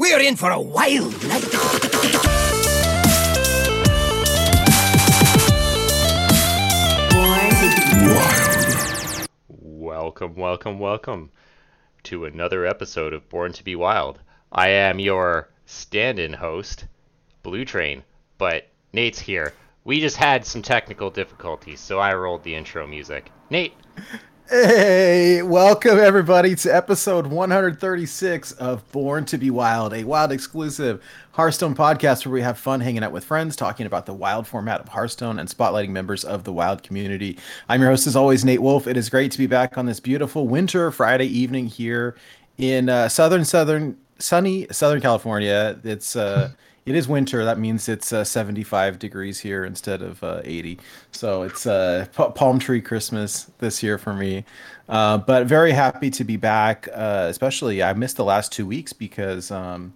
We're in for a wild night. Welcome, welcome, welcome to another episode of Born to Be Wild. I am your stand in host, Blue Train, but Nate's here. We just had some technical difficulties, so I rolled the intro music. Nate, Hey, welcome everybody to episode 136 of Born to Be Wild, a wild exclusive Hearthstone podcast where we have fun hanging out with friends, talking about the wild format of Hearthstone and spotlighting members of the wild community. I'm your host, as always, Nate Wolf. It is great to be back on this beautiful winter Friday evening here in uh, southern, southern, sunny Southern California. It's uh, it is winter. That means it's uh, 75 degrees here instead of uh, 80. So it's uh, p- palm tree Christmas this year for me. Uh, but very happy to be back. Uh, especially, I missed the last two weeks because um,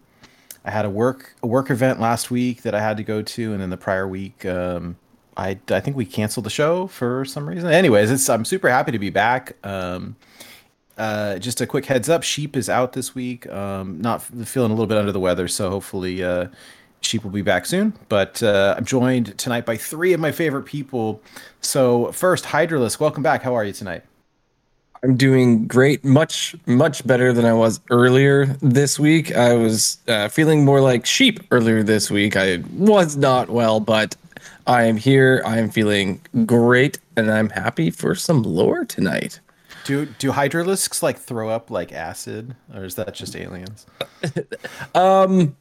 I had a work a work event last week that I had to go to, and then the prior week. Um, I, I think we canceled the show for some reason. Anyways, it's I'm super happy to be back. Um, uh, just a quick heads up: Sheep is out this week. Um, not feeling a little bit under the weather, so hopefully uh, Sheep will be back soon. But uh, I'm joined tonight by three of my favorite people. So first, Hydralus, welcome back. How are you tonight? I'm doing great, much much better than I was earlier this week. I was uh, feeling more like sheep earlier this week. I was not well, but I am here. I am feeling great, and I'm happy for some lore tonight. Do do Hydralisks like throw up like acid, or is that just aliens? Um,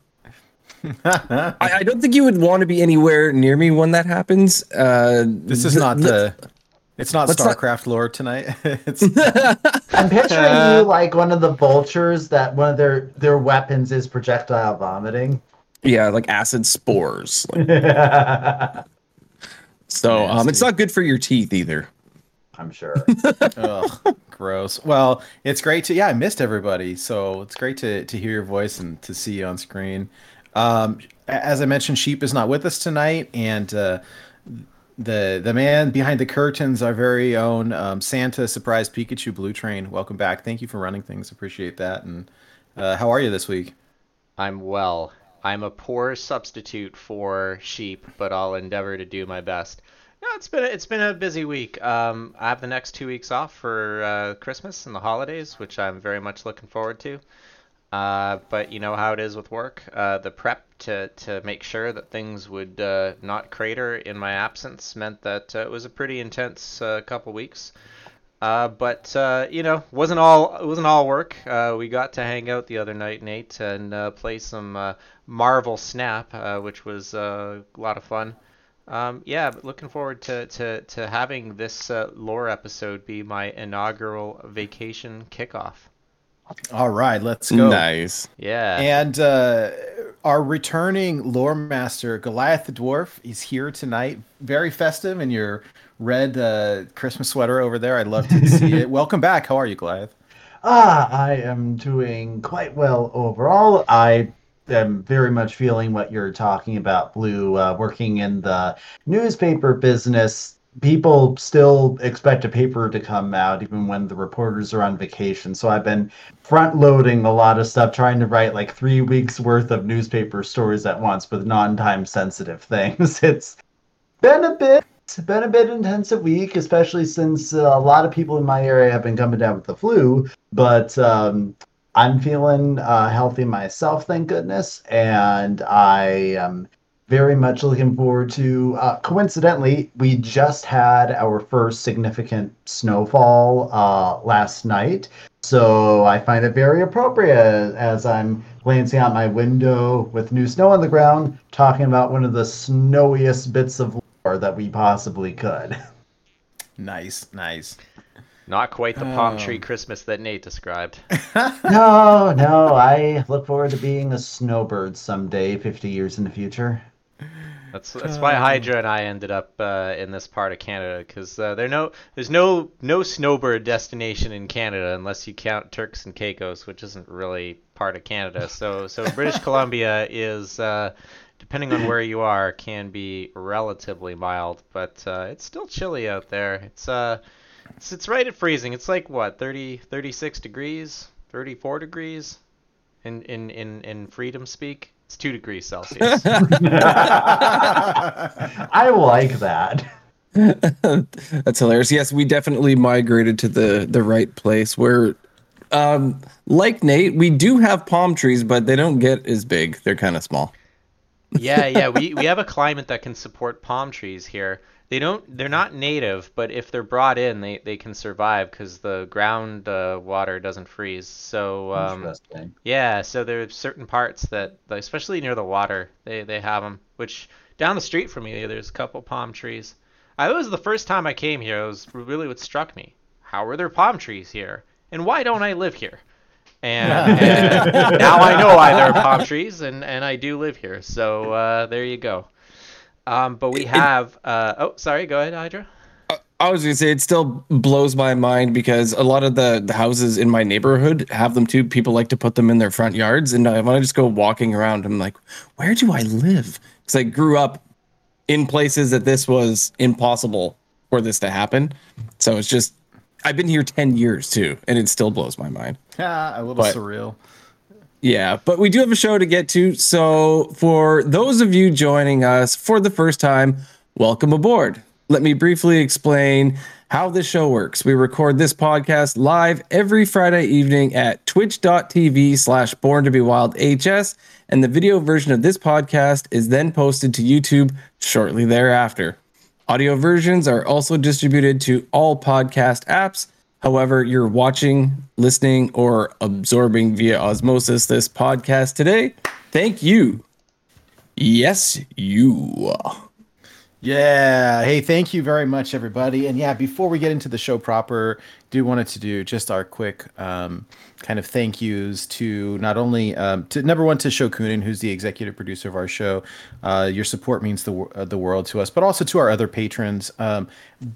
I, I don't think you would want to be anywhere near me when that happens. Uh, This is not the. It's not Let's not- StarCraft lore tonight. it's I'm picturing you like one of the vultures that one of their their weapons is projectile vomiting. yeah, like acid spores. Like, so um, it's not good for your teeth either. I'm sure. Ugh, gross. Well, it's great to yeah, I missed everybody. So it's great to to hear your voice and to see you on screen. Um, as I mentioned, Sheep is not with us tonight, and uh, the the man behind the curtains, our very own um, Santa surprise Pikachu Blue Train. Welcome back. Thank you for running things. Appreciate that. And uh, how are you this week? I'm well. I'm a poor substitute for sheep, but I'll endeavor to do my best. No, it's been a, it's been a busy week. Um, I have the next two weeks off for uh, Christmas and the holidays, which I'm very much looking forward to. Uh, but you know how it is with work. Uh, the prep to, to make sure that things would uh, not crater in my absence meant that uh, it was a pretty intense uh, couple weeks. But you know, wasn't all it wasn't all work. We got to hang out the other night, Nate, and play some Marvel Snap, which was a lot of fun. Um, yeah, looking forward to, to, to having this lore episode be my inaugural vacation kickoff. All right, let's go. Nice. Yeah. And uh, our returning lore master, Goliath the Dwarf, is here tonight. Very festive in your red uh, Christmas sweater over there. I'd love to see it. Welcome back. How are you, Goliath? ah, I am doing quite well overall. I am very much feeling what you're talking about, Blue. Uh, working in the newspaper business, people still expect a paper to come out even when the reporters are on vacation. So I've been front loading a lot of stuff, trying to write like three weeks worth of newspaper stories at once with non-time sensitive things. It's been a bit been a bit intensive week, especially since uh, a lot of people in my area have been coming down with the flu. But um, I'm feeling uh, healthy myself, thank goodness, and I am very much looking forward to. Uh, coincidentally, we just had our first significant snowfall uh, last night, so I find it very appropriate as I'm glancing out my window with new snow on the ground, talking about one of the snowiest bits of lore that we possibly could. Nice, nice. Not quite the palm Oh. tree Christmas that Nate described. no, no, I look forward to being a snowbird someday, 50 years in the future. That's that's why Hydra and I ended up uh, in this part of Canada because uh, there no there's no no snowbird destination in Canada unless you count Turks and Caicos, which isn't really part of Canada. So so British Columbia is uh, depending on where you are can be relatively mild, but uh, it's still chilly out there. It's uh it's, it's right at freezing. It's like what 30 36 degrees, 34 degrees. in in in, in freedom speak. It's two degrees Celsius. I like that. That's hilarious. Yes, we definitely migrated to the the right place where um like Nate, we do have palm trees, but they don't get as big. They're kind of small. yeah, yeah. We we have a climate that can support palm trees here. They don't. They're not native, but if they're brought in, they, they can survive because the ground uh, water doesn't freeze. So um, yeah, so there are certain parts that, especially near the water, they they have them. Which down the street from me, there's a couple palm trees. I it was the first time I came here. It was really what struck me. How are there palm trees here, and why don't I live here? And, and now I know why there are palm trees, and, and I do live here. So uh, there you go. Um, but we have. Uh, oh, sorry. Go ahead, Hydra. I was gonna say it still blows my mind because a lot of the, the houses in my neighborhood have them too. People like to put them in their front yards, and I, when I just go walking around, I'm like, where do I live? Because I grew up in places that this was impossible for this to happen. So it's just I've been here ten years too, and it still blows my mind. Yeah, a little But- surreal. Yeah, but we do have a show to get to. So, for those of you joining us for the first time, welcome aboard. Let me briefly explain how this show works. We record this podcast live every Friday evening at twitch.tv slash born to be wild HS, and the video version of this podcast is then posted to YouTube shortly thereafter. Audio versions are also distributed to all podcast apps. However, you're watching, listening, or absorbing via osmosis this podcast today. Thank you. Yes, you. Yeah. Hey, thank you very much, everybody. And yeah, before we get into the show proper, do wanted to do just our quick um, kind of thank yous to not only um, to number one to Shokunin, who's the executive producer of our show. Uh, your support means the uh, the world to us, but also to our other patrons. Um,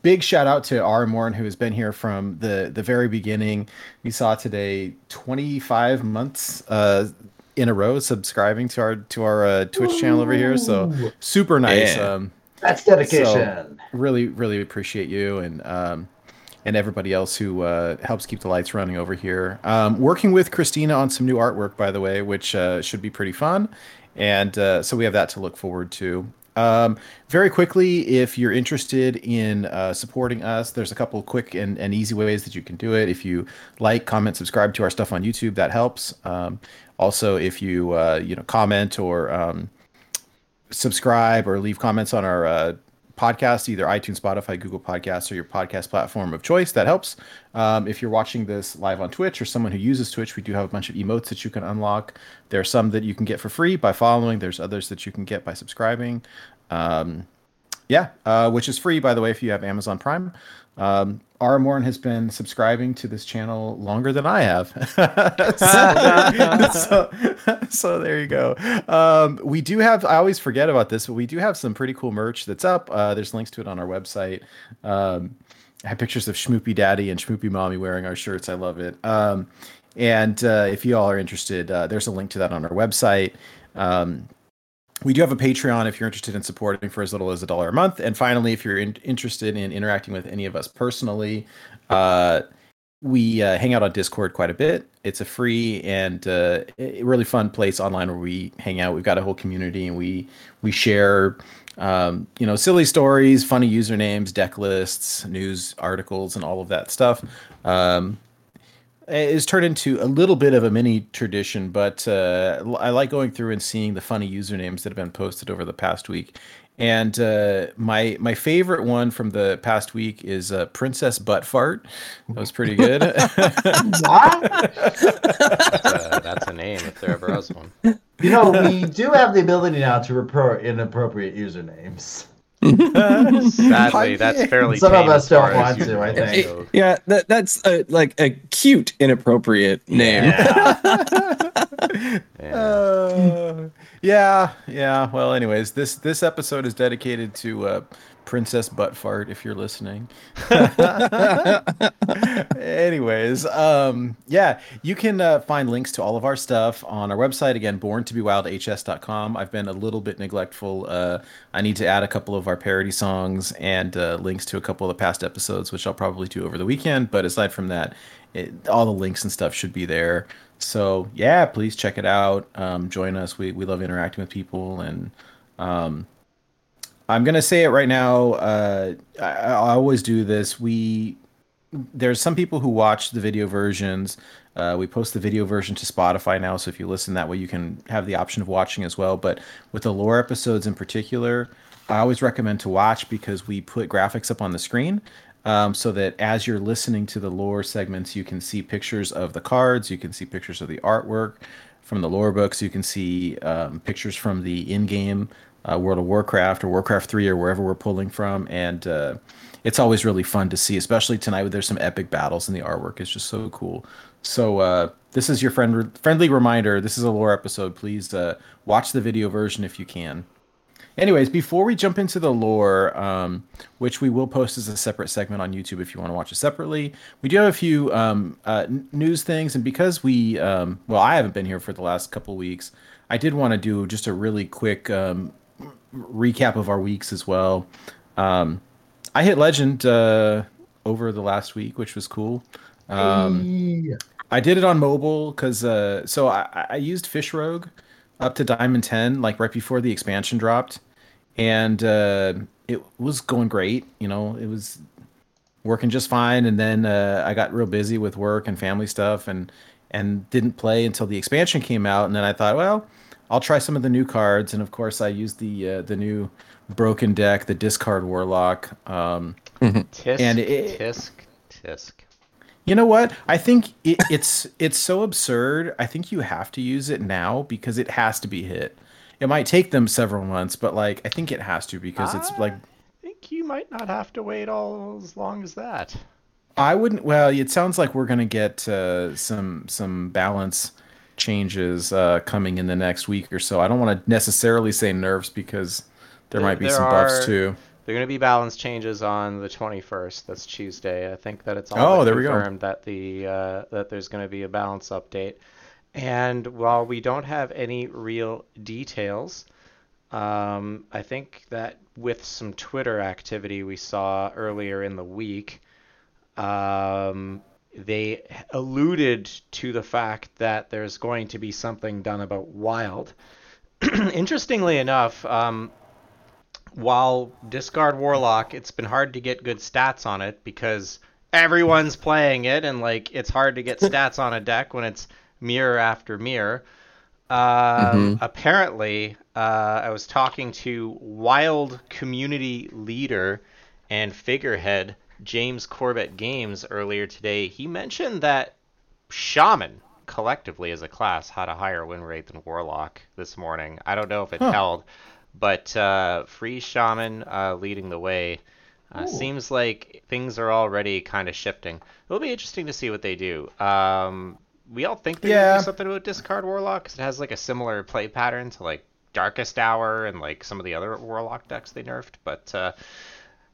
big shout out to R. Morn, who has been here from the the very beginning. We saw today twenty five months. Uh, in a row subscribing to our to our uh, Twitch channel over here so super nice Yeah. um That's dedication. really really appreciate you and um and everybody else who uh, helps keep the lights running over here. Um, working with christina on some new artwork by the way which uh, should be pretty fun. And uh, so we have that to look forward to. Um, very quickly if you're interested in uh, supporting us there's a couple quick and, and easy ways that you can do it. If you like comment subscribe to our stuff on youtube that helps. Um, also if you uh, you know comment or um, subscribe or leave comments on our uh, podcast, either iTunes, Spotify, Google Podcasts, or your podcast platform of choice. That helps. Um, if you're watching this live on Twitch or someone who uses Twitch, we do have a bunch of emotes that you can unlock. There are some that you can get for free by following. There's others that you can get by subscribing. Um, yeah, uh, which is free, by the way, if you have Amazon Prime. Um, R. Has been subscribing to this channel longer than I have. so, so, so there you go. Um, we do have, I always forget about this, but we do have some pretty cool merch that's up. Uh, there's links to it on our website. Um, I have pictures of Schmoopy Daddy and Schmoopy Mommy wearing our shirts. I love it. Um, and uh, if you all are interested, uh, there's a link to that on our website. Um, we do have a Patreon if you're interested in supporting for as little as a dollar a month. And finally, if you're in- interested in interacting with any of us personally, uh, we uh, hang out on Discord quite a bit. It's a free and uh, really fun place online where we hang out. We've got a whole community and we we share, um, you know, silly stories, funny usernames, deck lists, news articles, and all of that stuff. Um, it's turned into a little bit of a mini tradition, but uh, I like going through and seeing the funny usernames that have been posted over the past week. And uh, my my favorite one from the past week is uh, Princess Butt Fart. That was pretty good. What? That's that's a name if there ever was one. You know, we do have the ability now to report inappropriate usernames. Sadly, that's fairly. Some of us don't want to, I usernames think. go. Yeah, that, that's a, like a cute, inappropriate name. Yeah. Uh, yeah, yeah. Well, anyways, this this episode is dedicated to uh, Princess Buttfart, if you're listening. Anyways, um, yeah, you can uh, find links to all of our stuff on our website. Again, borntobewildhs.com. I've been a little bit neglectful. Uh, I need to add a couple of our parody songs and uh, links to a couple of the past episodes, which I'll probably do over the weekend. But aside from that, it, all the links and stuff should be there. So yeah, please check it out. Um, join us. We we love interacting with people and. Um, I'm gonna say it right now. Uh, I, I always do this. We there's some people who watch the video versions. Uh, we post the video version to Spotify now, so if you listen that way, you can have the option of watching as well. But with the lore episodes in particular, I always recommend to watch because we put graphics up on the screen. Um, so that as you're listening to the lore segments, you can see pictures of the cards, you can see pictures of the artwork from the lore books, you can see um, pictures from the in-game uh, World of Warcraft or Warcraft 3 or wherever we're pulling from. And uh, it's always really fun to see, especially tonight there's some epic battles and the artwork is just so cool. So uh, this is your friend friendly reminder. This is a lore episode. Please uh, watch the video version if you can. Anyways, before we jump into the lore, um, which we will post as a separate segment on YouTube if you want to watch it separately, we do have a few um, uh, news things. And because we, um, well, I haven't been here for the last couple weeks, I did want to do just a really quick um, recap of our weeks as well. Um, I hit legend uh, over the last week, which was cool. Um, Hey. I did it on mobile because uh, so I, I used Fish Rogue up to Diamond Ten, like right before the expansion dropped, and uh, it was going great. You know, it was working just fine. And then uh, I got real busy with work and family stuff, and and didn't play until the expansion came out. And then I thought, well, I'll try some of the new cards. And of course, I used the uh, the new broken deck, the discard warlock. Um, Tisk, And it- tisk, tisk. You know what? I think it, it's it's so absurd. I think you have to use it now because it has to be hit. It might take them several months, but like I think it has to because it's like I think you might not have to wait all as long as that. I wouldn't. Well, it sounds like we're gonna get uh, some some balance changes uh, coming in the next week or so. I don't want to necessarily say nerfs because there, There- might be some buffs too. They're going to be balance changes on the 21st. That's Tuesday. I think that it's all Oh, there confirmed that the uh, that there's going to be a balance update. And while we don't have any real details, um, I think that with some Twitter activity we saw earlier in the week, um, they alluded to the fact that there's going to be something done about Wild. Interestingly enough, um, while discard warlock it's been hard to get good stats on it because everyone's playing it and like it's hard to get stats on a deck when it's mirror after mirror. Um, apparently uh, i was talking to wild community leader and figurehead james corbett games earlier today. He mentioned that shaman collectively as a class had a higher win rate than warlock this morning. I don't know if it held but uh, free shaman uh, leading the way uh, seems like things are already kind of shifting. It'll be interesting to see what they do. Um, we all think they're Yeah. do something about discard Warlock because it has like a similar play pattern to like darkest hour and like some of the other warlock decks they nerfed, but. Uh,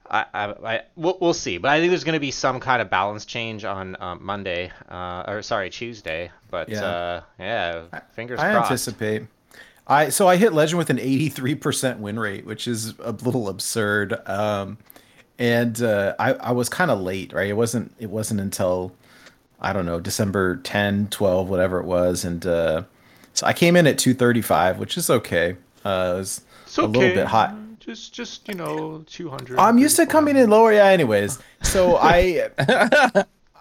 I, I, I we'll, we'll see, but I think there's going to be some kind of balance change on um, Monday, uh, or sorry, Tuesday. But Yeah. uh, yeah, fingers I crossed. anticipate. I so I hit legend with an 83% win rate, which is a little absurd. Um, and uh, I I was kind of late, right? It wasn't it wasn't until I don't know December 10, 12, whatever it was, and uh, so I came in at 235, which is okay. Uh, it was It's a little bit hot. Just, just you know, 200. I'm used to coming in lower. Yeah. Anyways, so I,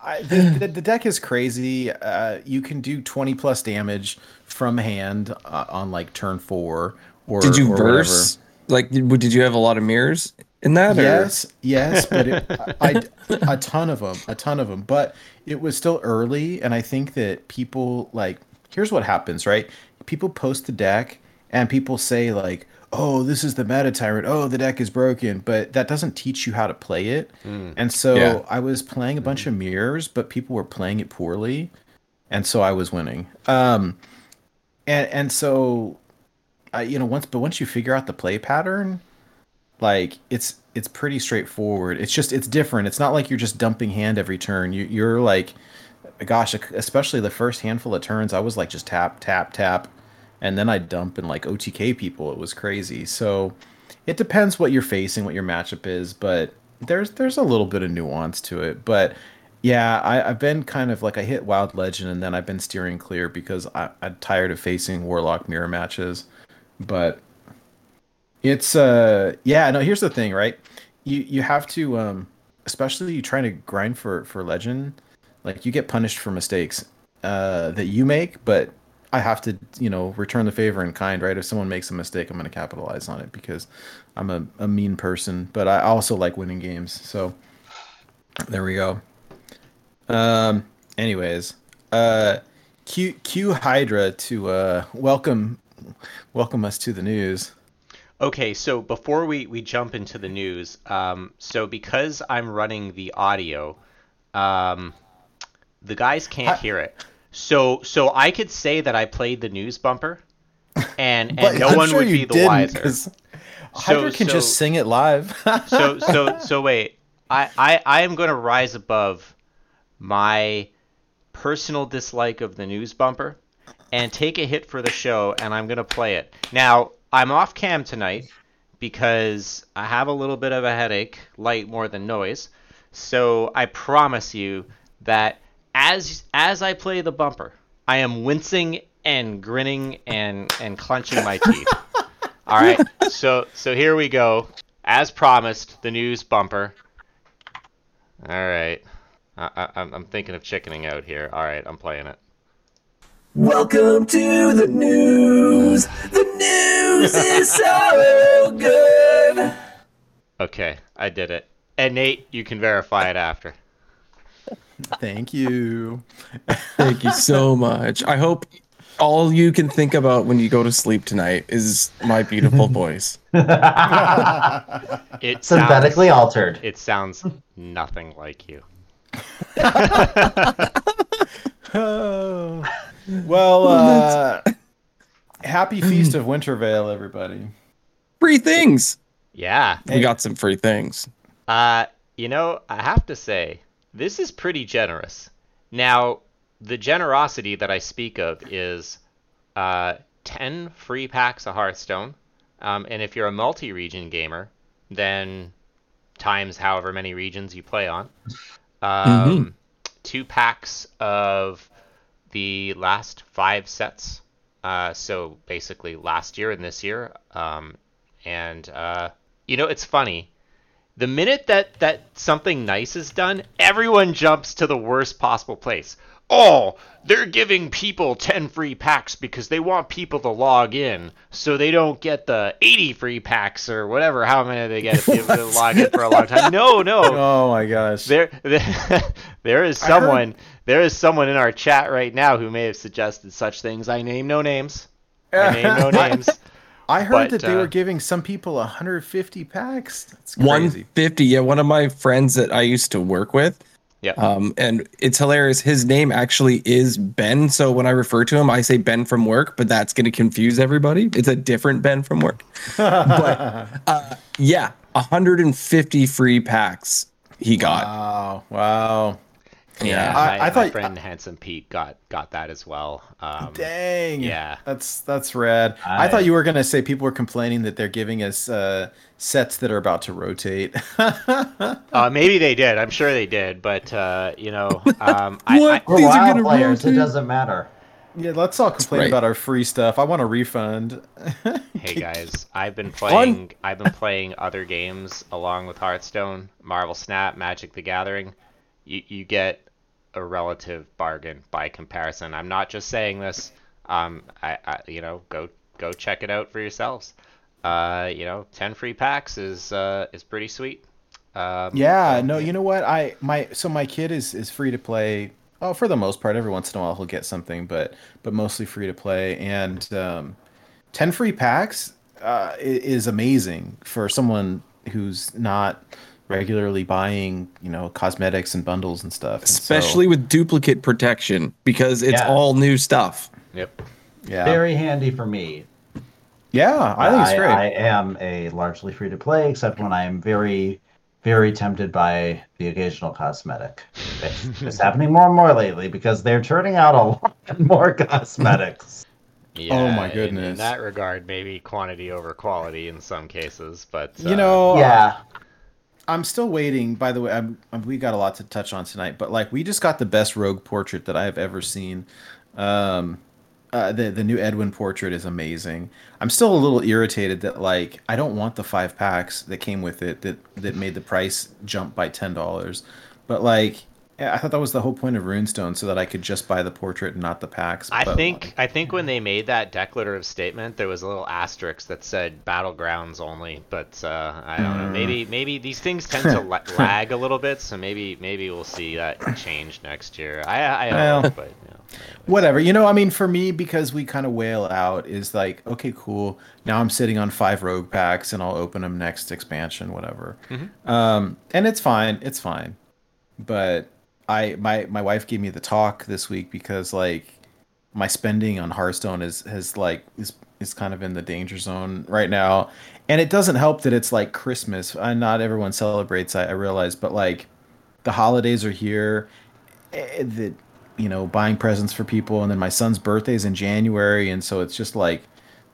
I the, the, the deck is crazy. Uh, you can do 20 plus damage from hand uh, on like turn four. Or Did you or whatever. verse? Like, did, did you have a lot of mirrors in that? or- Yes, yes, but it, I, I a ton of them, a ton of them. But it was still early, and I think that people like here's what happens, right? People post the deck, and people say like, "Oh, this is the meta tyrant. Oh, the deck is broken," but that doesn't teach you how to play it. And so Yeah. I was playing a bunch of mirrors, but people were playing it poorly, and so I was winning. Um, and and so, you know once but once you figure out the play pattern, like it's it's pretty straightforward. It's just it's different. It's not like you're just dumping hand every turn. You, you're like, gosh, especially the first handful of turns, I was like just tap tap tap, and then I dump and like OTK people. It was crazy. So it depends what you're facing, what your matchup is, but there's there's a little bit of nuance to it. But yeah, I, I've been kind of like I hit Wild Legend and then I've been steering clear because I, I'm tired of facing Warlock mirror matches. But it's uh yeah, no, here's the thing, right? You you have to um especially you trying to grind for for legend, like you get punished for mistakes uh that you make, but I have to, you know, return the favor in kind, right? If someone makes a mistake, I'm going to capitalize on it because I'm a, a mean person, but I also like winning games. So there we go. Um, anyways, uh, Q Q Hydra to uh welcome welcome us to the news. Okay, so before we, we jump into the news, um, so because I'm running the audio, um, the guys can't Hi- hear it. So so I could say that I played the news bumper, and and no I'm one sure would be the wiser. So, Hydra can just sing it live. so so so wait I, I i am going to rise above my personal dislike of the news bumper and take a hit for the show and i'm going to play it now i'm off cam tonight because i have a little bit of a headache light more than noise so i promise you that as as i play the bumper i am wincing and grinning and and clenching my teeth all right, so so here we go. As promised, the news bumper. All right, I, I, I'm I'm thinking of chickening out here. All right, I'm playing it. Welcome to the news. The news is so good. Okay, I did it. And Nate, you can verify it after. Thank you. Thank you so much. I hope all you can think about when you go to sleep tonight is my beautiful voice. It Synthetically sounds, altered. It sounds nothing like you. Oh. Well, uh, happy feast of Winter Veil, everybody. Free things. Yeah. We got some free things. Uh, you know, I have to say, this is pretty generous. Now, the generosity that I speak of is uh, 10 free packs of Hearthstone. Um, and if you're a multi region gamer, then times however many regions you play on. Um, Two packs of the last five sets. Uh, so basically last year and this year. Um, and, uh, you know, it's funny the minute that that something nice is done, everyone jumps to the worst possible place. Oh, they're giving people 10 free packs because they want people to log in so they don't get the 80 free packs or whatever, how many they get if they they log in for a long time. No, no. Oh my gosh. There, there, there is someone, there is someone in our chat right now who may have suggested such things. I name no names. I name no names. I heard but, that they uh, were giving some people 150 packs. That's crazy. 150. Yeah, one of my friends that I used to work with. Yep. Um, and it's hilarious. His name actually is Ben. So when I refer to him, I say Ben from work, but that's going to confuse everybody. It's a different Ben from work. but uh, yeah, 150 free packs he got. Wow. Wow. Yeah, I- my, I my thought- friend Handsome Pete got got that as well. Um, Dang. yeah. That's that's rad. I, I- thought you were gonna say people were complaining that they're giving us uh, sets that are about to rotate. Uh, maybe they did. I'm sure they did. But uh, you know, um, I, What? I, We're These are wild gonna players. It doesn't matter. yeah, let's all complain right. about our free stuff. I want a refund. hey guys, I've been playing. I've been playing other games along with Hearthstone, Marvel Snap, Magic: The Gathering. You you get a relative bargain by comparison. I'm not just saying this. Um, I, I you know go go check it out for yourselves. Uh, you know, ten free packs is uh, is pretty sweet. Um, Yeah, no, you know what? I my so my kid is is free to play. Oh, for the most part, every once in a while he'll get something, but but mostly free to play. And um, ten free packs uh, is amazing for someone who's not regularly buying, you know, cosmetics and bundles and stuff. And so- Especially with duplicate protection because it's Yeah. all new stuff. Yep. yeah, Very handy for me. Yeah, I think it's great. I am a largely free to play, except when I am very, very tempted by the occasional cosmetic. It's, it's happening more and more lately because they're turning out a lot more cosmetics. Yeah, Oh my in- In, that regard, maybe quantity over quality in some cases, but you uh, know, yeah. I'm still waiting. By the way, I'm, I'm- we got a lot to touch on tonight, but like we just got the best rogue portrait that I have ever seen. Um, uh, the the new Edwin portrait is amazing. I'm still a little irritated that like I don't want the five packs that came with it that that made the price jump by ten dollars, but like I thought that was the whole point of Runestone, so that I could just buy the portrait and not the packs. I think like, I think when they made that declarative statement, there was a little asterisk that said battlegrounds only. But uh, I don't know. Hmm. Maybe maybe these things tend to la- lag a little bit, so maybe maybe we'll see that change next year. I I Well, hope, but you know. whatever you know i mean for me because we kind of wail out is like okay cool now i'm sitting on five rogue packs and i'll open them next expansion whatever um and it's fine it's fine but i my my wife gave me the talk this week because like my spending on hearthstone is has like is is kind of in the danger zone right now. And it doesn't help that it's like christmas. And not everyone celebrates i, I realize but like the holidays are here. Eh, eh, that you know buying presents for people and then my son's birthday's in january and so it's just like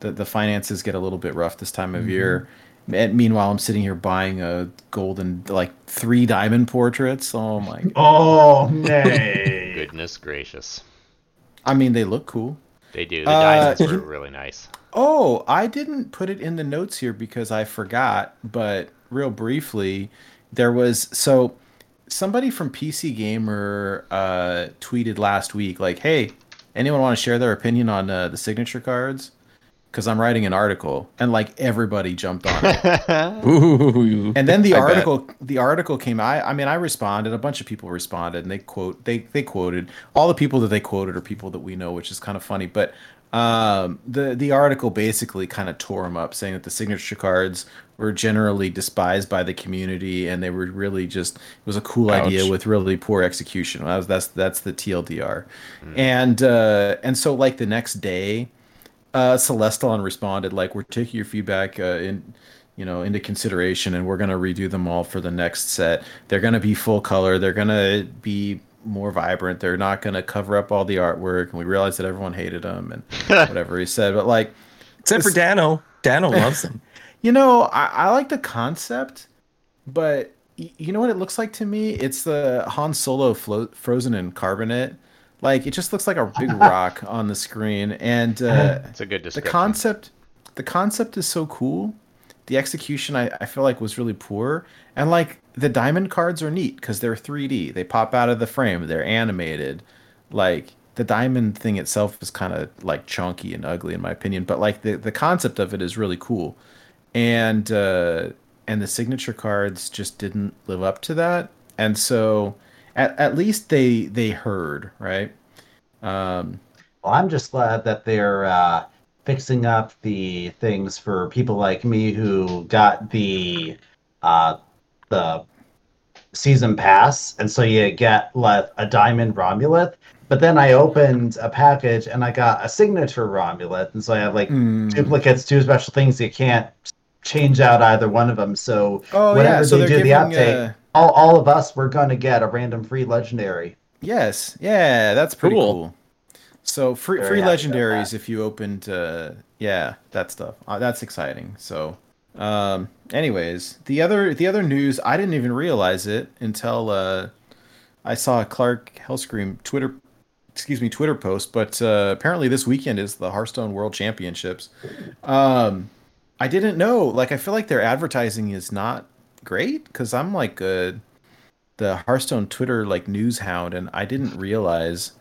the, the finances get a little bit rough this time of mm-hmm. year and meanwhile i'm sitting here buying a golden like three diamond portraits oh my Oh, nay. Goodness gracious, i mean they look cool they do. The Uh, diamonds were really nice. Oh, I didn't put it in the notes here because I forgot, but real briefly, there was so somebody from PC Gamer uh, tweeted last week, like, "Hey, anyone want to share their opinion on uh, the signature cards?" Because I'm writing an article, and like everybody jumped on it. Ooh. and then the I bet. article the article came I I mean I responded a bunch of people responded and they quote they they quoted all the people that they quoted are people that we know which is kind of funny but um the the article basically kind of tore them up saying that the signature cards were generally despised by the community and they were really just it was a cool idea with really poor execution that was, that's that's the TLDR and uh and so like the next day uh, Celestalon responded like, "We're taking your feedback uh, in, you know, into consideration, and we're gonna redo them all for the next set. They're gonna be full color. They're gonna be more vibrant. They're not gonna cover up all the artwork." And we realized that everyone hated them and whatever he said, but like, Except for Dano. Dano loves them. you know, I, I like the concept, but y- you know what it looks like to me? It's the Han Solo flo- frozen in carbonite. Like it just looks like a big rock on the screen, and uh, It's a good the concept the concept is so cool. The execution I, I feel like was really poor. And like the diamond cards are neat because they're 3d they pop out of the frame. They're animated. Like the diamond thing itself is kind of like chunky and ugly in my opinion. But like the, the concept of it is really cool. And uh and the signature cards just didn't live up to that. And so at, at least they they heard right um Well, I'm just glad that they're uh, fixing up the things for people like me who got the uh, the season pass, and so you get like a diamond Romulith. But then I opened a package and I got a signature Romulith, and so I have like mm. duplicates, two special things. You can't change out either one of them. So Oh, yeah, so they do the update, uh, all, all of us we're going to get a random free legendary. Yes, yeah, that's pretty Cool. cool. So free Very free legendaries if you opened, uh, yeah, that stuff. Uh, that's exciting. So, um, anyways, the other the other news I didn't even realize it until uh, I saw a Clark Hellscream Twitter, excuse me, Twitter post. But uh, apparently this weekend is the Hearthstone World Championships. Um, I didn't know. Like, I feel like their advertising is not great because I'm like a the Hearthstone Twitter like news hound, and I didn't realize.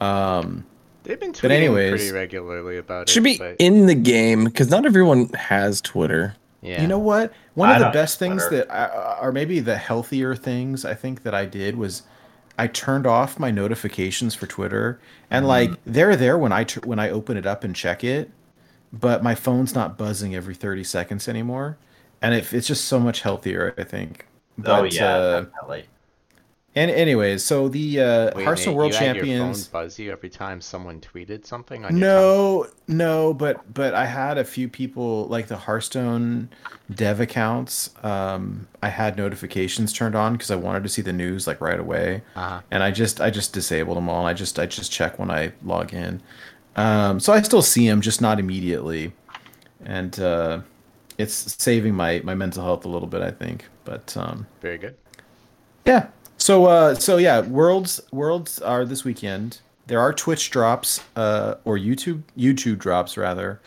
Um, They've been tweeting But anyways- pretty regularly about Should it. Should be but, in the game because not everyone has Twitter. yeah. You know what? One I of the best things Twitter. that, I, or maybe the healthier things I think that I did was, I turned off my notifications for Twitter, and like they're there when I tr- when I open it up and check it, but my phone's not buzzing every thirty seconds anymore, and it, it's just so much healthier. I think. oh But, yeah, uh, definitely. And anyways, so the uh, Wait, Hearthstone Nate, World you Champions. Had your phone buzz you every time someone tweeted something on your? No, no, but but I had a few people like the Hearthstone dev accounts. Um, I had notifications turned on because I wanted to see the news like right away, Uh-huh. and I just I just disabled them all. And I just I just check when I log in, um, so I still see them, just not immediately, and uh, it's saving my my mental health a little bit, I think. But um, Very good. yeah. So uh so yeah, worlds worlds are this weekend. There are Twitch drops uh or YouTube YouTube drops rather.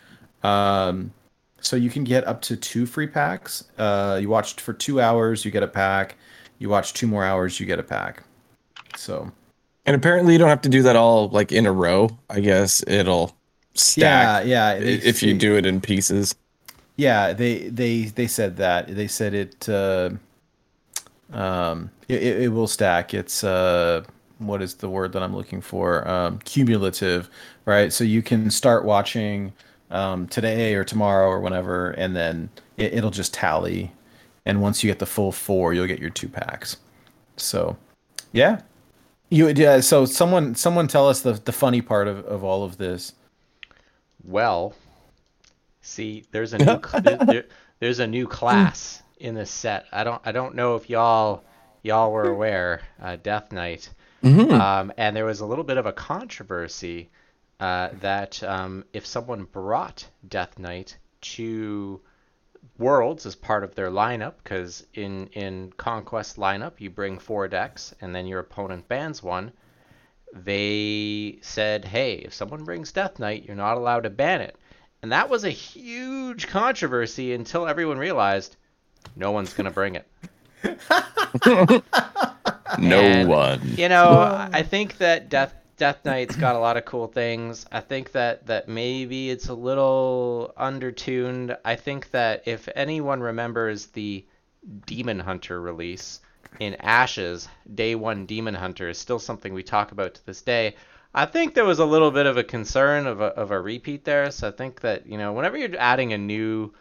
Um so you can get up to two free packs. Uh you watched for 2 hours, you get a pack. You watch 2 more hours, you get a pack. So And apparently, you don't have to do that all like in a row. I guess it'll yeah, stack yeah, i- they- if you do it in pieces. Yeah, they they they said that. They said it uh um it, it will stack. It's uh what is the word that I'm looking for? Um cumulative, right? So you can start watching um today or tomorrow or whenever and then it, it'll just tally and once you get the full 4, you'll get your two packs. So, yeah. You yeah, so someone someone tell us the the funny part of of all of this. Well, see, there's a new cl- there, there- there's a new class in this set. I don't I don't know if y'all y'all were aware. Uh, Death Knight, um, and there was a little bit of a controversy uh, that um, if someone brought Death Knight to Worlds as part of their lineup, because in in Conquest lineup you bring four decks and then your opponent bans one they said, hey, if someone brings Death Knight, you're not allowed to ban it. And that was a huge controversy until everyone realized no one's going to bring it. No And, one. You know, I think that Death Death Knight's got a lot of cool things. I think that that maybe it's a little undertuned. I think that if anyone remembers the Demon Hunter release in Ashes, Day 1 Demon Hunter is still something we talk about to this day. I think there was a little bit of a concern of a, of a repeat there. So I think that, you know, whenever you're adding a new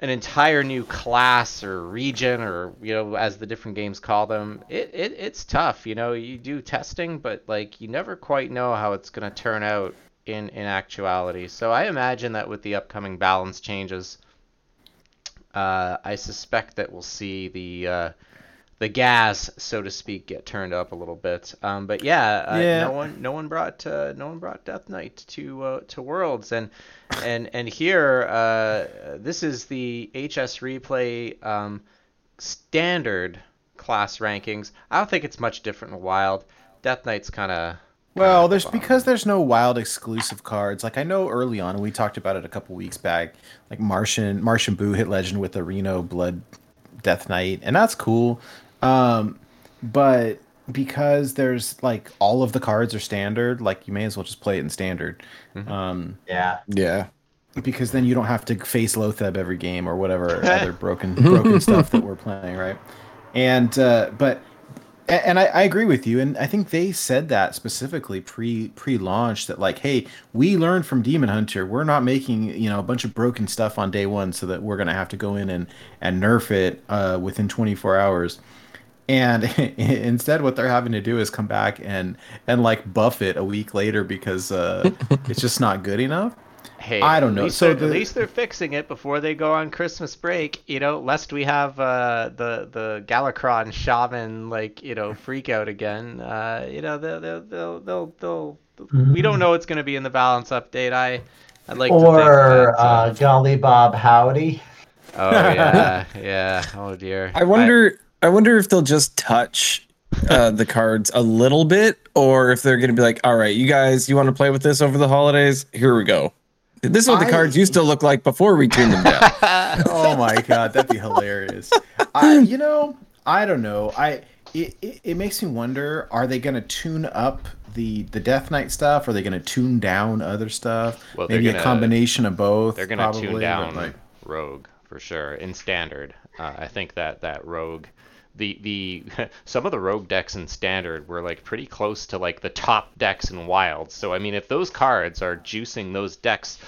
an entire new class or region or you know as the different games call them it, it it's tough you know you do testing but like you never quite know how it's going to turn out in in actuality so i imagine that with the upcoming balance changes uh, i suspect that we'll see the uh, the gas so to speak get turned up a little bit um, but yeah, uh, Yeah. no one no one brought uh, no one brought death knight to uh, to worlds and and and here uh, this is the hs replay um, standard class rankings i don't think it's much different in wild death knight's kind of Well, there's because there's no wild exclusive cards. Like I know early on, we talked about it a couple weeks back. Like Martian, Martian Boo hit legend with the Reno Blood Death Knight, and that's cool. Um, but because there's like all of the cards are standard, like you may as well just play it in standard. Um, Yeah. Yeah. because then you don't have to face Loatheb every game or whatever other broken broken stuff that we're playing, right? And uh, but and I, I agree with you, and I think they said that specifically pre pre launch that like, hey, we learned from Demon Hunter, we're not making you know a bunch of broken stuff on day one, so that we're gonna have to go in and and nerf it uh, within 24 hours. And instead, what they're having to do is come back and and like buff it a week later because uh, it's just not good enough. Hey, I don't know. So the- at least they're fixing it before they go on Christmas break. You know, lest we have uh, the the Galakrond shaman like you know freak out again. Uh, you know, they'll they'll they'll, they'll, they'll we don't know what's going to be in the balance update. I I'd like to think or that, uh, Golly Bob Howdy. oh yeah yeah oh dear. I wonder. I, wonder if they'll just touch uh, the cards a little bit, or if they're going to be like, "All right, you guys, you want to play with this over the holidays? Here we go. This is what the cards used to look like before we tuned them down." oh my god, that'd be hilarious. I, you know, I don't know. I it, it, it makes me wonder: Are they going to tune up the the Death Knight stuff? Are they going to tune down other stuff? Well, Maybe a gonna- combination of both. They're gonna tune down like- Rogue for sure in standard. Uh, I think that that Rogue, the the some of the Rogue decks in standard were like pretty close to like the top decks in Wild. So I mean, if those cards are juicing those decks,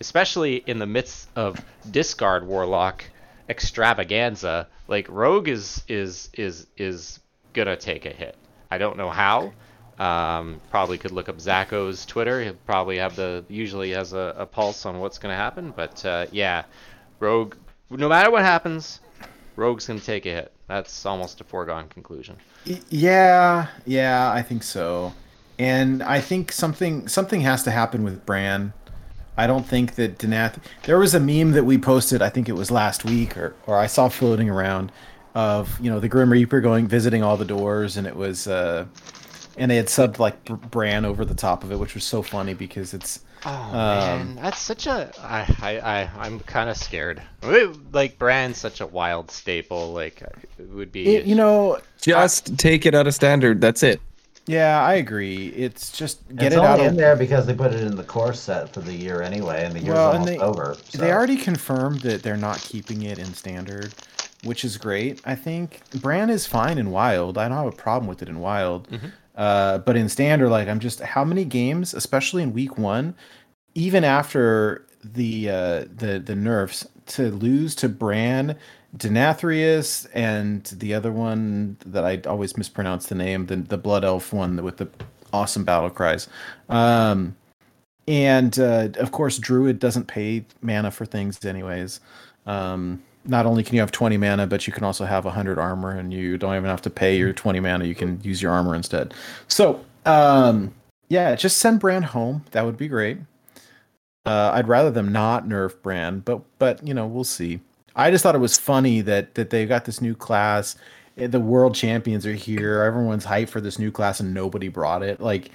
especially in the midst of discard Warlock extravaganza, like Rogue is is is is gonna take a hit. I don't know how. Um, probably could look up Zacho's Twitter. He'll probably have the usually has a, a pulse on what's gonna happen. But uh, yeah, Rogue. No matter what happens, Rogue's gonna take a hit. That's almost a foregone conclusion. Yeah, yeah, I think so. And I think something something has to happen with Brann. I don't think that Denath. There was a meme that we posted. I think it was last week, or or I saw floating around of you know the Grim Reaper going visiting all the doors, and it was uh, and they had subbed like Brann over the top of it, which was so funny because it's Oh um, man, that's such a. I I I I'm kind of scared. Like Brann's such a wild staple. Like it would be. it, you know Just take it out of standard. That's it. yeah I agree. It's just get it's it out in of there because they put it in the core set for the year anyway, and the year's Well, almost they- over. So. They already confirmed that they're not keeping it in standard, which is great. I think Brann is fine in wild. I don't have a problem with it in wild. Mm-hmm. Uh, but in standard, like I'm just how many games, especially in week one, even after the uh, the the nerfs, to lose to Brann, Denathrius, and the other one that I always mispronounce the name, the the Blood Elf one with the awesome battle cries. Um, and uh, of course druid doesn't pay mana for things anyways um, not only can you have 20 mana but you can also have 100 armor and you don't even have to pay your 20 mana you can use your armor instead. So um, yeah just send Brann home. That would be great. Uh, i'd rather them not nerf Brann but but you know we'll see. I just thought it was funny that that they got this new class. Eh, the world champions are here. Everyone's hyped for this new class and nobody brought it. Like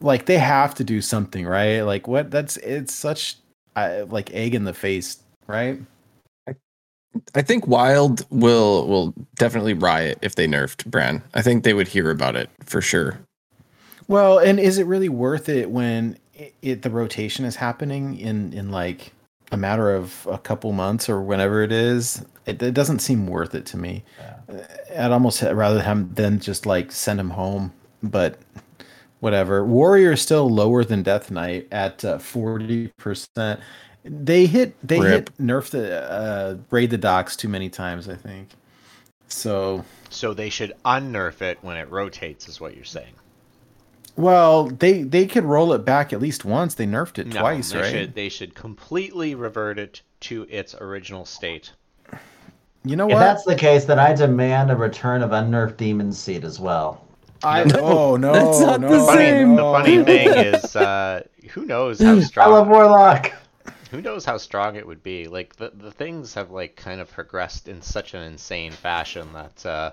like they have to do something right? Like what? That's it's such uh, like egg in the face right I think Wild will will definitely riot if they nerfed Brann. I think they would hear about it for sure. well and is it really worth it when it, it the rotation is happening in in like a matter of a couple months or whenever it is? It, it doesn't seem worth it to me. Uh, i'd almost rather him than just like send him home but whatever. Warrior is still lower than death knight at uh, 40% they hit they Rip. hit nerf the uh raid the docks too many times i think so So they should unnerf it when it rotates, is what you're saying. well they they could roll it back at least once they nerfed it No, twice they right should they should completely revert it to its original state. you know If what that's the case, then I demand a return of unnerved Demon Seed as well. I, No, oh no that's not no, the Funny, same. the funny thing is, uh, who knows how strong? I love Warlock. Who knows how strong it would be. Like the the things have like kind of progressed in such an insane fashion that uh,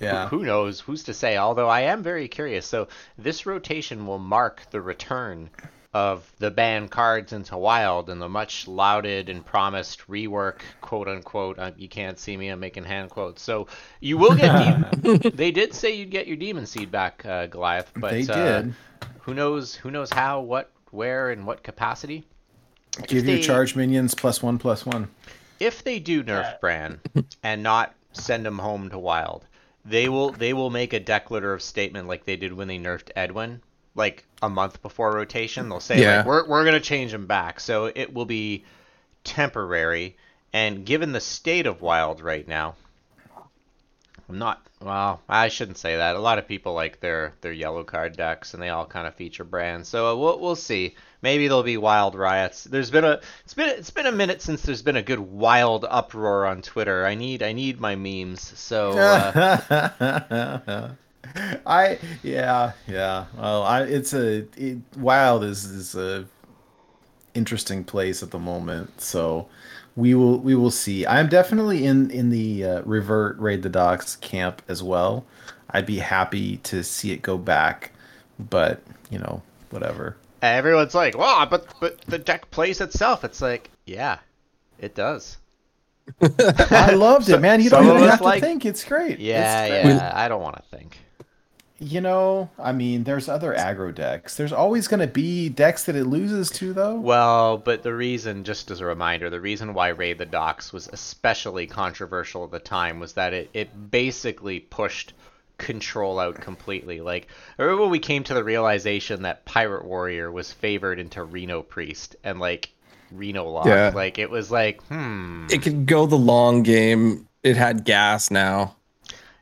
yeah who knows? Who's to say? Although I am very curious. So this rotation will mark the return of the banned cards into Wild and the much lauded and promised rework, quote unquote. Uh, you can't see me. I'm making hand quotes. So you will get. de- they did say you'd get your Demon Seed back, uh, Goliath. But they uh, did who knows? Who knows how? What? Where? And what capacity? Give your charge minions plus one plus one if they do nerf Brann and not send him home to Wild, they will they will make a declarative statement like they did when they nerfed Edwin, like a month before rotation. They'll say Yeah. like we're we're gonna change him back, so it will be temporary. And given the state of Wild right now, I'm not. Well, I shouldn't say that. A lot of people like their their yellow card decks, and they all kind of feature Brann. So we'll we'll see. Maybe there'll be wild riots. There's been a it's been it's been a minute since there's been a good wild uproar on Twitter. I need I need my memes. So uh, I yeah yeah. Well, I it's a it, wild is is a interesting place at the moment. So we will we will see. I'm definitely in in the uh, revert raid the docks camp as well. I'd be happy to see it go back, but you know whatever. Everyone's like, "Wow, but but the deck plays itself." It's like, yeah, it does. I loved it, man. You don't even us have to think. It's great. Yeah, It's great. yeah. I don't want to think. You know, I mean, there's other aggro decks. There's always going to be decks that it loses to, though. Well, but the reason, just as a reminder, the reason why Raid the Docks was especially controversial at the time was that it, it basically pushed control out completely. Like, I remember when we came to the realization that Pirate Warrior was favored into Reno Priest and, like, Reno lost. Yeah. Like, it was like, hmm. It could go the long game. It had gas now.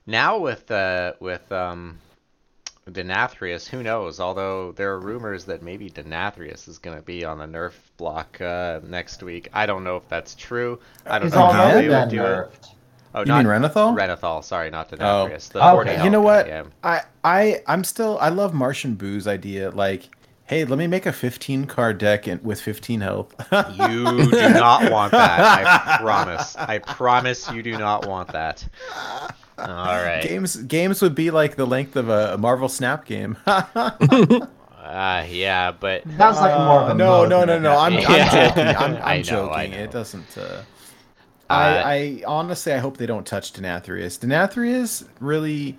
now with uh, with um, Denathrius, who knows? Although there are rumors that maybe Denathrius is going to be on the nerf block uh, next week. I don't know if that's true. I don't He's know how they would been do it. Nerfed. Oh, You not mean Renathal? Renathal, sorry, not Denathrius. the Okay. You health you know guy, what? yeah. I I I'm still I love Martian Boo's idea. Like, hey, let me make a 15 card deck and, with 15 health. You do not want that. I promise. I promise you do not want that. All right. games games would be like the length of a, a Marvel Snap game. Uh, yeah, but Sounds like more of a no, mode no, no, no. I'm, I'm Yeah. joking. I'm, I'm I know, joking. I know. It doesn't. Uh, I, I honestly, I hope they don't touch Denathrius. Denathrius really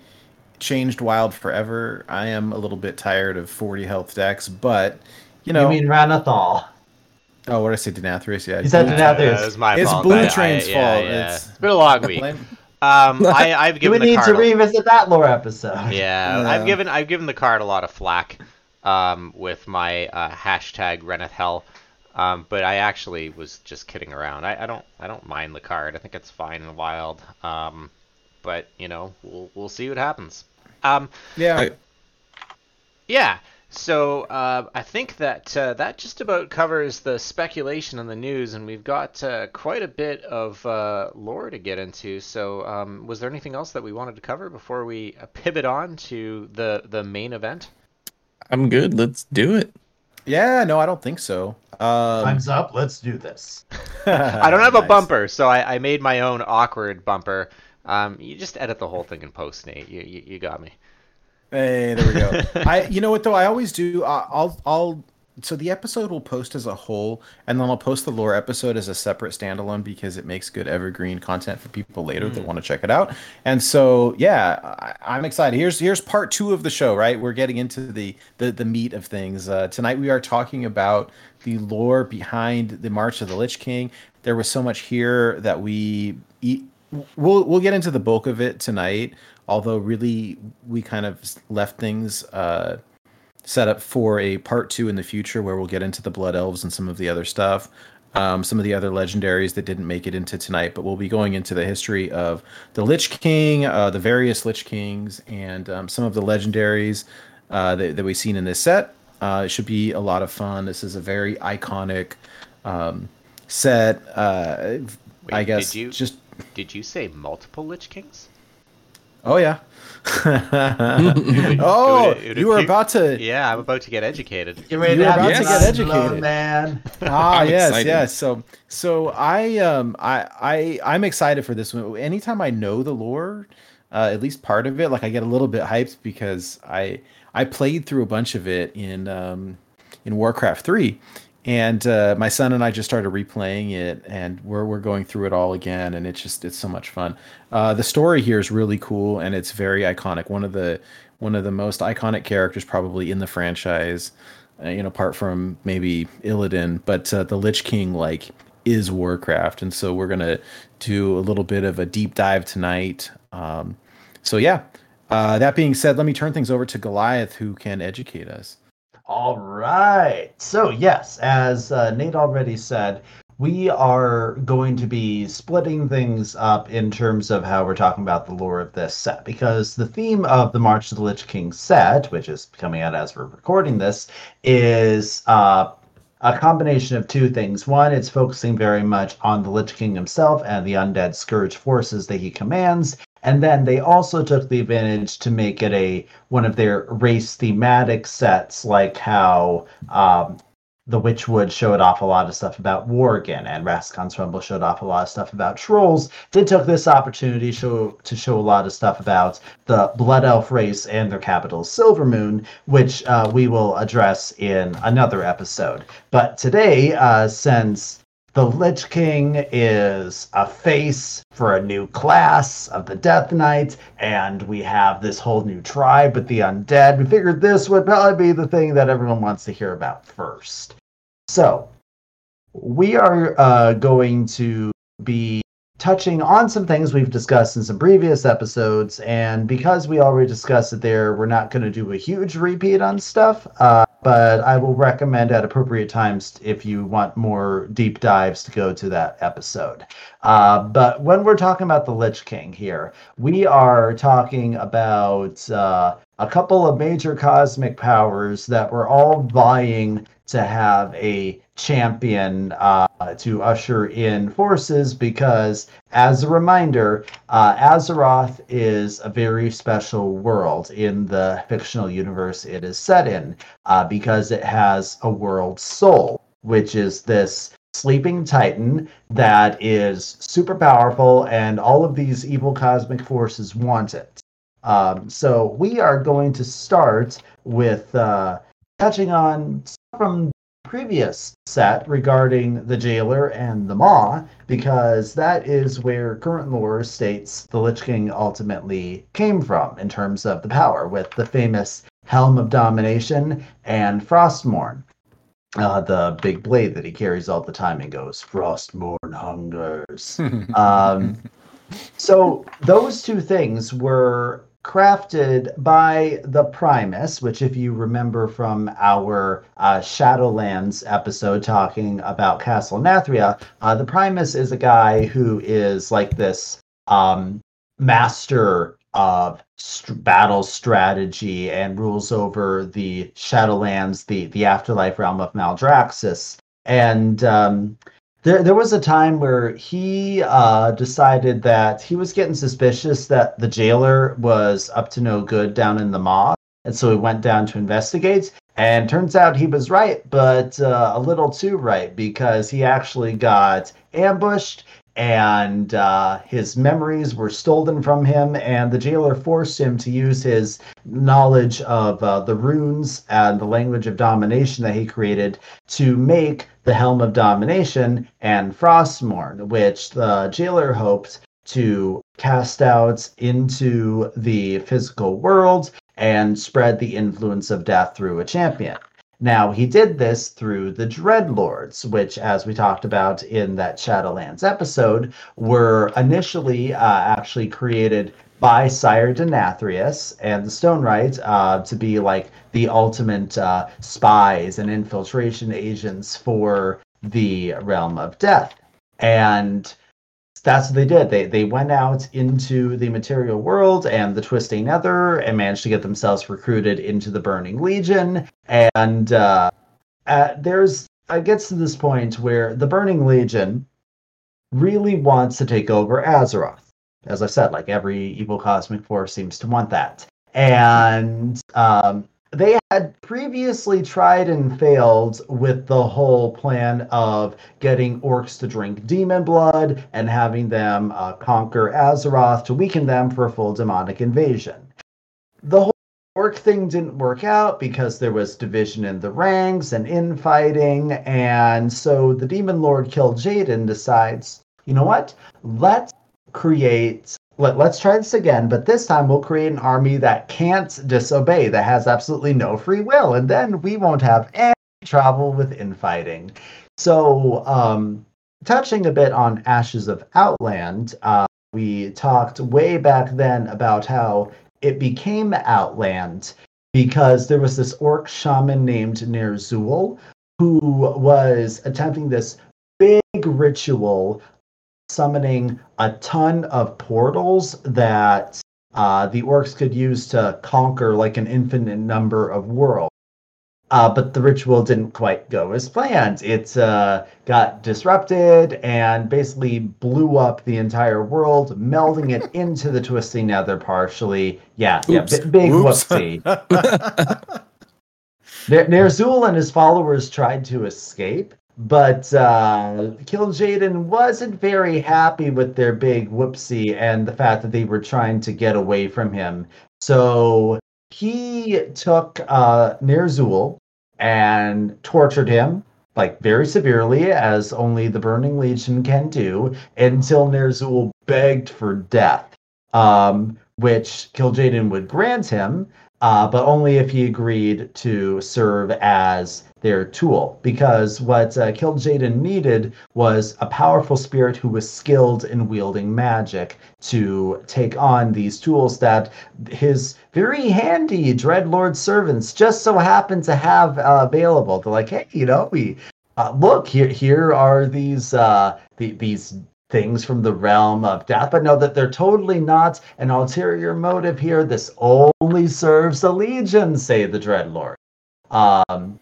changed Wild forever. I am a little bit tired of 40 health decks, but you know. You mean Renathal? oh, what did I say? Denathrius? Yeah. You said Denathrius. that was my It's fault. Blue I- I- Train's yeah, fault. yeah. It's- it's been a long week. Blame- Um, I, I've given would the need card. to a- revisit that lore episode. Yeah, Yeah. I've given I've given the card a lot of flack um, with my uh, hashtag Renathal, um, but I actually was just kidding around. I, I don't I don't mind the card. I think it's fine and wild. Um, but you know we'll we'll see what happens. Um, yeah. I- yeah. So uh, I think that uh, that just about covers the speculation and the news, and we've got uh, quite a bit of uh, lore to get into. So um, was there anything else that we wanted to cover before we uh, pivot on to the the main event? I'm good. Let's do it. Yeah. No, I don't think so. Um, Time's up. Let's do this. I don't have a bumper, so I, I made my own awkward bumper. Um, you just edit the whole thing in post, Nate. You you, you got me. Hey, there we go. I, you know what though? I always do. I- I'll, I'll. So the episode will post as a whole, and then I'll post the lore episode as a separate standalone because it makes good evergreen content for people later that want to check it out. And so, yeah, I, I'm excited. Here's here's part two of the show. Right, we're getting into the the, the meat of things. Uh, tonight we are talking about the lore behind the March of the Lich King. There was so much here that we eat. We'll we'll get into the bulk of it tonight although really we kind of left things uh, set up for a part two in the future where we'll get into the blood elves and some of the other stuff um, some of the other legendaries that didn't make it into tonight but we'll be going into the history of the lich king uh, the various lich kings and um, some of the legendaries uh, that, that we've seen in this set uh, it should be a lot of fun this is a very iconic um, set uh, i guess did you- just Did you say multiple Lich Kings? Oh yeah. oh, it would you were about to. Yeah, I'm about to get educated. Get ready You're to have about your to get educated. blown, man. Ah, I'm yes, excited. yes. So, so I, um, I, I, I'm excited for this one. Anytime I know the lore, uh, at least part of it, like I get a little bit hyped because I, I played through a bunch of it in, um, in Warcraft three, and uh, my son and I just started replaying it, and we're we're going through it all again, and it's just it's so much fun. Uh, the story here is really cool, and it's very iconic. One of the one of the most iconic characters probably in the franchise, uh, you know, apart from maybe Illidan, but uh, the Lich King like is Warcraft, and so we're gonna do a little bit of a deep dive tonight. Um, so yeah. Uh, that being said, let me turn things over to Goliath, who can educate us. All right. So, yes, as uh, Nate already said, we are going to be splitting things up in terms of how we're talking about the lore of this set because the theme of the March of the Lich King set, which is coming out as we're recording this, is uh, a combination of two things. One, it's focusing very much on the Lich King himself and the undead scourge forces that he commands. And then they also took the advantage to make it a one of their race thematic sets, like how um, the Witchwood showed off a lot of stuff about Worgen, and Rastakhan's Rumble showed off a lot of stuff about trolls. They took this opportunity show, to show a lot of stuff about the Blood Elf race and their capital, Silvermoon, which uh, we will address in another episode. But today, uh, since the Lich King is a face for a new class of the Death Knight, and we have this whole new tribe with the undead. We figured this would probably be the thing that everyone wants to hear about first. So, we are uh, going to be touching on some things we've discussed in some previous episodes. And because we already discussed it there, we're not going to do a huge repeat on stuff. Uh, but I will recommend at appropriate times if you want more deep dives to go to that episode. Uh, but when we're talking about the Lich King here, we are talking about uh, a couple of major cosmic powers that were all vying to have a champion uh, to usher in forces because, as a reminder, uh, Azeroth is a very special world in the fictional universe it is set in uh, because it has a world soul, which is this sleeping titan that is super powerful, and all of these evil cosmic forces want it. Um, so we are going to start with uh, touching on from previous set regarding the jailer and the maw because that is where current lore states the lich king ultimately came from in terms of the power with the famous helm of domination and frostmourne uh, the big blade that he carries all the time and goes frostmourne hungers. Um, so those two things were crafted by the Primus, which, if you remember from our uh, Shadowlands episode talking about Castle Nathria, uh, the Primus is a guy who is like this um, master of st- battle strategy and rules over the Shadowlands, the the afterlife realm of Maldraxxus. And um, there, there was a time where he uh, decided that he was getting suspicious that the jailer was up to no good down in the maw, and so he went down to investigate. And turns out he was right, but uh, a little too right because he actually got ambushed and uh, his memories were stolen from him, and the jailer forced him to use his knowledge of uh, the runes and the language of domination that he created to make the Helm of Domination and Frostmourne, which the jailer hoped to cast out into the physical world and spread the influence of death through a champion. Now, he did this through the Dreadlords, which, as we talked about in that Shadowlands episode, were initially uh, actually created by Sire Denathrius and the Stoneright uh, to be like the ultimate uh, spies and infiltration agents for the realm of death. And that's what they did. They they went out into the material world and the twisting nether and managed to get themselves recruited into the Burning Legion. And uh, uh, there's it gets to this point where the Burning Legion really wants to take over Azeroth. As I said, like every evil cosmic force seems to want that. And um, they had previously tried and failed with the whole plan of getting orcs to drink demon blood and having them uh, conquer Azeroth to weaken them for a full demonic invasion. The whole orc thing didn't work out because there was division in the ranks and infighting, and so the demon lord Kil'jaeden decides, you know what? Let's create let, let's try this again, but this time we'll create an army that can't disobey, that has absolutely no free will, and then we won't have any trouble with infighting. So, um, touching a bit on Ashes of Outland, uh, we talked way back then about how it became Outland because there was this orc shaman named Ner'zhul who was attempting this big ritual summoning a ton of portals that uh, the orcs could use to conquer like an infinite number of worlds. Uh, but the ritual didn't quite go as planned. It uh, got disrupted and basically blew up the entire world, melding it into the twisting nether partially. Yeah, Oops. yeah, b- big Oops. whoopsie. Ner- Ner'zhul and his followers tried to escape, but uh, Kil'jaeden wasn't very happy with their big whoopsie and the fact that they were trying to get away from him. So he took uh, Ner'zhul and tortured him, like very severely, as only the Burning Legion can do, until Ner'zhul begged for death, um, which Kil'jaeden would grant him. Uh, but only if he agreed to serve as their tool. Because what uh, Kil'jaeden needed was a powerful spirit who was skilled in wielding magic to take on these tools that his very handy Dreadlord servants just so happen to have uh, available. They're like, hey, you know, we uh, look here. Here are these uh, the, these things from the realm of death, but know that they're totally not an ulterior motive here. This only serves the Legion, say the Dreadlord. Um,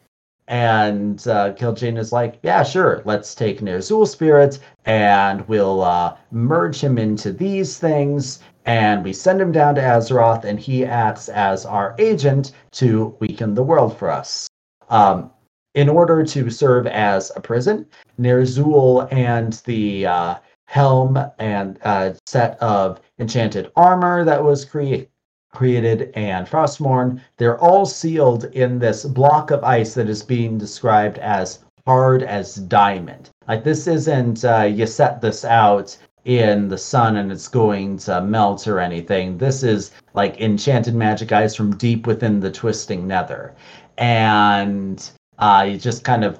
and uh, is like, yeah, sure, let's take Ner'zhul Spirit and we'll uh, merge him into these things. And we send him down to Azeroth, and he acts as our agent to weaken the world for us. Um, in order to serve as a prison, Ner'zhul and the uh, helm and uh, set of enchanted armor that was created created and Frostmourne, they're all sealed in this block of ice that is being described as hard as diamond. Like this isn't uh, you set this out in the sun and it's going to melt or anything. This is like enchanted magic ice from deep within the twisting nether. And uh, you just kind of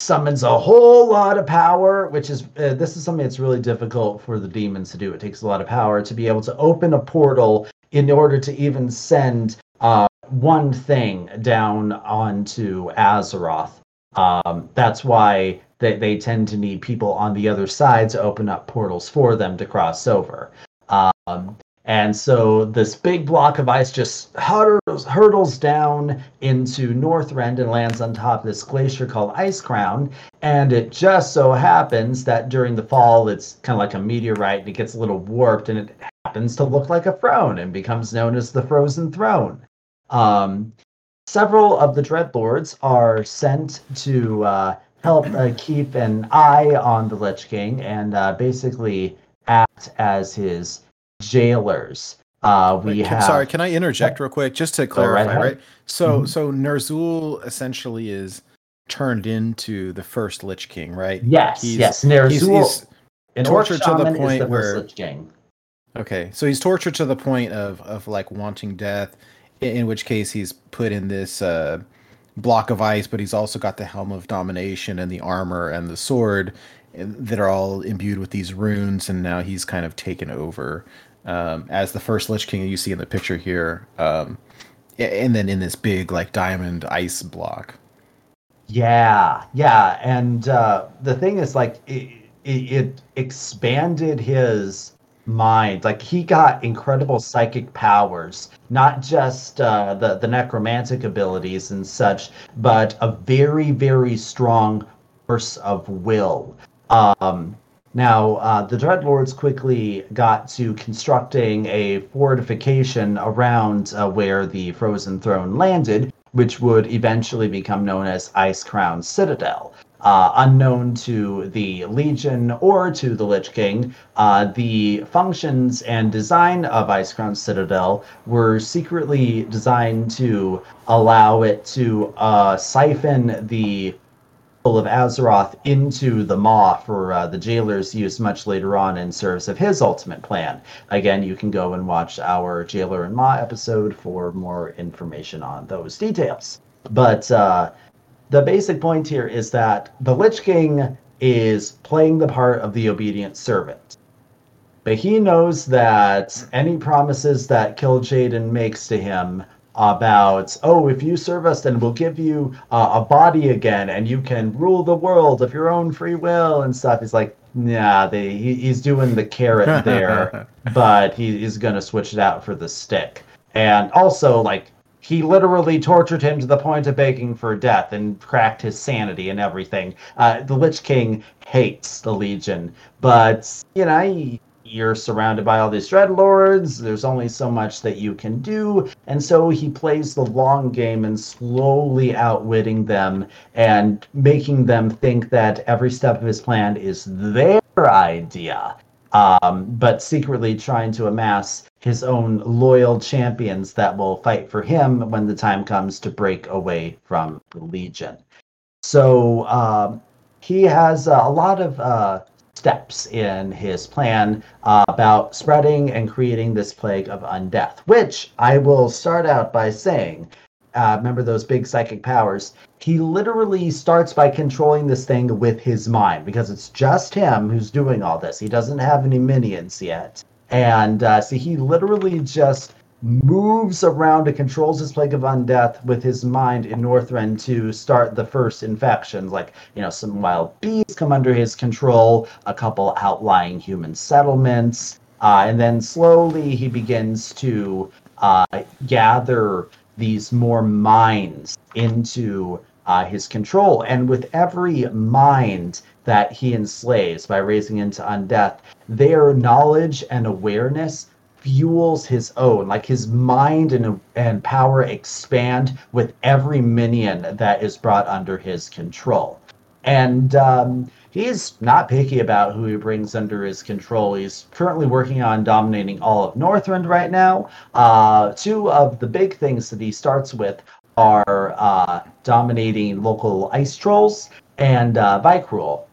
summons a whole lot of power, which is uh, this is something that's really difficult for the demons to do. It takes a lot of power to be able to open a portal in order to even send uh, one thing down onto Azeroth. Um, that's why they, they tend to need people on the other side to open up portals for them to cross over. Um, and so this big block of ice just hurtles down into Northrend and lands on top of this glacier called Icecrown. And it just so happens that during the fall, it's kind of like a meteorite and it gets a little warped and it happens to look like a throne and becomes known as the Frozen Throne. Um, several of the Dreadlords are sent to uh, help uh, keep an eye on the Lich King and uh, basically act as his jailers. Uh, we Wait, have. Sorry, can I interject real quick just to clarify? ahead. Right. So Mhm. so Ner'zhul essentially is turned into the first Lich King, right? Yes, He's- yes. He's, Ner'zhul, he's tortured to the point the where- Lich King. okay. So he's tortured to the point of of like wanting death. In, in which case he's put in this uh, block of ice, but he's also got the helm of domination and the armor and the sword that are all imbued with these runes, and now he's kind of taken over um, as the first Lich King you see in the picture here. Um, and then in this big like diamond ice block. Yeah, yeah, and uh, the thing is, like, it, it, expanded his mind. Like, he got incredible psychic powers, not just uh, the the necromantic abilities and such, but a very, very strong force of will. Um, now, uh, the Dreadlords quickly got to constructing a fortification around uh, where the Frozen Throne landed, which would eventually become known as Icecrown Citadel. Uh, unknown to the Legion or to the Lich King, uh, the functions and design of Icecrown Citadel were secretly designed to allow it to uh, siphon the of Azeroth into the Maw for uh, the jailers use much later on in service of his ultimate plan. Again, you can go and watch our Jailer and Maw episode for more information on those details. But uh, the basic point here is that the Lich King is playing the part of the obedient servant. But he knows that any promises that Kil'jaeden makes to him about, oh, if you serve us, then we'll give you uh, a body again and you can rule the world of your own free will and stuff. He's like, nah, they, he, he's doing the carrot there, but he, he's going to switch it out for the stick. And also, like, he literally tortured him to the point of begging for death and cracked his sanity and everything. Uh, the Lich King hates the Legion, but, you know, he, you're surrounded by all these dreadlords. There's only so much that you can do. And so he plays the long game and slowly outwitting them and making them think that every step of his plan is their idea. Um, but secretly trying to amass his own loyal champions that will fight for him when the time comes to break away from the Legion. So um, he has a lot of uh, steps in his plan uh, about spreading and creating this plague of undeath, which I will start out by saying. Uh, remember those big psychic powers? He literally starts by controlling this thing with his mind because it's just him who's doing all this. He doesn't have any minions yet. And uh, so he literally just moves around and controls his plague of undeath with his mind in Northrend to start the first infections. Like, you know, some wild bees come under his control, a couple outlying human settlements, uh, and then slowly he begins to uh, gather these more minds into uh, his control. And with every mind that he enslaves by raising into undeath, their knowledge and awareness fuels his own like his mind and and power expand with every minion that is brought under his control. And um, he's not picky about who he brings under his control. He's currently working on dominating all of northrend right now. Uh, two of the big things that he starts with are uh, dominating local ice trolls and uh,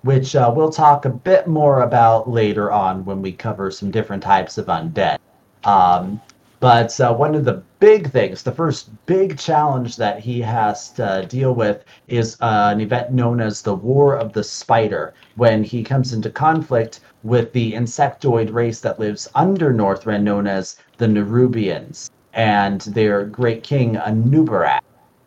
which uh, we'll talk a bit more about later on when we cover some different types of undead. Um, but uh, one of the big things, the first big challenge that he has to deal with is uh, an event known as the War of the Spider, when he comes into conflict with the insectoid race that lives under Northrend, known as the Nerubians, and their great king, Anub'arak.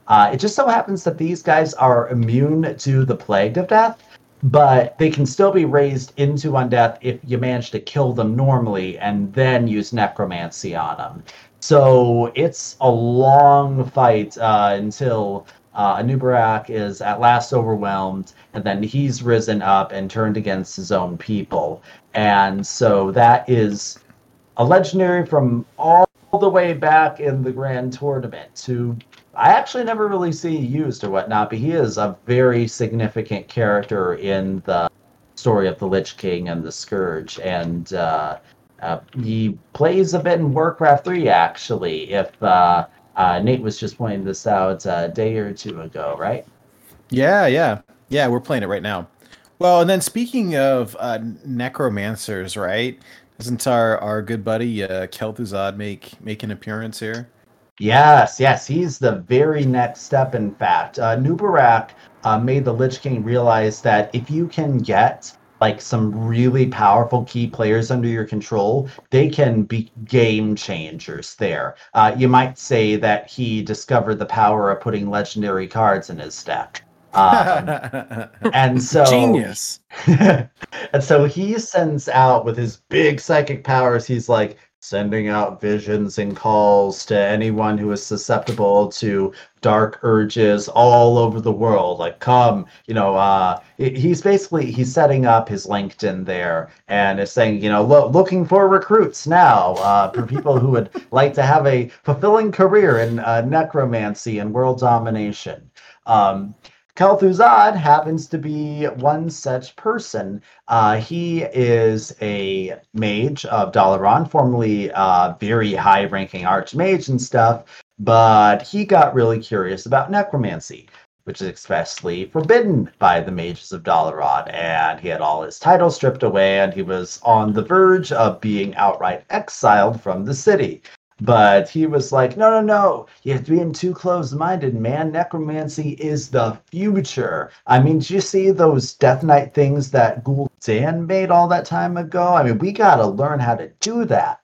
Uh, it just so happens that these guys are immune to the plague of death, but they can still be raised into undeath if you manage to kill them normally and then use necromancy on them. So it's a long fight uh, until uh, Anub'arak is at last overwhelmed, and then he's risen up and turned against his own people. And so that is a legendary from all the way back in the Grand Tournament who I actually never really see used or whatnot, but he is a very significant character in the story of the Lich King and the Scourge, and uh, uh, he plays a bit in Warcraft 3 actually. If uh, uh Nate was just pointing this out a day or two ago, right? Yeah, yeah, yeah. We're playing it right now. Well, and then speaking of uh, necromancers, right? Doesn't our, our good buddy uh, Kel'Thuzad make make an appearance here? Yes, yes, he's the very next step. In fact, uh, Nubarak uh, made the Lich King realize that if you can get like some really powerful key players under your control, they can be game changers there. Uh, you might say that he discovered the power of putting legendary cards in his deck. Um, and so genius. and so he sends out with his big psychic powers. He's like, sending out visions and calls to anyone who is susceptible to dark urges all over the world. Like come you know uh he's basically he's setting up his linkedin there and is saying you know lo- looking for recruits now uh, for people who would like to have a fulfilling career in uh, necromancy and world domination. Um Kel'Thuzad happens to be one such person. Uh, he is a mage of Dalaran, formerly uh, very high-ranking archmage and stuff, but he got really curious about necromancy, which is expressly forbidden by the mages of Dalaran, and he had all his titles stripped away, and he was on the verge of being outright exiled from the city. But he was like, no, no, no, you're being too close minded, man. Necromancy is the future. I mean, did you see those Death Knight things that Gul'dan made all that time ago? I mean, we got to learn how to do that.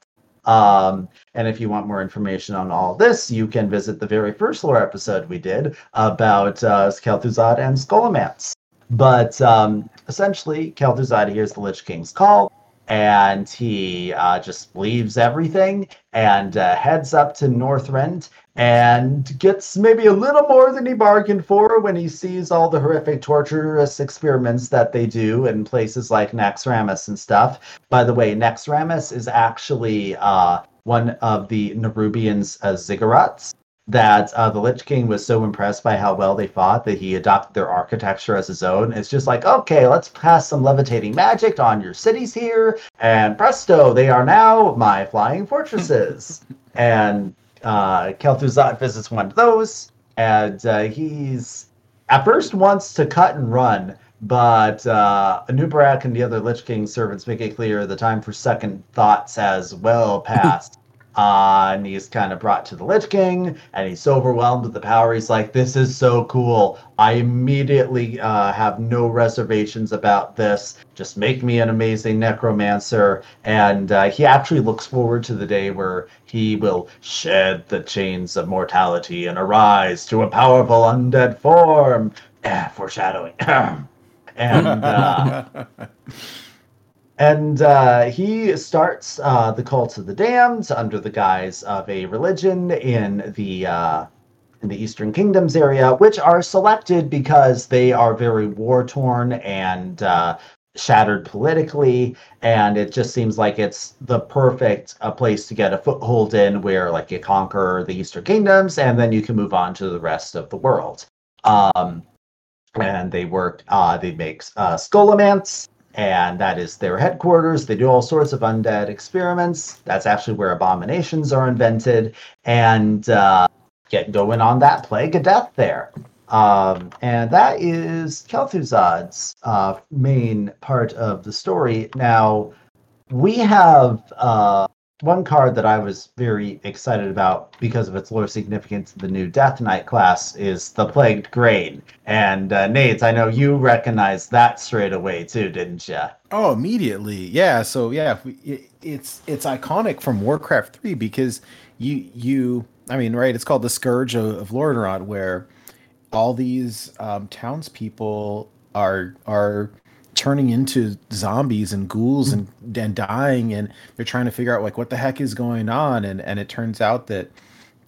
Um, and if you want more information on all this, you can visit the very first lore episode we did about uh, Kel'Thuzad and Scholomance. But um, essentially, Kel'Thuzad hears the Lich King's call and he uh, just leaves everything and uh, heads up to Northrend and gets maybe a little more than he bargained for when he sees all the horrific torturous experiments that they do in places like Naxxramas and stuff. By the way, Naxxramas is actually uh, one of the Nerubians' uh, ziggurats that uh, the Lich King was so impressed by how well they fought that he adopted their architecture as his own. It's just like, okay, let's pass some levitating magic on your cities here, and presto, they are now my flying fortresses. and uh, Kel'Thuzad visits one of those, and uh, he's at first wants to cut and run, but uh, Anub'arak and the other Lich King servants make it clear the time for second thoughts has well passed. Uh, and he's kind of brought to the Lich King, and he's so overwhelmed with the power. He's like, "This is so cool! I immediately uh, have no reservations about this. Just make me an amazing necromancer." And uh, he actually looks forward to the day where he will shed the chains of mortality and arise to a powerful undead form. Eh, foreshadowing. and uh, and uh, he starts uh, the cult of the damned under the guise of a religion in the uh, in the Eastern Kingdoms area, which are selected because they are very war torn and uh, shattered politically, and it just seems like it's the perfect uh, place to get a foothold in, where like you conquer the Eastern Kingdoms, and then you can move on to the rest of the world. Um, and they work. Uh, they make uh, Scholomance, and that is their headquarters. They do all sorts of undead experiments. That's actually where abominations are invented, and uh, get going on that plague of death there. Um, and that is Kel'Thuzad's uh, main part of the story. Now, we have uh, one card that I was very excited about because of its lore significance. The new Death Knight class is the Plagued Grain, and uh, Nate, I know you recognized that straight away too, didn't you? Oh, immediately, yeah. So yeah, it, it's it's iconic from Warcraft three because you you I mean right, it's called the Scourge of, of Lordaeron, where all these um, townspeople are are turning into zombies and ghouls and and dying and they're trying to figure out like what the heck is going on and and it turns out that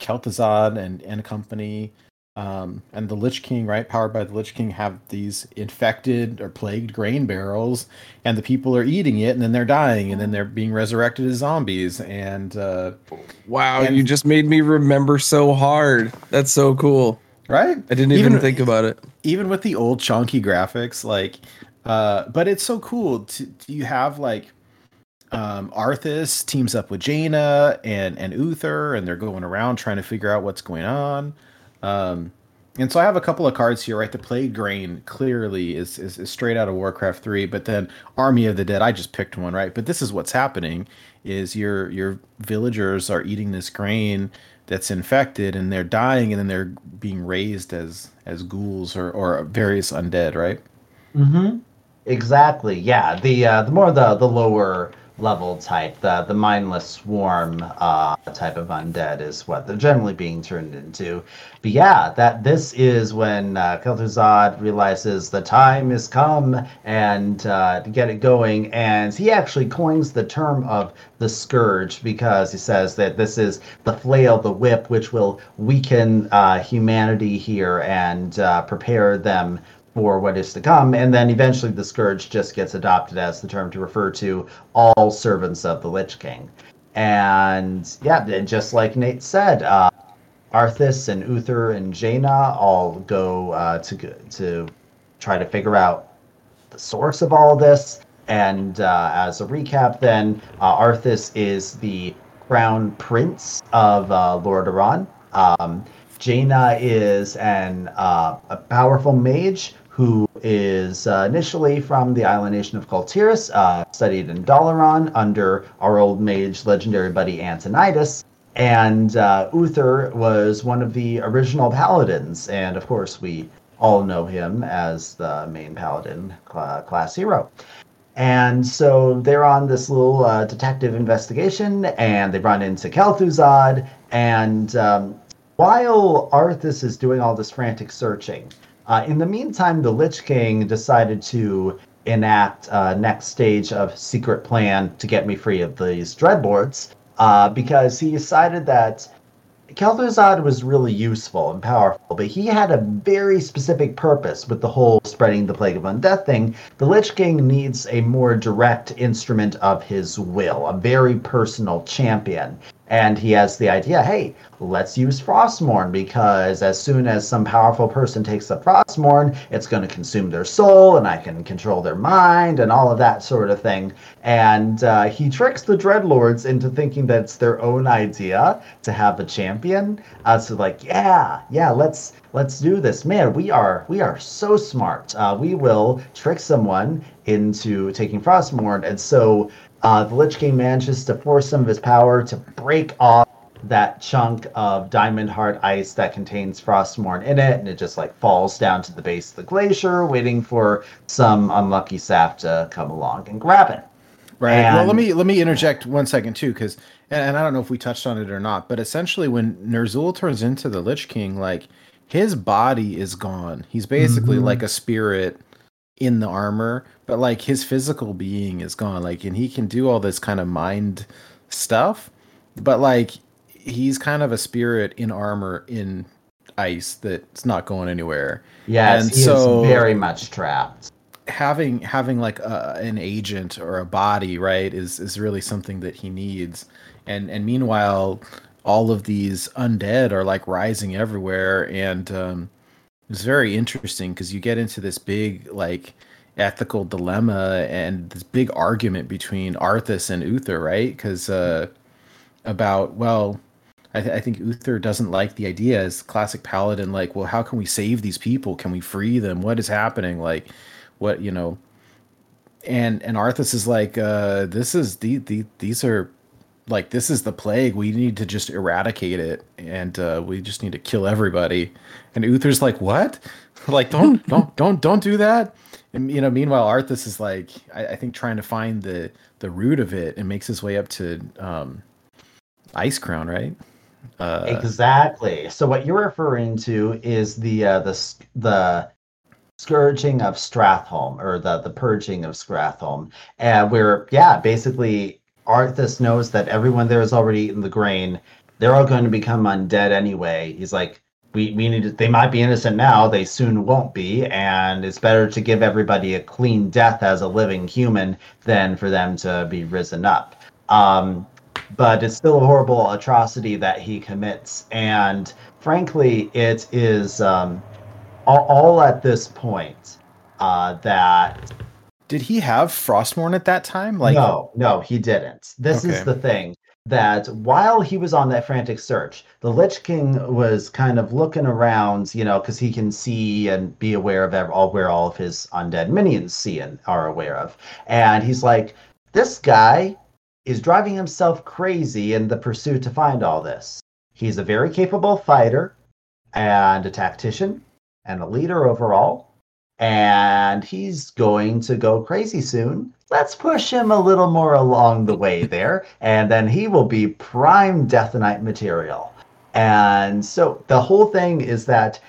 Kel'Thuzad and and company um, and the Lich King, right, powered by the Lich King, have these infected or plagued grain barrels, and the people are eating it, and then they're dying, and then they're being resurrected as zombies. And uh, Wow, And- you just made me remember so hard. That's so cool. right, I didn't even, think about it. even with the old chunky graphics like uh but it's so cool to you have like um arthas teams up with jaina and and uther and they're going around trying to figure out what's going on. Um and so i have a couple of cards here right? The plague grain clearly is, is is straight out of warcraft 3 but then army of the dead i just picked one right? But this is what's happening is your your villagers are eating this grain that's infected and they're dying and then they're being raised as as ghouls or or various undead right? Mm-hmm. Exactly. Yeah. The uh, the more the the lower level type, the the mindless swarm uh, type of undead is what they're generally being turned into. But yeah, that this is when uh, Kel'Thuzad realizes the time has come and uh, to get it going, and he actually coins the term of the scourge because he says that this is the flail, the whip, which will weaken uh, humanity here and uh, prepare them for what is to come. And then eventually the Scourge just gets adopted as the term to refer to all servants of the Lich King. And yeah, just like Nate said, uh, Arthas and Uther and Jaina all go uh, to to try to figure out the source of all this. And uh, as a recap, then uh, Arthas is the crown prince of uh, Lordaeron. Um, Jaina is an uh, a powerful mage who is uh, initially from the island nation of Kul Tiras, uh, studied in Dalaran under our old mage legendary buddy Antonidas. And uh, Uther was one of the original paladins, and of course we all know him as the main paladin cla- class hero. And so they're on this little uh, detective investigation, and they run into Kel'Thuzad. And um, while Arthas is doing all this frantic searching, uh, in the meantime, the Lich King decided to enact uh, next stage of secret plan to get me free of these dreadlords, uh, because he decided that Kel'Thuzad was really useful and powerful, but he had a very specific purpose with the whole spreading the plague of undeath thing. The Lich King needs a more direct instrument of his will, a very personal champion. And he has the idea, hey, let's use Frostmourne because as soon as some powerful person takes the Frostmourne, it's going to consume their soul and I can control their mind and all of that sort of thing. And uh, he tricks the Dreadlords into thinking that it's their own idea to have a champion. Uh, so like, yeah, yeah, let's let's do this, man. We are we are so smart. Uh, we will trick someone into taking Frostmourne, and so uh, the Lich King manages to force some of his power to break off that chunk of diamond heart ice that contains Frostmourne in it, and it just like falls down to the base of the glacier, waiting for some unlucky sap to come along and grab it. Right. well, let me let me interject one second too, because and, and I don't know if we touched on it or not, but essentially when Ner'zhul turns into the Lich King, like his body is gone. He's basically Mhm. like a spirit in the armor, but like his physical being is gone. Like, and he can do all this kind of mind stuff, but like he's kind of a spirit in armor in ice that's not going anywhere. Yes, And so- very much trapped. having having like a, an agent or a body right is is really something that he needs and and meanwhile all of these undead are like rising everywhere and um it's very interesting because you get into this big like ethical dilemma and this big argument between arthas and uther right because uh about well I, th- I think Uther doesn't like the idea as classic paladin. Like, well, how can we save these people? Can we free them? What is happening? Like, what you know? And and Arthas is like, uh, this is the, the these are like this is the plague. We need to just eradicate it, and uh, we just need to kill everybody. And Uther's like, what? like, don't don't don't don't do that. And you know, meanwhile, Arthas is like, I, I think trying to find the the root of it and makes his way up to um, Icecrown, right? Uh, exactly. So what you're referring to is the uh, the the scourging of Stratholme or the the purging of Stratholme, uh, where yeah, basically Arthas knows that everyone there has already eaten the grain. They're all going to become undead anyway. He's like, we we need to, they might be innocent now. They soon won't be, and it's better to give everybody a clean death as a living human than for them to be risen up. Um, but it's still a horrible atrocity that he commits. And frankly, it is um, all, all at this point uh, that Did he have Frostmourne at that time? Like, no, no, he didn't. This Okay. is the thing that while he was on that frantic search, the Lich King was kind of looking around, you know, because he can see and be aware of all where all of his undead minions see and are aware of, and he's like, this guy is driving himself crazy in the pursuit to find all this. He's a very capable fighter and a tactician and a leader overall and he's going to go crazy soon. Let's push him a little more along the way there, and then he will be prime Death Knight material. And so the whole thing is that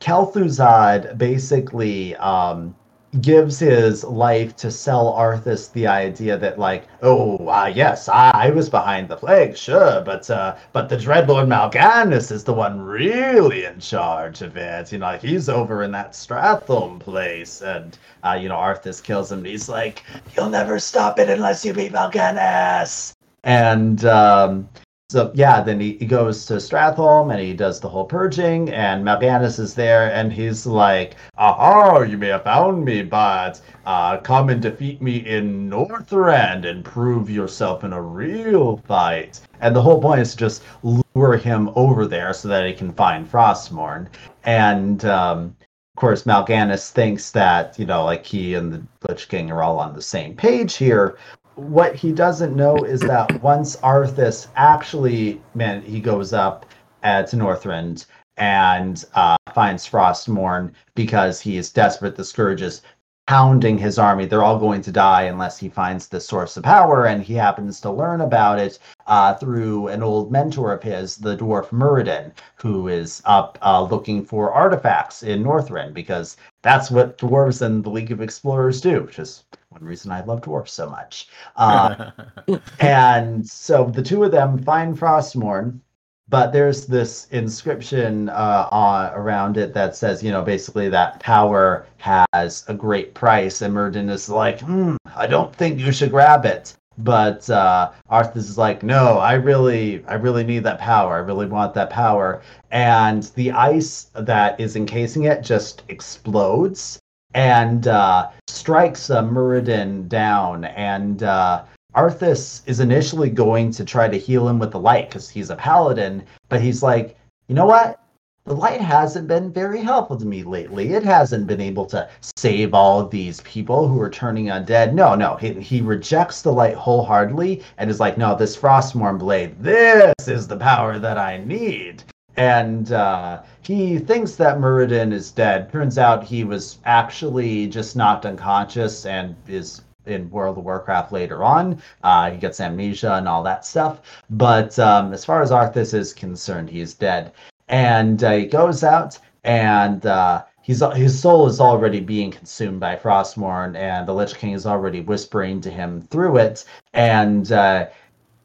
Kel'Thuzad basically um, gives his life to sell Arthas the idea that, like, oh, uh, yes, I, I was behind the plague, sure, but uh, but the Dreadlord Mal'Ganis is the one really in charge of it. You know, he's over in that Stratholme place, and uh, you know, Arthas kills him. He's like, "You'll never stop it unless you beat Mal'Ganis." And um, so yeah, then he, he goes to Stratholme and he does the whole purging, and Mal'Ganis is there, and he's like, "Aha! You may have found me, but uh, come and defeat me in Northrend and prove yourself in a real fight." And the whole point is to just lure him over there so that he can find Frostmourne. And um, of course, Mal'Ganis thinks that you know, like he and the Lich King are all on the same page here, what he doesn't know is that once Arthas actually, man, he goes up uh, to Northrend and uh, finds Frostmourne because he is desperate. The Scourge is hounding his army. They're all going to die unless he finds the source of power, and he happens to learn about it uh, through an old mentor of his, the dwarf Muradin, who is up uh, looking for artifacts in Northrend because that's what dwarves and the League of Explorers do, is one reason I love dwarfs so much. Uh, and so the two of them find Frostmourne, but there's this inscription uh, on, around it that says, you know, basically that power has a great price. And Muradin is like, hmm, I don't think you should grab it. But uh, Arthas is like, no, I really, I really need that power. I really want that power. And the ice that is encasing it just explodes and uh, strikes uh, Muradin down. And uh, Arthas is initially going to try to heal him with the light because he's a paladin, but he's like, you know what? the light hasn't been very helpful to me lately. It hasn't been able to save all of these people who are turning undead. No, no, he, he rejects the light wholeheartedly and is like, no, this Frostmourne blade, this is the power that I need. And uh, he thinks that Muradin is dead. Turns out he was actually just knocked unconscious and is in World of Warcraft later on. Uh, he gets amnesia and all that stuff. But um, as far as Arthas is concerned, he's dead and uh, he goes out and uh, he's his soul is already being consumed by Frostmourne, and the Lich King is already whispering to him through it. And uh,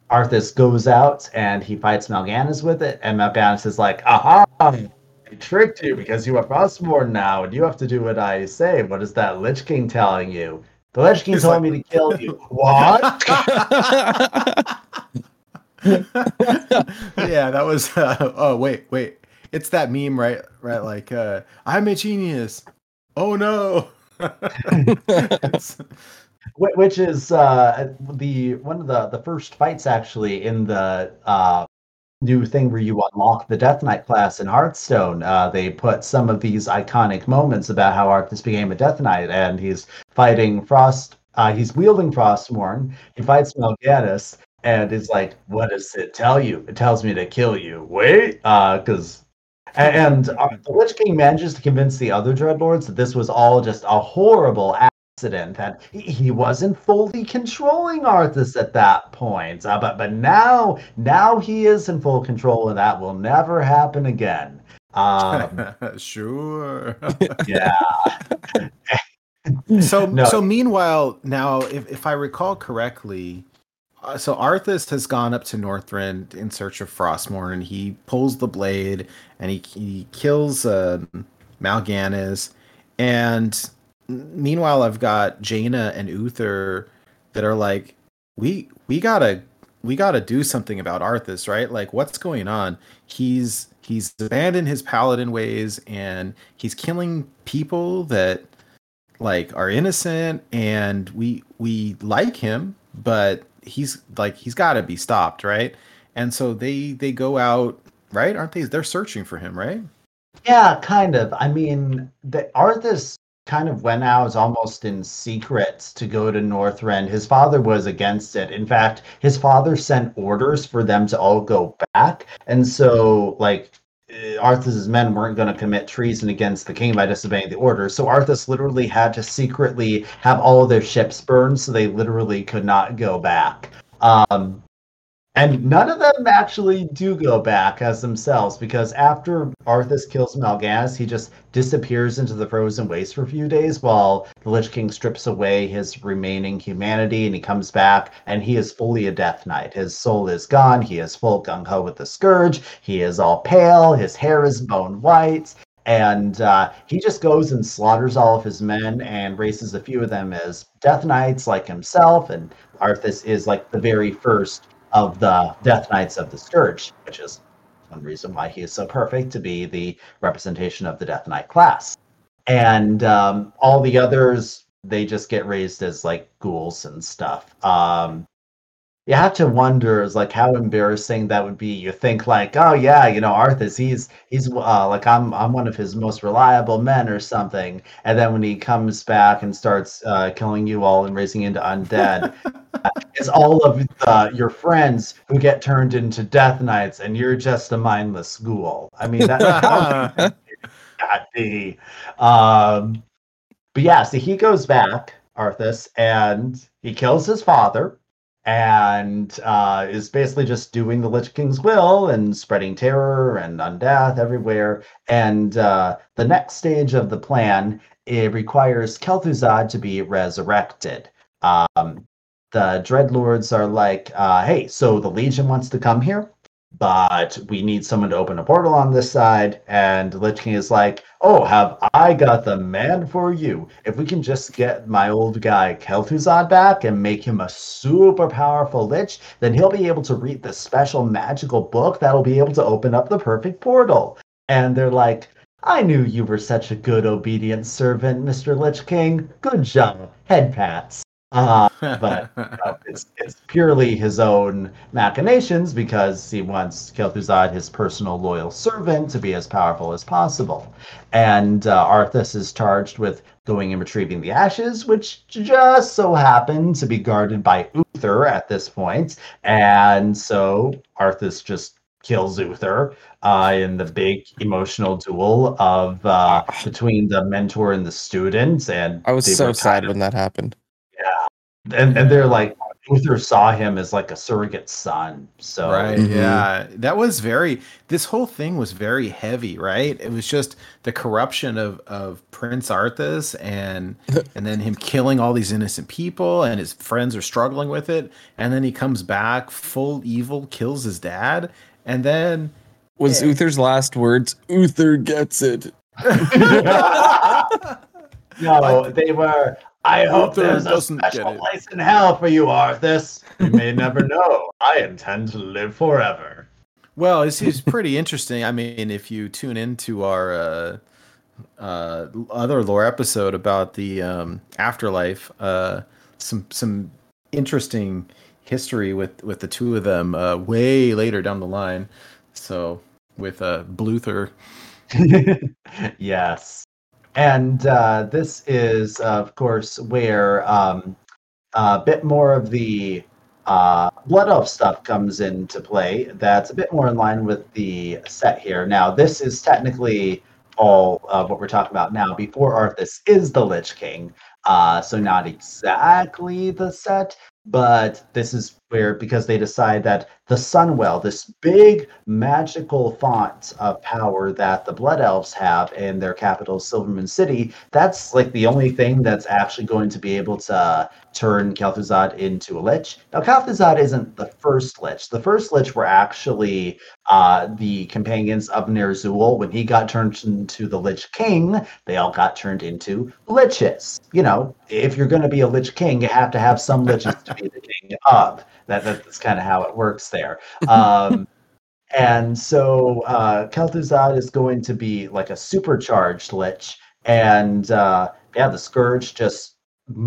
Arthas goes out and he fights Mal'Ganis with it, and Mal'Ganis is like, "Aha! I tricked you because you are Frostmourne now, and you have to do what I say. What is that Lich King telling you?" The Lich King told like... me to kill you. What? yeah, that was. Uh, oh wait, wait. It's that meme, right? Right, like uh, I'm a genius. Oh no. Which is uh, the one of the the first fights actually in the uh, new thing where you unlock the Death Knight class in Hearthstone. Uh, they put some of these iconic moments about how Arthas became a Death Knight, and he's fighting Frost. Uh, he's wielding Frostmourne. He fights Mal'Ganis, and is like, "What does it tell you? It tells me to kill you." Wait, because. Uh, and uh, the Lich King manages to convince the other Dreadlords that this was all just a horrible accident, that he wasn't fully controlling Arthas at that point. Uh, but but now now he is in full control, and that will never happen again. Um, sure. yeah. so no. so meanwhile, now if if I recall correctly, uh, so Arthas has gone up to Northrend in search of Frostmourne, and he pulls the blade and he he kills uh, Mal'Ganis. And meanwhile, I've got Jaina and Uther that are like, we we gotta we gotta do something about Arthas, right? Like, what's going on? He's he's abandoned his paladin ways and he's killing people that like are innocent and we we like him but he's like he's got to be stopped, right? And so they they go out, right? Aren't they? They're searching for him, right? Yeah, kind of. I mean, the Arthas kind of went out almost in secret to go to Northrend. His father was against it. In fact, his father sent orders for them to all go back. And so, like, uh, Arthas's men weren't going to commit treason against the king by disobeying the orders. So Arthas literally had to secretly have all of their ships burned, so they literally could not go back. Um, and none of them actually do go back as themselves because after Arthas kills Mal'Ganis, he just disappears into the frozen waste for a few days while the Lich King strips away his remaining humanity and he comes back and he is fully a Death Knight. His soul is gone. He is full gung ho with the Scourge. He is all pale. His hair is bone white. And uh, he just goes and slaughters all of his men and races a few of them as Death Knights like himself. And Arthas is like the very first of the Death Knights of the Scourge, which is one reason why he is so perfect to be the representation of the Death Knight class. And um, all the others, they just get raised as like ghouls and stuff. Um, you have to wonder is like how embarrassing that would be. You think like, oh yeah, you know, Arthas, he's he's uh, like I'm I'm one of his most reliable men or something, and then when he comes back and starts uh, killing you all and raising into undead, it's all of uh, your friends who get turned into death knights, and you're just a mindless ghoul. I mean, that God be. Um, but yeah, so he goes back, Arthas, and he kills his father and uh, is basically just doing the Lich King's will and spreading terror and undeath everywhere. And uh, the next stage of the plan it requires Kel'Thuzad to be resurrected. Um, the Dreadlords are like, uh, "Hey, so the Legion wants to come here but we need someone to open a portal on this side. And Lich King is like, oh, have I got the man for you? If we can just get my old guy Kel'Thuzad back and make him a super powerful Lich, then he'll be able to read the special magical book that'll be able to open up the perfect portal. And they're like, I knew you were such a good obedient servant, Mr. Lich King. Good job. Head pats. Uh, but uh, it's it's purely his own machinations because he wants Kel'Thuzad, his personal loyal servant, to be as powerful as possible. And uh, Arthas is charged with going and retrieving the ashes, which just so happen to be guarded by Uther at this point. And so Arthas just kills Uther uh, in the big emotional duel of uh, between the mentor and the student. And I was so sad of- when that happened. And and they're like Uther saw him as like a surrogate son. So Right. Mhm. Yeah. That was very this whole thing was very heavy, right? It was just the corruption of of Prince Arthas and and then him killing all these innocent people and his friends are struggling with it and then he comes back full evil, kills his dad and then Was Yeah. Uther's last words, Uther gets it. no, they were. I hope Uther there's a special place in hell for you, Arthas. You may never know. I intend to live forever. Well, it's, it's pretty interesting. I mean, if you tune into our uh, uh, other lore episode about the um, afterlife, uh, some some interesting history with with the two of them uh, way later down the line. So with uh, Bluther, yes. And uh, this is, of course, where um, a bit more of the uh, Blood Elf stuff comes into play. That's a bit more in line with the set here. Now, this is technically all of what we're talking about now. Before Arthas is the Lich King, uh, so not exactly the set, but this is where because they decide that the Sunwell, this big magical font of power that the Blood Elves have in their capital, Silvermoon City, that's like the only thing that's actually going to be able to turn Kel'Thuzad into a Lich. Now, Kel'Thuzad isn't the first Lich. The first Lich were actually uh, the companions of Ner'zhul. When he got turned into the Lich King, they all got turned into Liches. You know, if you're going to be a Lich King, you have to have some Liches to be the king of. That, that's kind of how it works there. Um, and so uh, Kel'Thuzad is going to be like a supercharged Lich. And uh, yeah, the Scourge just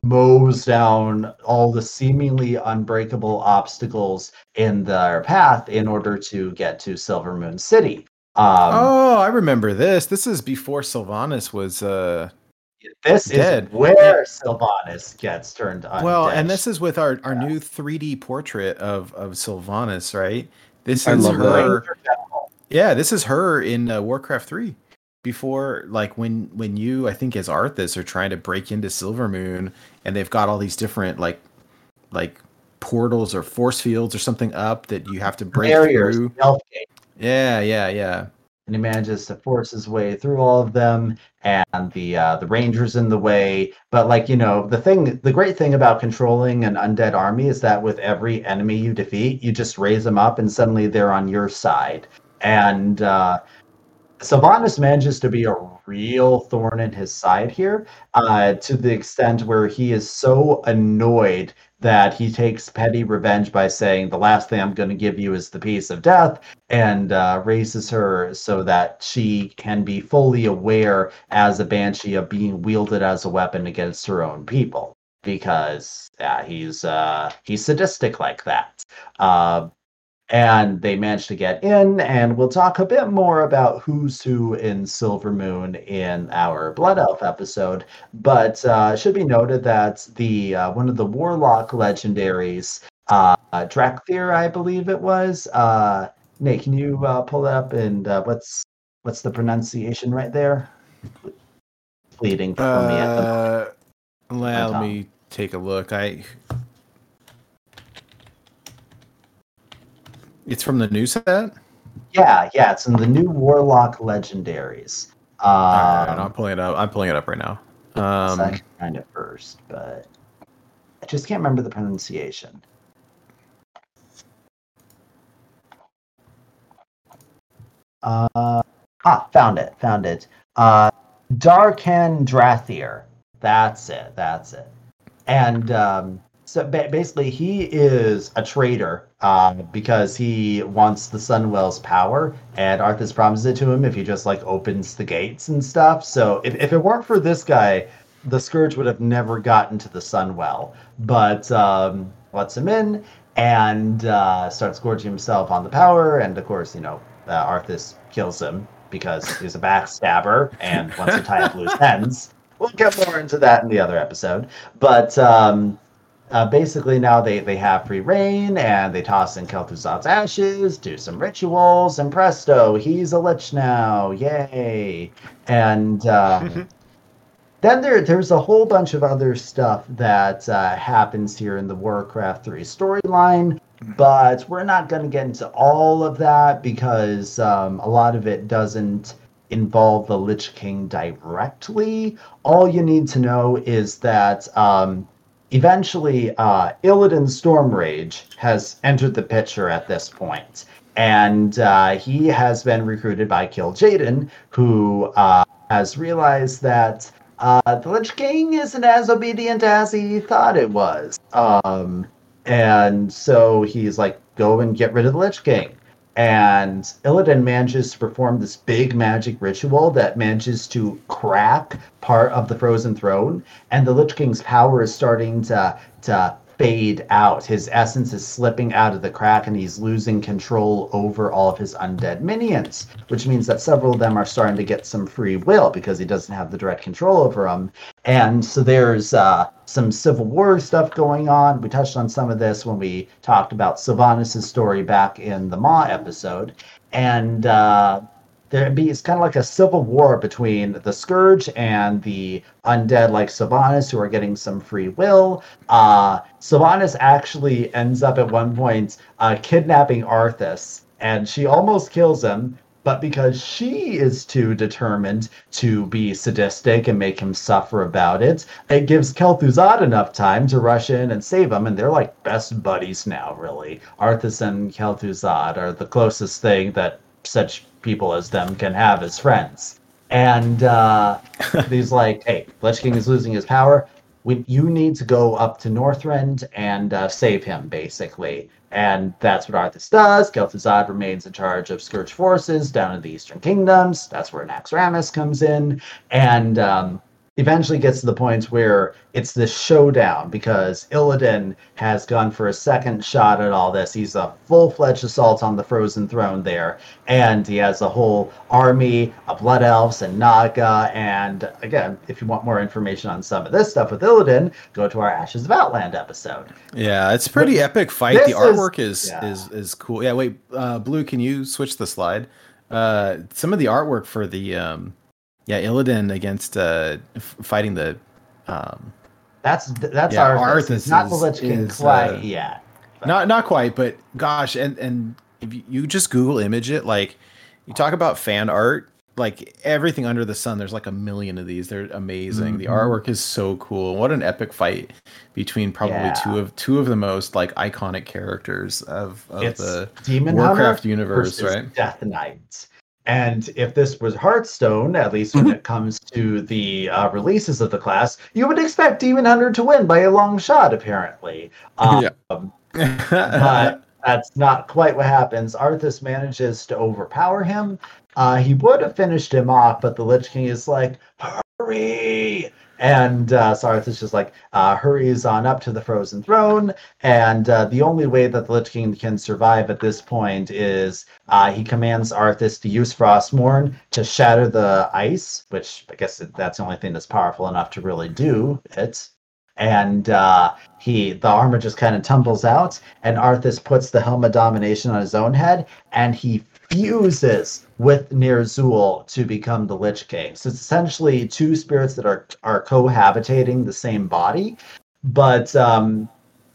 mows down all the seemingly unbreakable obstacles in their path in order to get to Silvermoon City. Um, oh, I remember this. This is before Sylvanas was. Uh, this dead. is where Sylvanas gets turned on. well, and this is with our, our new 3D portrait of of Sylvanas, right? This I is love her. Ranger Yeah, this is her in uh, Warcraft 3. Before, like when when you, I think, as Arthas, are trying to break into Silvermoon, and they've got all these different like like portals or force fields or something up that you have to break barriers, through. Yeah, yeah, yeah. And he manages to force his way through all of them and the uh, the rangers in the way. But like you know the thing the great thing about controlling an undead army is that with every enemy you defeat you just raise them up and suddenly they're on your side. And uh Sylvanas manages to be a real thorn in his side here, uh, to the extent where he is so annoyed that he takes petty revenge by saying, The last thing I'm going to give you is the peace of death, and uh, raises her so that she can be fully aware as a banshee of being wielded as a weapon against her own people. Because yeah, he's uh, he's sadistic like that. Uh, and they managed to get in and we'll talk a bit more about who's who in silver moon in our blood elf episode but uh, should be noted that the uh, one of the warlock legendaries uh, Drakthir, i believe it was uh, nate can you uh, pull that up and uh, what's what's the pronunciation right there pleading for me at the Uh, let me take a look. I. It's from the new set. yeah yeah it's in the new warlock legendaries um, I'm pulling it up. I'm pulling it up right now. So Um, I can find it first, but I just can't remember the pronunciation. Uh, ah, found it, found it. Uh, Dar'Khan Drathir. That's it, that's it. And um, so ba- basically, he is a traitor uh, because he wants the Sunwell's power, and Arthas promises it to him if he just like opens the gates and stuff. So if, if it weren't for this guy, the Scourge would have never gotten to the Sunwell. But um, lets him in, and uh, starts gorging himself on the power. And of course, you know, uh, Arthas kills him because he's a backstabber and wants to tie up loose ends. We'll get more into that in the other episode. But um, uh, basically, now they, they have free rein and they toss in Kel'Thuzad's ashes, do some rituals, and presto, he's a lich now. Yay! And um, then there, there's a whole bunch of other stuff that uh, happens here in the Warcraft 3 storyline, but we're not going to get into all of that because um, a lot of it doesn't involve the Lich King directly. All you need to know is that um, eventually uh, Illidan Stormrage has entered the picture at this point, and uh, he has been recruited by Kil'jaeden, who uh, has realized that uh, the Lich King isn't as obedient as he thought it was. Um, and so he's like, go and get rid of the Lich King. And Illidan manages to perform this big magic ritual that manages to crack part of the frozen throne, and the Lich King's power is starting to to fade out. His essence is slipping out of the crack, and he's losing control over all of his undead minions, which means that several of them are starting to get some free will because he doesn't have the direct control over them. And so there's uh, some Civil War stuff going on. We touched on some of this when we talked about Sylvanas' story back in the Ma episode. And uh, there be it's kind of like a civil war between the scourge and the undead like Sylvanas who are getting some free will. Uh Sylvanas actually ends up at one point uh, kidnapping Arthas and she almost kills him but because she is too determined to be sadistic and make him suffer about it, it gives Kel'Thuzad enough time to rush in and save him, and they're like best buddies now, really. Arthas and Kel'Thuzad are the closest thing that such people as them can have as friends. And uh, he's like, hey, Lich King is losing his power. We, you need to go up to Northrend and uh, save him, basically. And that's what Arthas does. Kel'Thuzad remains in charge of Scourge forces down in the Eastern Kingdoms. That's where Naxxramas comes in. And um, eventually gets to the point where it's this showdown because Illidan has gone for a second shot at all this. He's a full-fledged assault on the Frozen Throne there, and he has a whole army of Blood Elves and Naga. And again, if you want more information on some of this stuff with Illidan, go to our Ashes of Outland episode. Yeah, it's pretty epic fight. The is- artwork is yeah. is is cool. Yeah, wait, uh, Blue, can you switch the slide? Uh, some of the artwork for the um, yeah, Illidan against uh, f- fighting the um, That's that's Yeah, our Arthas It's not the Lich King is, quite uh, yet. not not quite, but gosh, and and if you, just Google image it, like you talk about fan art, like everything under the sun. There's like a million of these. They're amazing. The Mhm. artwork is so cool. What an epic fight between probably Yeah. two of two of the most like iconic characters of, of It's the Demon Warcraft Hunter universe, right? Death Knight. And if this was Hearthstone, at least when it comes to the uh, releases of the class, you would expect Demon Hunter to win by a long shot, apparently. Um, Yeah. but that's not quite what happens. Arthas manages to overpower him. Uh, he would have finished him off, but the Lich King is like, hurry! And uh, so Arthas just like uh, hurries on up to the Frozen Throne. And uh, the only way that the Lich King can survive at this point is uh, he commands Arthas to use Frostmourne to shatter the ice, which I guess that's the only thing that's powerful enough to really do it. And uh, he, the armor just kind of tumbles out, and Arthas puts the helm of domination on his own head, and he fuses with Ner'zhul to become the Lich King. So it's essentially two spirits that are are cohabitating the same body, but um,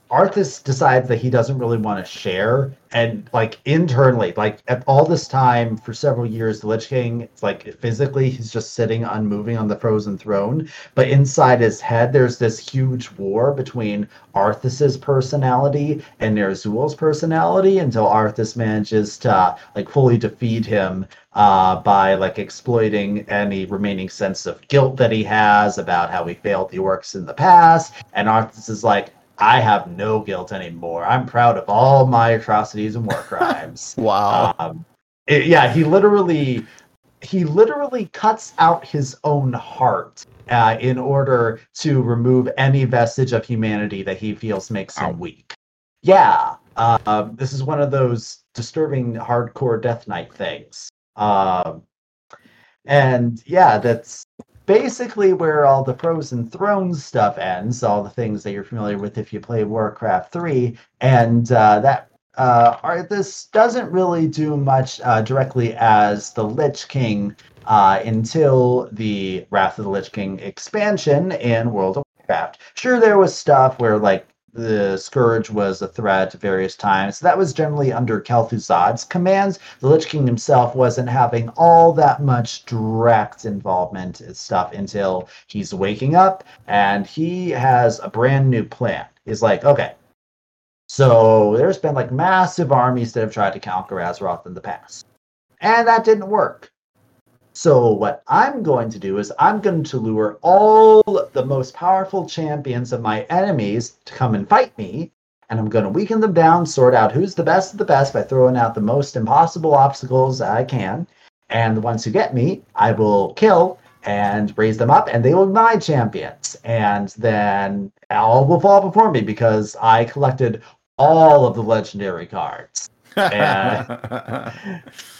Arthas decides that he doesn't really want to share, and like internally, like at all this time for several years, the Lich King, like physically, he's just sitting unmoving on the frozen throne. But inside his head, there's this huge war between Arthas's personality and Ner'zhul's personality until Arthas manages to like fully defeat him uh, by like exploiting any remaining sense of guilt that he has about how he failed the orcs in the past. And Arthas is like, I have no guilt anymore. I'm proud of all my atrocities and war crimes. wow. Um, it- yeah, he literally he literally cuts out his own heart uh, in order to remove any vestige of humanity that he feels makes him weak. Yeah, Uh, this is one of those disturbing hardcore Death Knight things. Um, and yeah, that's basically where all the Frozen Thrones stuff ends, all the things that you're familiar with if you play Warcraft 3. And uh, that uh, are, this doesn't really do much uh, directly as the Lich King uh, until the Wrath of the Lich King expansion in World of Warcraft. Sure, there was stuff where like the Scourge was a threat at various times. That was generally under Kel'Thuzad's commands. The Lich King himself wasn't having all that much direct involvement in stuff until he's waking up and he has a brand new plan. He's like, okay, so there's been like massive armies that have tried to conquer Azeroth in the past. And that didn't work. So what I'm going to do is I'm going to lure all the most powerful champions of my enemies to come and fight me, and I'm going to weaken them down, sort out who's the best of the best by throwing out the most impossible obstacles I can. And the ones who get me, I will kill and raise them up, and they will be my champions. And then all will fall before me because I collected all of the legendary cards. And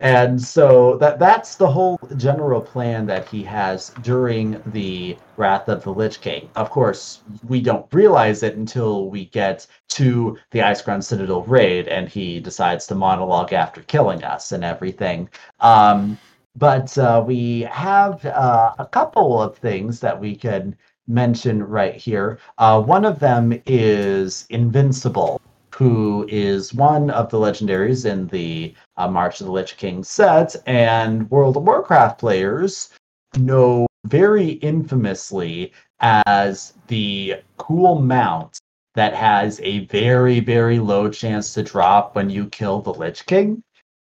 and so that that's the whole general plan that he has during the Wrath of the Lich King. Of course, we don't realize it until we get to the Icecrown Citadel raid, and he decides to monologue after killing us and everything. Um, but uh, we have uh, a couple of things that we can mention right here. Uh, one of them is Invincible who is one of the legendaries in the uh, March of the Lich King set, and World of Warcraft players know very infamously as the cool mount that has a very, very low chance to drop when you kill the Lich King.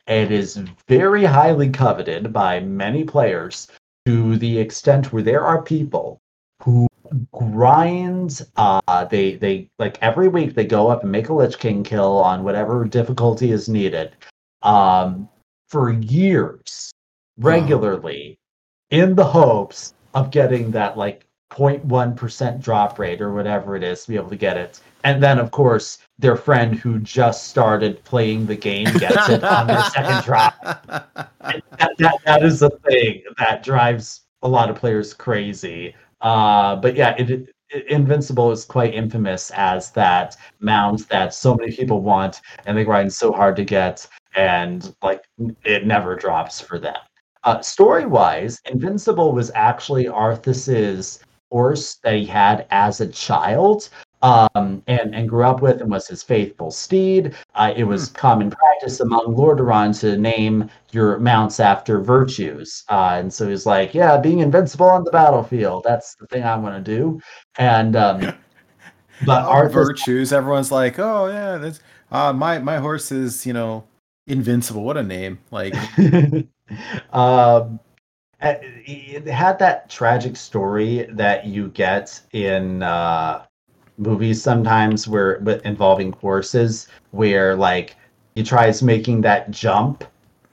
It is very highly coveted by many players to the extent where there are people who grind. Uh, they they like every week they go up and make a Lich King kill on whatever difficulty is needed. Um, for years, regularly, in the hopes of getting that like 0.1% drop rate or whatever it is to be able to get it. And then, of course, their friend who just started playing the game gets it on their second drop. That, that, that is the thing that drives a lot of players crazy. Uh, but yeah, it, it, Invincible is quite infamous as that mount that so many people want and they grind so hard to get, and like it never drops for them. Uh, story wise, Invincible was actually Arthas's horse that he had as a child um, and, and grew up with and was his faithful steed. Uh, it was hmm. common practice among Lordaeron to name your mounts after virtues. Uh, and so he's like, yeah, being invincible on the battlefield, that's the thing I want to do. And, um, but our virtues, everyone's like, oh, yeah, that's, uh, my, my horse is, you know, invincible. What a name. Like, um, it had that tragic story that you get in, uh, movies sometimes where but involving horses where like he tries making that jump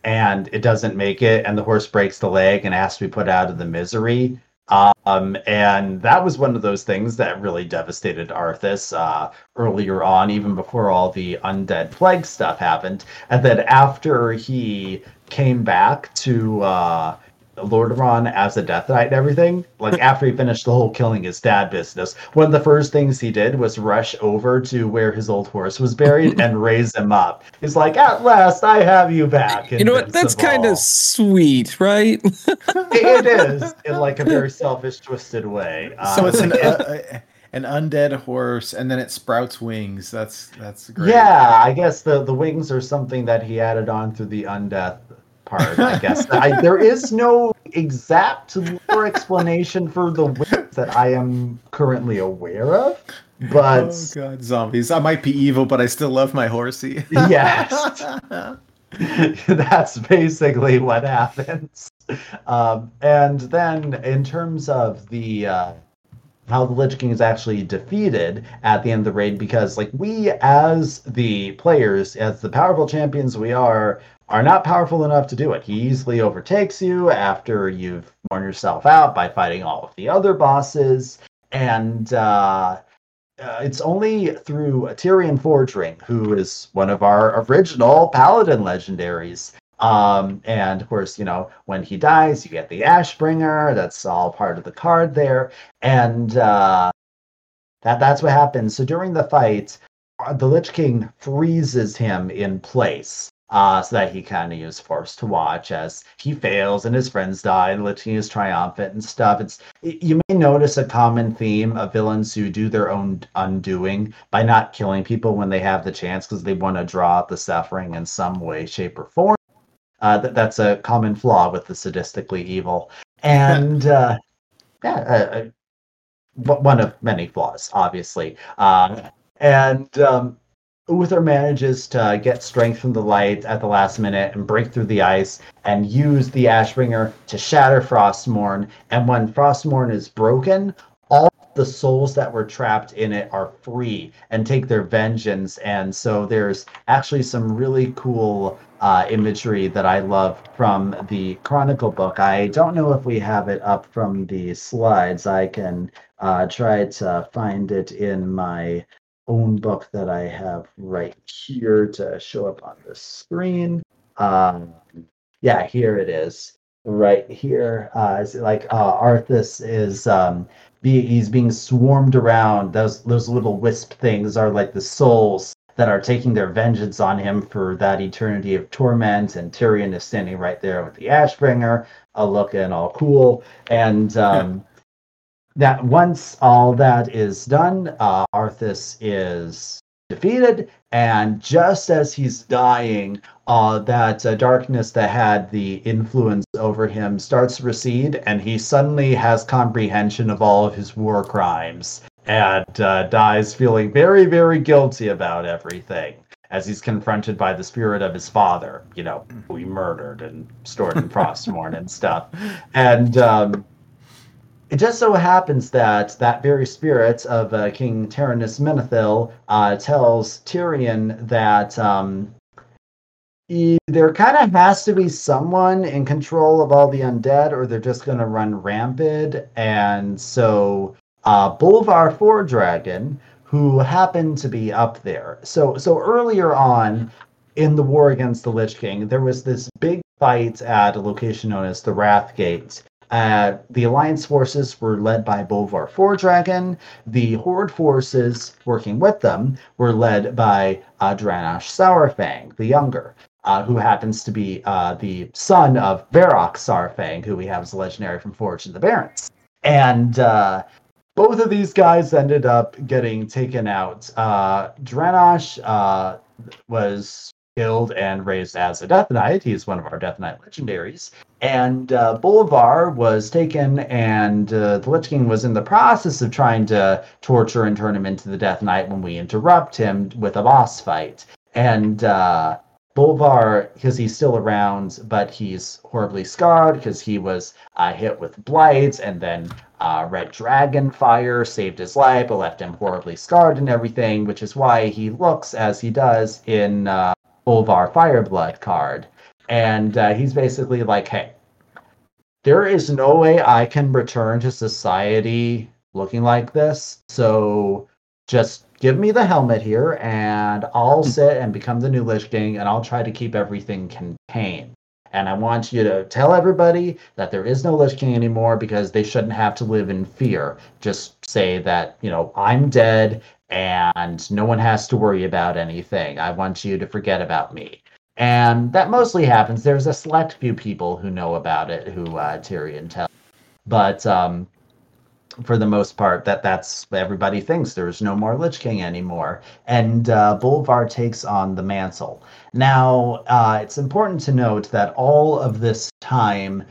and it doesn't make it and the horse breaks the leg and has to be put out of the misery um, and that was one of those things that really devastated Arthas uh, earlier on, even before all the undead plague stuff happened. And then after he came back to uh, Lordaeron as a Death Knight and everything, like after he finished the whole killing his dad business, one of the first things he did was rush over to where his old horse was buried and raise him up. He's like, "At last, I have you back." You know what? That's kind of sweet, right? it is in like a very selfish, twisted way. So um, it's an. Uh, an undead horse and then it sprouts wings that's that's great yeah i guess the the wings are something that he added on through the undeath part, I guess. I, there is no exact lore explanation for the wings that I am currently aware of. But oh god, zombies! I might be evil, but I still love my horsey. yes, that's basically what happens. Um, and then, in terms of the uh, how the Lich King is actually defeated at the end of the raid, because like we, as the players, as the powerful champions we are, are not powerful enough to do it. He easily overtakes you after you've worn yourself out by fighting all of the other bosses. And uh, uh, it's only through Tirion Fordring, who is one of our original Paladin legendaries. Um, and of course, you know, when he dies, you get the Ashbringer. That's all part of the card there. And uh, that that's what happens. So during the fight, uh, the Lich King freezes him in place. Uh, so that he kind of is forced to watch as he fails and his friends die and King is triumphant and stuff. It's you may notice a common theme of villains who do their own undoing by not killing people when they have the chance because they want to draw out the suffering in some way, shape, or form. Uh, that that's a common flaw with the sadistically evil, and uh, yeah, uh, uh, one of many flaws, obviously. Uh, and um, Uther manages to get strength from the light at the last minute and break through the ice and use the Ashbringer to shatter Frostmourne. And when Frostmourne is broken, all the souls that were trapped in it are free and take their vengeance. And so there's actually some really cool uh, imagery that I love from the Chronicle book. I don't know if we have it up from the slides. I can uh, try to find it in my own book that I have right here to show up on the screen. Um, yeah, here it is. Right here, uh, it's like uh, Arthas is um, be, he's being swarmed around. Those those little wisp things are like the souls that are taking their vengeance on him for that eternity of torment. And Tirion is standing right there with the Ashbringer, uh, looking all cool. And um, that once all that is done, uh, Arthas is defeated, and just as he's dying, uh, that uh, darkness that had the influence over him starts to recede, and he suddenly has comprehension of all of his war crimes and uh, dies feeling very, very guilty about everything as he's confronted by the spirit of his father, you know, who he murdered and stored in Frostmourne and stuff. And um, it just so happens that that very spirit of uh, King Terenas Menethil uh, tells Tirion that um, he, there kind of has to be someone in control of all the undead, or they're just going to run rampant. And so uh, Bolvar Fordragon, who happened to be up there. So so earlier on in the war against the Lich King, there was this big fight at a location known as the Wrathgate uh, the Alliance forces were led by Bolvar Fordragon. The Horde forces working with them were led by uh, Dranosh Saurfang, the younger, uh, who happens to be uh, the son of Varok Saurfang, who we have as a legendary from Forged in the Barrens. And uh, both of these guys ended up getting taken out. Uh, Dranosh uh, was killed and raised as a Death Knight. He's one of our Death Knight legendaries. And uh, Bolvar was taken, and uh, the Lich King was in the process of trying to torture and turn him into the Death Knight when we interrupt him with a boss fight. And uh, Bolvar, because he's still around, but he's horribly scarred because he was uh, hit with blight, and then uh, Red Dragon Fire saved his life, but left him horribly scarred and everything, which is why he looks as he does in uh, Bolvar Fireblood card. And uh, he's basically like, hey, there is no way I can return to society looking like this. So just give me the helmet here and I'll hmm. sit and become the new Lich King and I'll try to keep everything contained. And I want you to tell everybody that there is no Lich King anymore because they shouldn't have to live in fear. Just say that, you know, I'm dead and no one has to worry about anything. I want you to forget about me. And that mostly happens. There's a select few people who know about it who uh, Tirion tells. But um, for the most part, that that's everybody thinks there's no more Lich King anymore. And uh, Bolvar takes on the mantle. Now, uh, it's important to note that all of this time,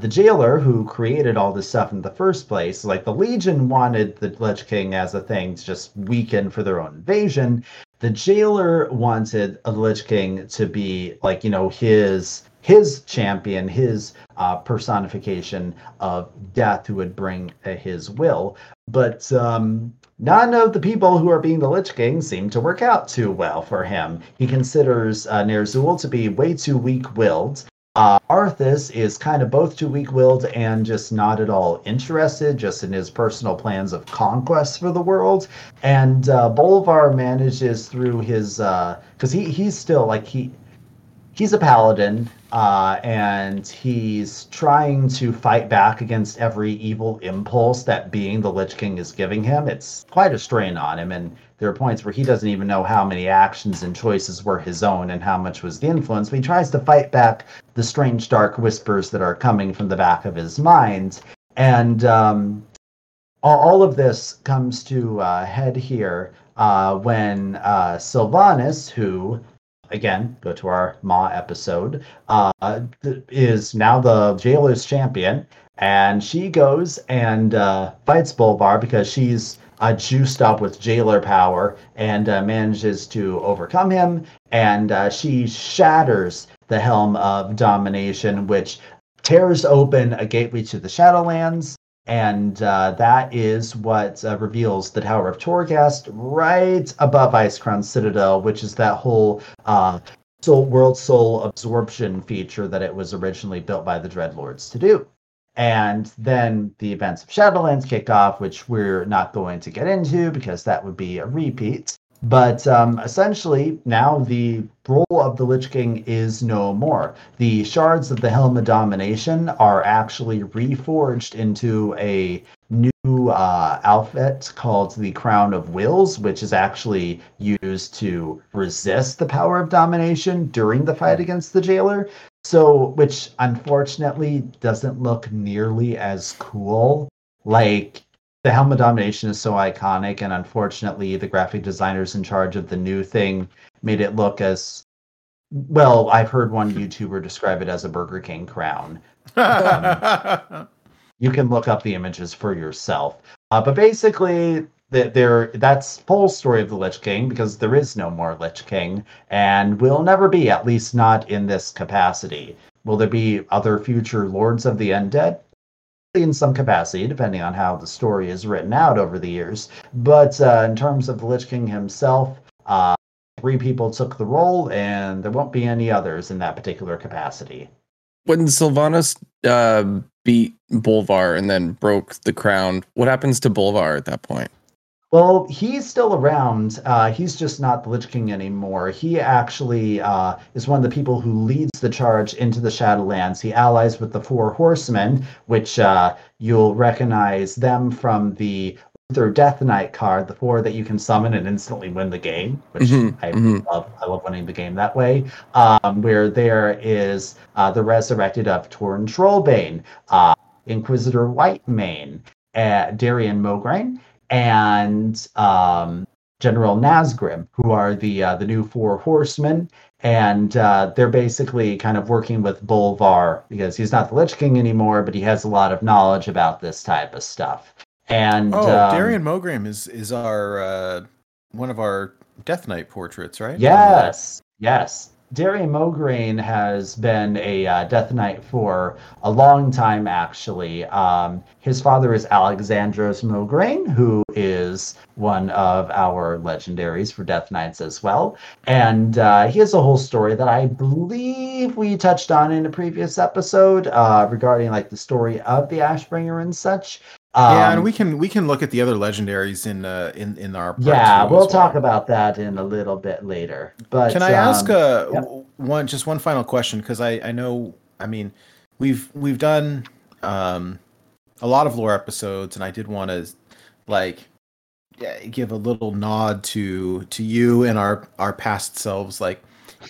the jailer who created all this stuff in the first place, like the Legion wanted the Lich King as a thing to just weaken for their own invasion. The jailer wanted a Lich King to be like, you know, his his champion, his uh, personification of death, who would bring uh, his will. But um, none of the people who are being the Lich King seem to work out too well for him. He considers uh, Ner'zhul to be way too weak willed Uh, Arthas is kind of both too weak-willed and just not at all interested, just in his personal plans of conquest for the world. And uh, Bolvar manages through his because he he's still like he he's a paladin uh, and he's trying to fight back against every evil impulse that being the Lich King is giving him. It's quite a strain on him, and there are points where he doesn't even know how many actions and choices were his own and how much was the influence. But he tries to fight back the strange dark whispers that are coming from the back of his mind. And um, all, of this comes to uh, head here uh, when uh, Sylvanas, who again, go to our Ma episode, uh, is now the jailer's champion. And she goes and uh, fights Bolvar because she's uh, juiced up with jailer power and uh, manages to overcome him. And she shatters the Helm of Domination, which tears open a gateway to the Shadowlands. And uh, that is what uh, reveals the Tower of Torghast right above Icecrown Citadel, which is that whole uh, soul, world soul absorption feature that it was originally built by the Dreadlords to do. And then the events of Shadowlands kick off, which we're not going to get into because that would be a repeat. But um, essentially, now the role of the Lich King is no more. The shards of the Helm of Domination are actually reforged into a new uh, outfit called the Crown of Wills, which is actually used to resist the power of domination during the fight against the jailer. So, which unfortunately doesn't look nearly as cool. Like, the Helm of Domination is so iconic, and unfortunately, the graphic designers in charge of the new thing made it look as well. I've heard one YouTuber describe it as a Burger King crown. Um, you can look up the images for yourself. Uh, but basically, that there that's whole story of the Lich King because there is no more Lich King and will never be, at least not in this capacity. Will there be other future Lords of the Undead? In some capacity, depending on how the story is written out over the years. But uh, in terms of the Lich King himself, uh, three people took the role, and there won't be any others in that particular capacity. When Sylvanas uh, beat Bolvar and then broke the crown, what happens to Bolvar at that point? Well, he's still around. Uh, he's just not the Lich King anymore. He actually uh, is one of the people who leads the charge into the Shadowlands. He allies with the Four Horsemen, which uh, you'll recognize them from the Uther Death Knight card, the four that you can summon and instantly win the game, which Mhm, I mhm. love. I love winning the game that way. Um, where there is uh, the resurrected of Torn Trollbane, uh, Inquisitor Whitemane, uh, Darian Mograine, and um, General Nazgrim, who are the uh, the new four horsemen, and uh, they're basically kind of working with Bolvar because he's not the Lich King anymore, but he has a lot of knowledge about this type of stuff. And oh, um, Darian Mograine is is our uh, one of our Death Knight portraits, right? Yes, yes. Darian Mograine has been a uh, Death Knight for a long time, actually. Um, his father is Alexandros Mograine, who is one of our legendaries for Death Knights as well. And uh, he has a whole story that I believe we touched on in a previous episode uh, regarding like the story of the Ashbringer and such. Yeah, and Um, we can we can look at the other legendaries in uh, in in our yeah, we'll talk about that in a little bit later. But Can I ask um, uh, yep. one just one final question because I I know I mean we've we've done um a lot of lore episodes and I did want to like give a little nod to to you and our our past selves like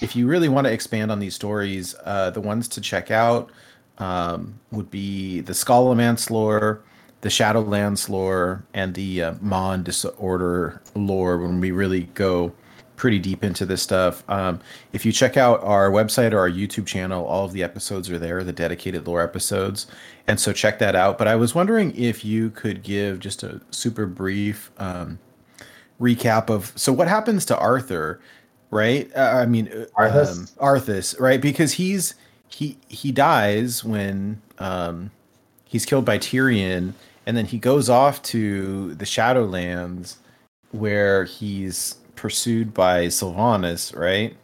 if you really want to expand on these stories uh the ones to check out um would be the Scholomance lore the Shadowlands lore and the uh, Mon Disorder lore when we really go pretty deep into this stuff. Um, if you check out our website or our YouTube channel, all of the episodes are there, the dedicated lore episodes. And so check that out. But I was wondering if you could give just a super brief um, recap of so what happens to Arthur, right? Uh, I mean, uh, Arthas? um, Arthas, right? Because he's he he dies when um, he's killed by Tirion, and then he goes off to the Shadowlands, where he's pursued by Sylvanas, right?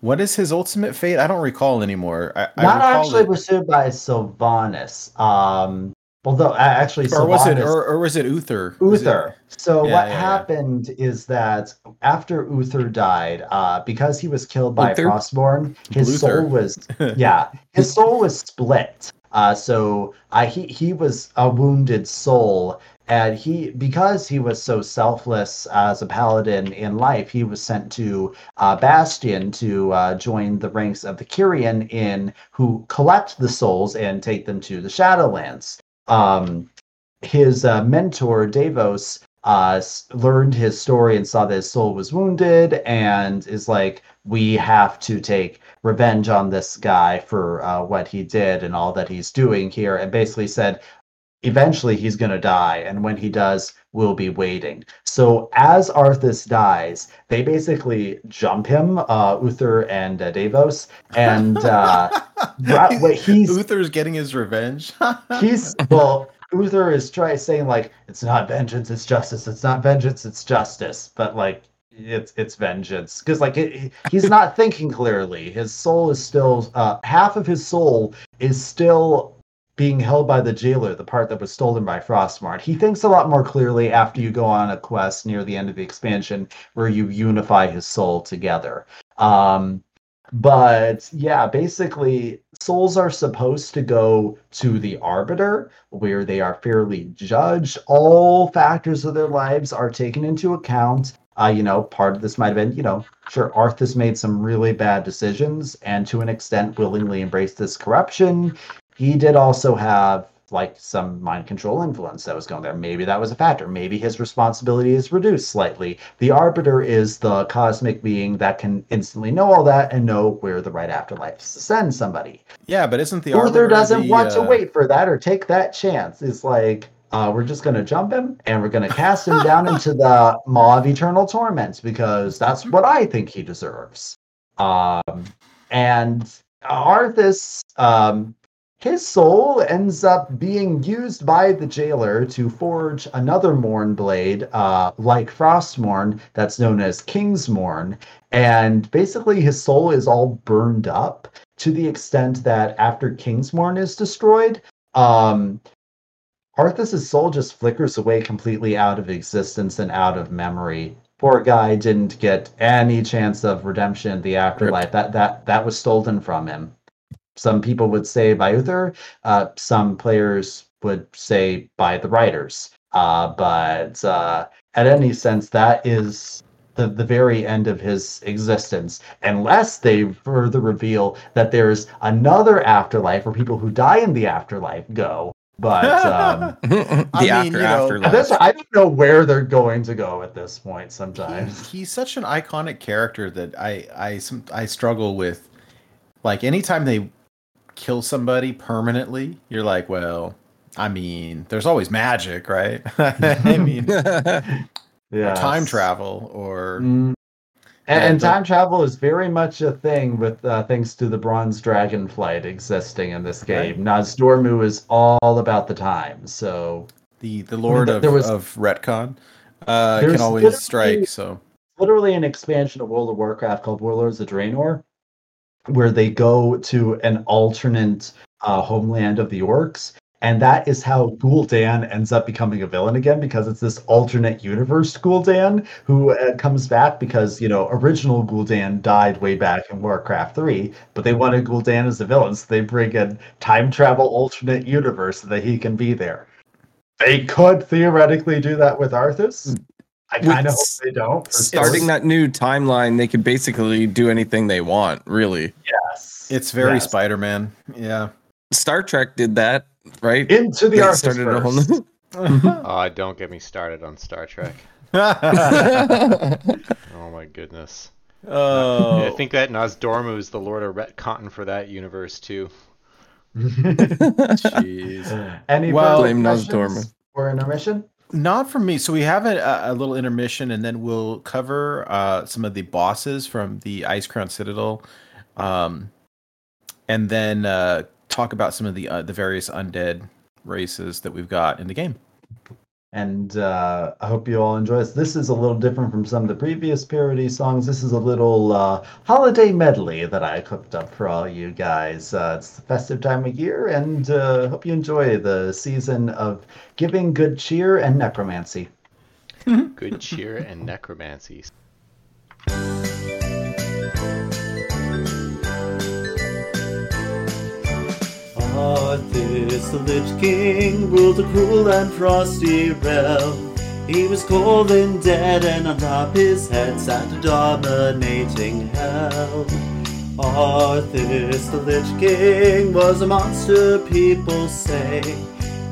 What is his ultimate fate? I don't recall anymore. I, I Not recall actually that- pursued by Sylvanas. Um, although actually, or was it or, or was it Uther? Was it- Uther. So Yeah, what yeah, yeah. happened is that after Uther died, uh, because he was killed by Uther? Frostmourne, his Luther. soul was yeah, his soul was split. Uh, so uh, he he was a wounded soul, and he because he was so selfless as a paladin in life, he was sent to uh, Bastion to uh, join the ranks of the Kyrian in who collect the souls and take them to the Shadowlands. Um, his uh, mentor Devos uh, learned his story and saw that his soul was wounded, and is like, "We have to take revenge on this guy for uh, what he did and all that he's doing here." And basically said, "Eventually, he's gonna die, and when he does, we'll be waiting." So as Arthas dies, they basically jump him, uh, Uther and uh, Devos, and uh, right- wait, he's Uther's getting his revenge. he's well uther is trying saying like it's not vengeance it's justice it's not vengeance it's justice but like it's it's vengeance because like it, he's not thinking clearly his soul is still uh half of his soul is still being held by the jailer the part that was stolen by Frostmourne he thinks a lot more clearly after you go on a quest near the end of the expansion where you unify his soul together um but yeah, basically, souls are supposed to go to the arbiter, where they are fairly judged. All factors of their lives are taken into account. Uh, you know, part of this might have been, you know, sure, Arthas made some really bad decisions and to an extent willingly embraced this corruption. He did also have like some mind control influence that was going there. Maybe that was a factor. Maybe his responsibility is reduced slightly. The arbiter is the cosmic being that can instantly know all that and know where the right afterlife is to send somebody. yeah, but isn't the Uther Arbiter doesn't the, want to uh, wait for that or take that chance. It's like uh, we're just going to jump him and we're going to cast him down into the maw of eternal torment because that's what I think he deserves. Um, and Arthas, um, his soul ends up being used by the jailer to forge another Morn blade, uh, like Frostmourne, that's known as Kingsmourne. And basically, his soul is all burned up to the extent that after Kingsmourne is destroyed, um, Arthas's soul just flickers away completely out of existence and out of memory. Poor guy didn't get any chance of redemption in the afterlife. That that that was stolen from him. Some people would say by Uther. Uh, some players would say by the writers. Uh, but uh, at any sense, that is the, the very end of his existence, unless they further reveal that there's another afterlife where people who die in the afterlife go. But um, the I mean, after you know, afterlife. I don't know where they're going to go at this point. he- Sometimes he's such an iconic character that I I some, I struggle with. Like anytime they kill somebody permanently, you're like, well, I mean, there's always magic, right? I mean, yeah, time travel or Mm. And, and time travel is very much a thing with uh, thanks to the Bronze Dragon flight existing in this Right. game. Nozdormu is all about the time, so the the Lord th- of, there was- of retcon uh, can always strike. So literally an expansion of World of Warcraft called Warlords of Draenor, where they go to an alternate uh, homeland of the orcs. And that is how Gul'dan ends up becoming a villain again because it's this alternate universe Gul'dan who uh, comes back because, you know, original Gul'dan died way back in Warcraft 3, but they wanted Gul'dan as a villain, so they bring in time travel alternate universe so that he can be there. They could theoretically do that with Arthas. I kind of hope they don't. Starting that new timeline, they could basically do anything they want, really. Yes. it's very Yes. Spider-Man. Yeah. Star Trek did that, right? Into the They Arthas started a whole new- Oh, don't get me started on Star Trek. oh, my goodness. Oh. I think that Nozdormu is the Lord of Retcon for that universe too. jeez. Any Well- further Blame questions Nozdormu. for intermission? Not from me. So we have a, a little intermission, and then we'll cover uh, some of the bosses from the Icecrown Citadel, um, and then uh, talk about some of the uh, the various undead races that we've got in the game. And uh, I hope you all enjoy this. This is a little different from some of the previous parody songs. This is a little uh, holiday medley that I cooked up for all you guys. Uh, it's the festive time of year, and uh, hope you enjoy the season of giving good cheer and necromancy. Good cheer and necromancy. Arthas, the Lich King, ruled a cruel and frosty realm. He was cold and dead, and on top his head sat a dominating hell. Arthas, the Lich King, was a monster, people say.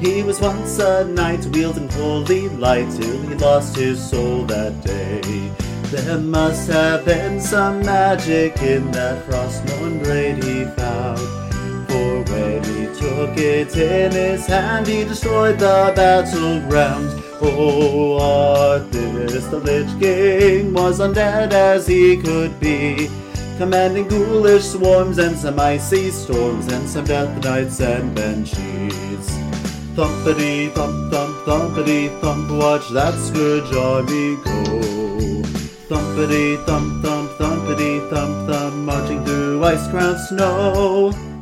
He was once a knight, wielding holy light, till he lost his soul that day. There must have been some magic in that frost-known blade he found. He took it in his hand, he destroyed the battleground. Oh, Arthas, the Lich King, was undead as he could be, commanding ghoulish swarms and some icy storms and some death knights and banshees. Thumpity thump thump thumpity thump, watch that scourge army go. Thumpity thump thump thumpity thump thump, marching through ice crowned snow.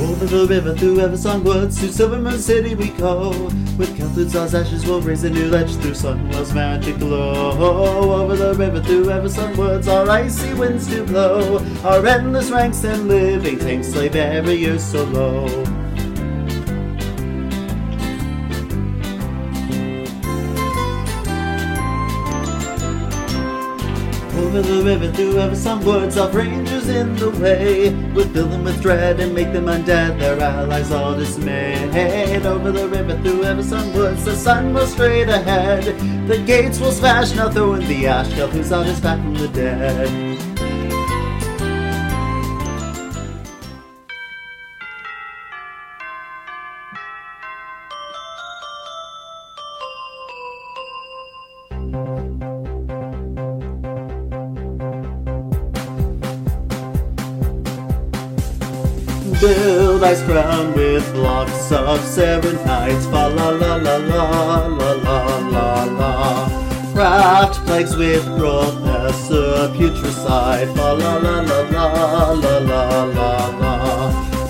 Over the river, through Eversong Woods, to Silvermoon City we go. With Kel'Thuzad's ashes, we'll raise a new ledge through Sunwell's magic glow. Over the river, through Eversong Woods, our icy winds do blow. Our endless ranks and living tanks lay barriers so low. Over the river, through Eversong Woods of rangers in the way. We'll fill them with dread and make them undead, their allies all dismayed. Over the river, through Eversong Woods, the sun will straight ahead. The gates will smash, now throw in the ash, who's out his back from the dead. Icecrown with blocks of saronites. Fa la la la la la la la la. Craft plagues with professor putricide. Fa la la la la la la la la.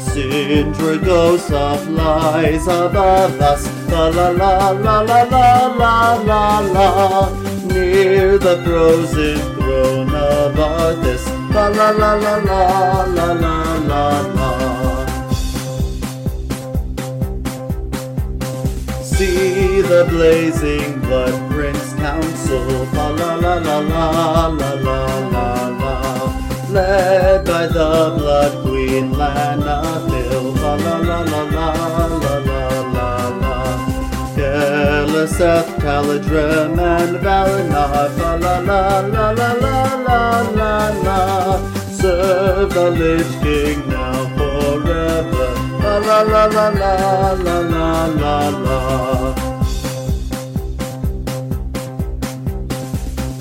Sindra ghosts of lies above us. La la la la la la la la la. Near the frozen throne of Arthas. La la la la la la la la See the blazing blood prince council. La la la la la la la la la. Led by the blood queen Lana'thel. La la la la la la la la la. Keleseth, Taldaram, and Valanar. La la la la la la la la la. Serve the Lich King now forever. La la la la la la la la.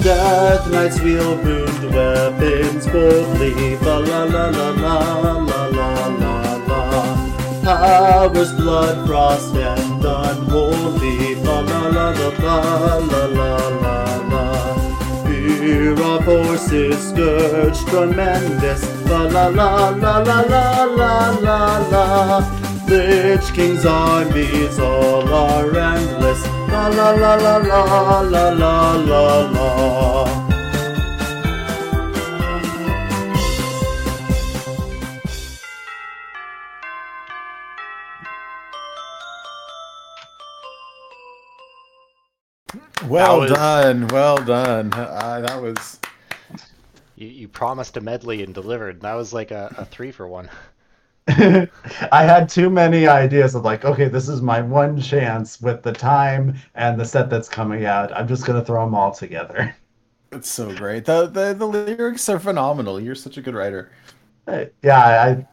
Death Knights wield ruined weapons boldly. La la la la la la la la la. Powers blood, frost, and unholy. La la la la la la la. Fear of horses, scourge tremendous. La la la la la la la la la. Lich King's armies all are endless. La la la la la la la la la. Well was- done, well done. Uh, that was You, you promised a medley and delivered. That was like a, a three for one. I had too many ideas of like, okay, this is my one chance with the time and the set that's coming out. I'm just gonna throw them all together. it's so great. The, the the lyrics are phenomenal. You're such a good writer. Yeah, I,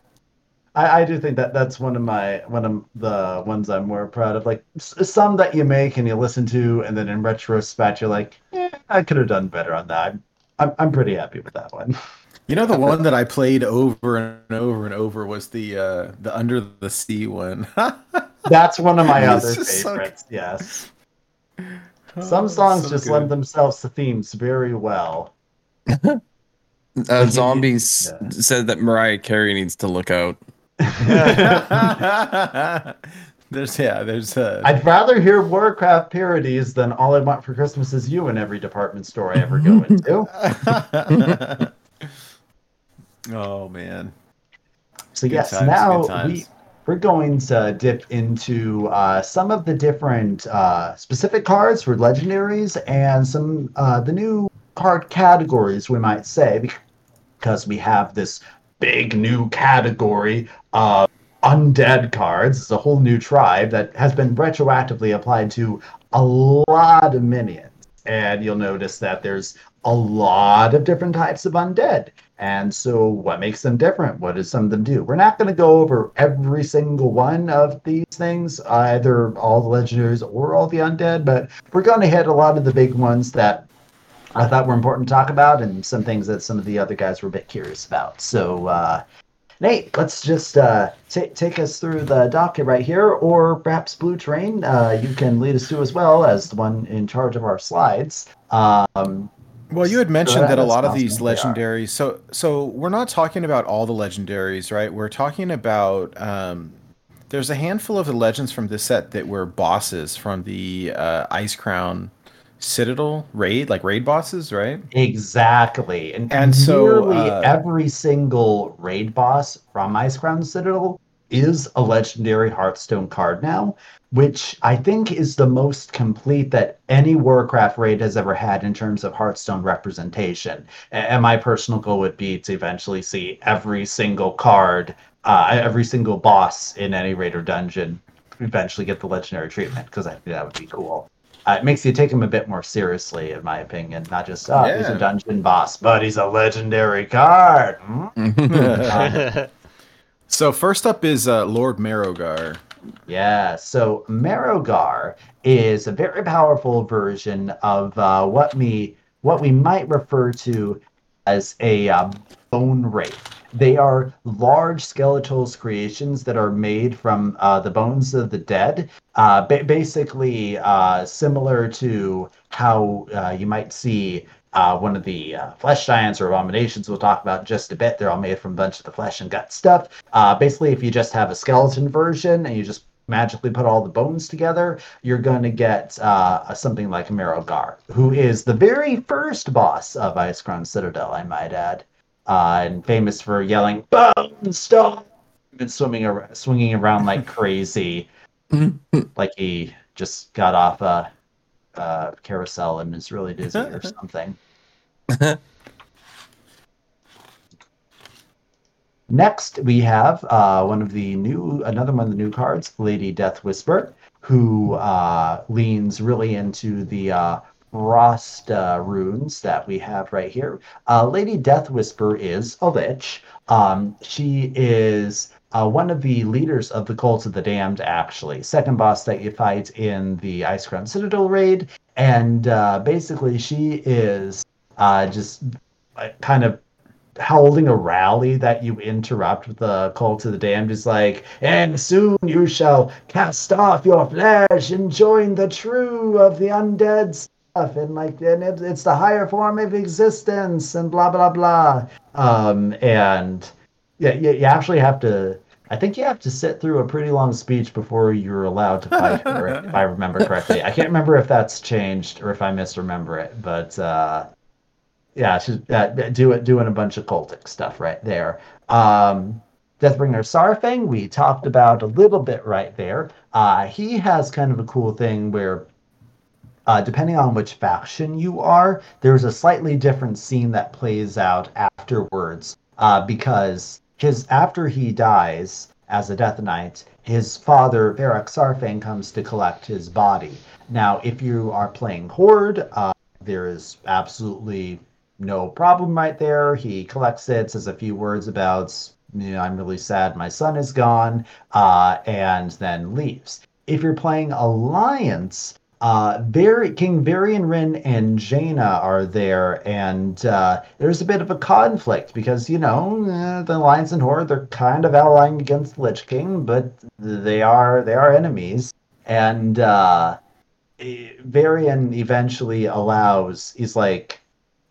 I, I do think that that's one of my one of the ones I'm more proud of. Like s- some that you make and you listen to, and then in retrospect, you're like, eh, I could have done better on that. I'm, I'm pretty happy with that one. You know the one that I played over and over and over was the uh the Under the Sea one. That's one of my It's other just so favorites. Yes. Oh, Some songs so just good. lend themselves to themes very well. Uh, zombies Yeah. said that Mariah Carey needs to look out. there's yeah, there's uh I'd rather hear Warcraft parodies than All I Want for Christmas Is You in every department store I ever go into. Oh man. So Good yes, times, now we we're going to dip into uh, some of the different uh, specific cards for legendaries and some uh, the new card categories we might say because we have this big new category of undead cards. It's a whole new tribe that has been retroactively applied to a lot of minions. And you'll notice that there's a lot of different types of undead. And so, what makes them different? What does some of them do? We're not going to go over every single one of these things, either all the legendaries or all the undead, but we're going to hit a lot of the big ones that I thought were important to talk about and some things that some of the other guys were a bit curious about. So, uh, Nate, let's just uh, ta- take us through the docket right here, or perhaps Blue Train, uh, you can lead us through as well as the one in charge of our slides. Um, Well, you had mentioned that- that a lot of these legendaries. So, so we're not talking about all the legendaries, right? We're talking about. Um, there's a handful of the legends from this set that were bosses from the uh, Icecrown Citadel raid, like raid bosses, right? Exactly. And, And so, nearly uh, every single raid boss from Icecrown Citadel is a legendary Hearthstone card now, which I think is the most complete that any Warcraft raid has ever had in terms of Hearthstone representation. And my personal goal would be to eventually see every single card, uh, every single boss in any raid or dungeon eventually get the legendary treatment because I think that would be cool. Uh, it makes you take him a bit more seriously, in my opinion, not just oh, he's a dungeon boss, but he's a legendary card. Hmm? So first up is uh, Lord Marrowgar. Yeah, so Marrowgar is a very powerful version of uh, what we what we might refer to as a uh, bone wraith. They are large skeletal creations that are made from uh, the bones of the dead, uh, ba- basically uh, similar to how uh, you might see uh, one of the uh, flesh giants or abominations we'll talk about just a bit. They're all made from a bunch of the flesh and gut stuff. Uh, basically, if you just have a skeleton version and you just magically put all the bones together, you're going to get uh, something like Marrowgar, who is the very first boss of Icecrown Citadel, I might add, uh, and famous for yelling "Bone stop!" and swimming ar- swinging around like crazy, like he just got off a, a carousel and is really dizzy or something. Next, we have uh, one of the new, another one of the new cards, Lady Deathwhisper, who uh, leans really into the uh, runes that we have right here. Uh, Lady Deathwhisper is a lich. Um, she is uh, one of the leaders of the Cult of the Damned, actually. Second boss that you fight in the Icecrown Citadel raid. And uh, basically, she is uh, just uh, kind of holding a rally that you interrupt with the call to the damned is like, and soon you shall cast off your flesh and join the true of the undead stuff, and like, and it, it's the higher form of existence, and blah blah blah. Um, and yeah, you, you actually have to. I think you have to sit through a pretty long speech before you're allowed to fight her, if I remember correctly. I can't remember if that's changed or if I misremember it, but uh, yeah, she's uh, doing doing a bunch of cultic stuff right there. Um, Deathbringer Saurfang, we talked about a little bit right there. Uh, he has kind of a cool thing where, uh, depending on which faction you are, there's a slightly different scene that plays out afterwards. Uh, because his after he dies as a Death Knight, his father Varok Saurfang comes to collect his body. Now, if you are playing Horde, uh, there is absolutely no problem right there. He collects it, says a few words about, you know, I'm really sad my son is gone, uh, and then leaves. If you're playing Alliance, uh, King Varian and Jaina are there, and uh, there's a bit of a conflict because you know uh, the Lions and Horde they're kind of allying against Lich King, but they are they are enemies, and uh, eh, Varian eventually allows. He's like,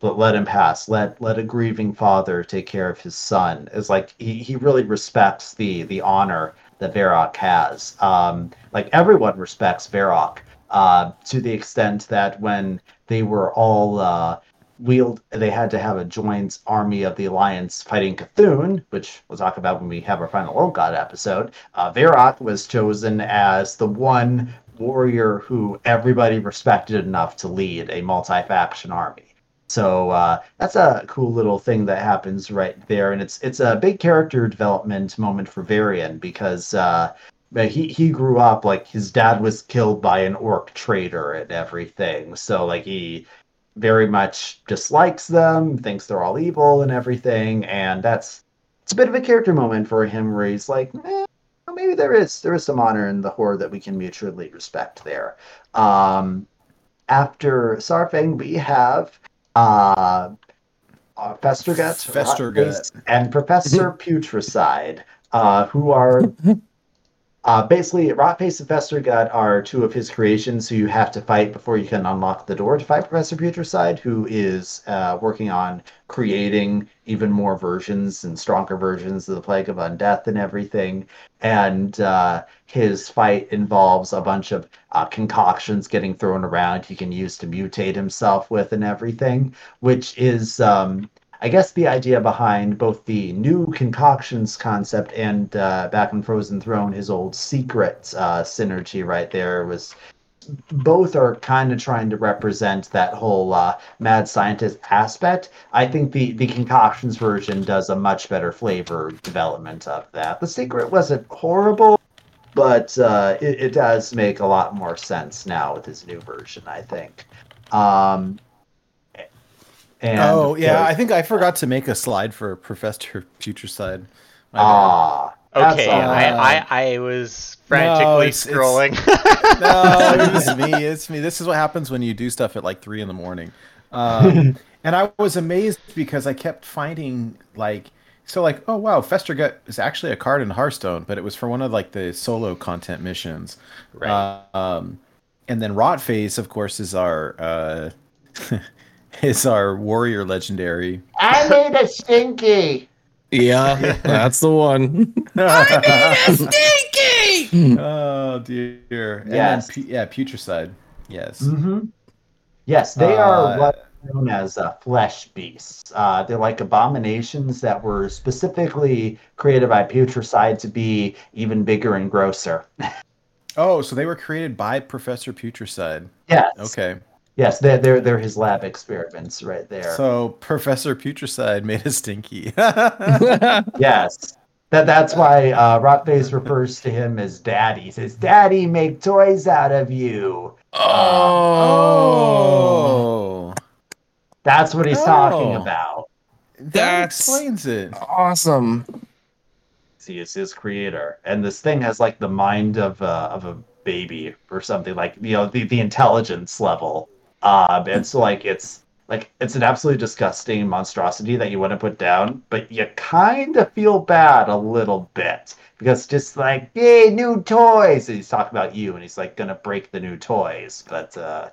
let, let him pass. Let let a grieving father take care of his son. It's like he, he really respects the the honor that Varok has. Um, like everyone respects Varok uh, to the extent that when they were all uh, wheeled, they had to have a joint army of the Alliance fighting Cthulhu, which we'll talk about when we have our final Old God episode. Uh, was chosen as the one warrior who everybody respected enough to lead a multi-faction army. So uh, that's a cool little thing that happens right there, and it's it's a big character development moment for Varian because uh, he he grew up like his dad was killed by an orc trader and everything. So like he very much dislikes them, thinks they're all evil and everything, and that's it's a bit of a character moment for him where he's like, eh, maybe there is there is some honor in the horde that we can mutually respect there. Um, after Saurfang, we have uh, uh Festergut, Festergut. and Professor Putricide, uh, who are uh, basically, Rotface and Festergut are two of his creations who you have to fight before you can unlock the door to fight Professor Putricide, who is uh, working on creating even more versions and stronger versions of the Plague of Undeath and everything. And uh, his fight involves a bunch of uh, concoctions getting thrown around he can use to mutate himself with and everything, which is. Um, I guess the idea behind both the new concoctions concept and uh, back in Frozen Throne, his old secret uh, synergy right there was both are kind of trying to represent that whole uh, mad scientist aspect. I think the the concoctions version does a much better flavor development of that. The secret wasn't horrible, but uh, it, it does make a lot more sense now with his new version. I think. Um, and oh yeah, I think I forgot to make a slide for Professor Putricide. Ah. Okay, I, I, I was frantically no, it's, scrolling. It's, no, it's me. It's me. This is what happens when you do stuff at like three in the morning. Um, and I was amazed because I kept finding like so like oh wow Festergut is actually a card in Hearthstone, but it was for one of like the solo content missions. Right. Uh, um, and then Rotface, of course, is our uh, is our warrior legendary. I made a stinky. Yeah, that's the one. I need a stinky. oh dear. And yes. Then, yeah, putricide. Yes. Mm-hmm. Yes, they uh, are what known as uh, flesh beasts. Uh, they're like abominations that were specifically created by putricide to be even bigger and grosser. oh, so they were created by Professor Putricide. Yes. Okay. Yes, they're, they're, they're his lab experiments right there. So Professor Putricide made a stinky. yes. That, that's why uh, Rotface refers to him as Daddy. He says, Daddy, make toys out of you. Oh. Uh, that's what he's oh. talking about. That explains it. Awesome. He is his creator. And this thing has like the mind of, uh, of a baby or something like you know the, the intelligence level um, and so like it's like it's an absolutely disgusting monstrosity that you want to put down, but you kind of feel bad a little bit because just like yay new toys, and he's talking about you, and he's like gonna break the new toys, but uh,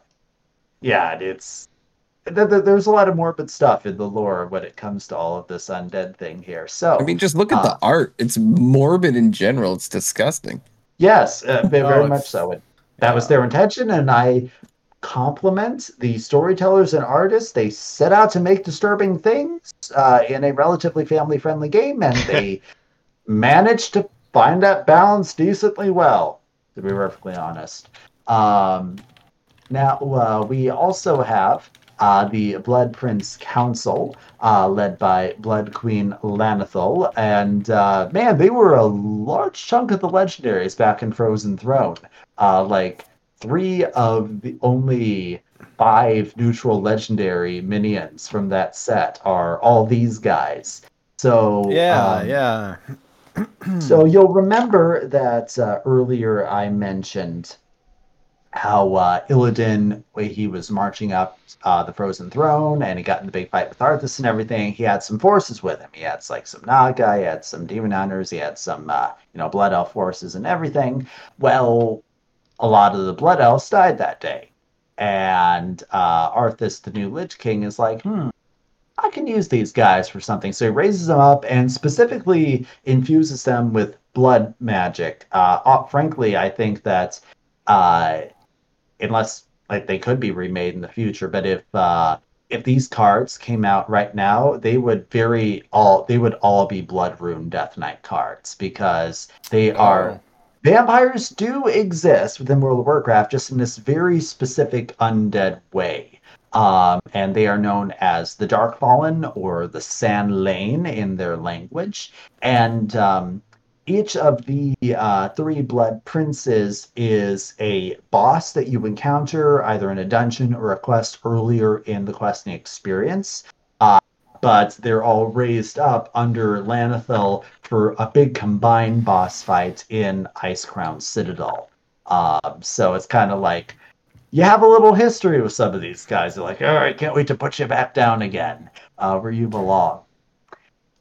yeah, it's th- th- there's a lot of morbid stuff in the lore when it comes to all of this undead thing here. So I mean, just look at uh, the art; it's morbid in general. It's disgusting. Yes, uh, very oh, much so. And that was their intention, and I compliment the storytellers and artists. They set out to make disturbing things uh, in a relatively family friendly game, and they managed to find that balance decently well, to be perfectly honest. Um, now, uh, we also have uh, the Blood Prince Council, uh, led by Blood Queen Lana'thel. And uh, man, they were a large chunk of the legendaries back in Frozen Throne. Uh, like, three of the only five neutral legendary minions from that set are all these guys. So yeah, um, yeah. so you'll remember that uh, earlier I mentioned how uh, Illidan, when he was marching up uh, the Frozen Throne and he got in the big fight with Arthas and everything, he had some forces with him. He had like some Naga, he had some Demon Hunters, he had some uh, you know Blood Elf forces and everything. Well, a lot of the Blood Elves died that day, and uh, Arthas, the new Lich King, is like, hmm. I can use these guys for something. So he raises them up and specifically infuses them with blood magic. Uh, frankly, I think that uh, unless like they could be remade in the future. But if uh, if these cards came out right now, they would very all they would all be Blood Rune Death Knight cards because they are oh. Vampires do exist within World of Warcraft, just in this very specific undead way. Um, and they are known as the Dark Fallen or the San'layn in their language. And um, each of the uh, three blood princes is a boss that you encounter either in a dungeon or a quest earlier in the questing experience. But they're all raised up under Lana'thel for a big combined boss fight in Icecrown Citadel. Um, so it's kind of like you have a little history with some of these guys. They're like, all right, can't wait to put you back down again uh, where you belong.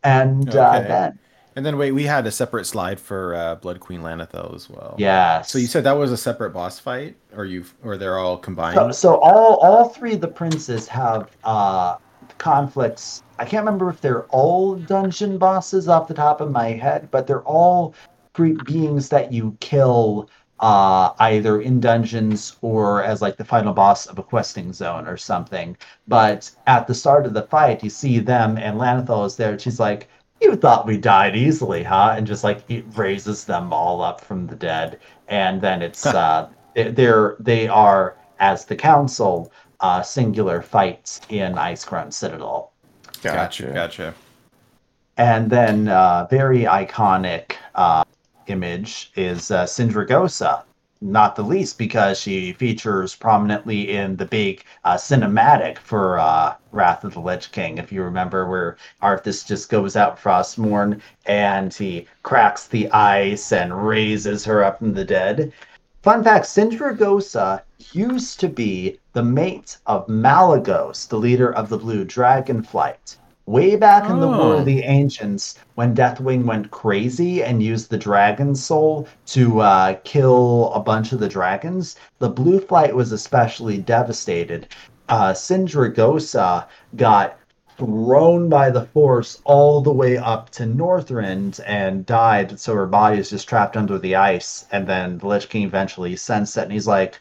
And uh, okay. uh, then and then wait, we had a separate slide for uh, Blood Queen Lana'thel as well. Yeah. So you said that was a separate boss fight, or you, or they're all combined? So, so all all three of the princes have uh, conflicts. I can't remember if they're all dungeon bosses off the top of my head, but they're all beings that you kill uh, either in dungeons or as like the final boss of a questing zone or something. But at the start of the fight, you see them and Lana'thel is there. And she's like, you thought we died easily, huh? And just like it raises them all up from the dead, and then it's uh, they're they are as the council uh, singular fights in Ice Icecrown Citadel. Gotcha, gotcha. And then uh, very iconic uh, image is uh, Sindragosa, not the least because she features prominently in the big uh, cinematic for uh, Wrath of the Lich King. If you remember, where Arthas just goes out Frostmourne and he cracks the ice and raises her up from the dead. Fun fact Sindragosa used to be the mate of Malygos, the leader of the Blue Dragon Flight way back in the War of oh. the Ancients when Deathwing went crazy and used the dragon soul to uh, kill a bunch of the dragons, the Blue Flight was especially devastated. Uh, Sindragosa got thrown by the force all the way up to Northrend and died. So her body is just trapped under the ice. And then the Lich King eventually sensed it, and he's like,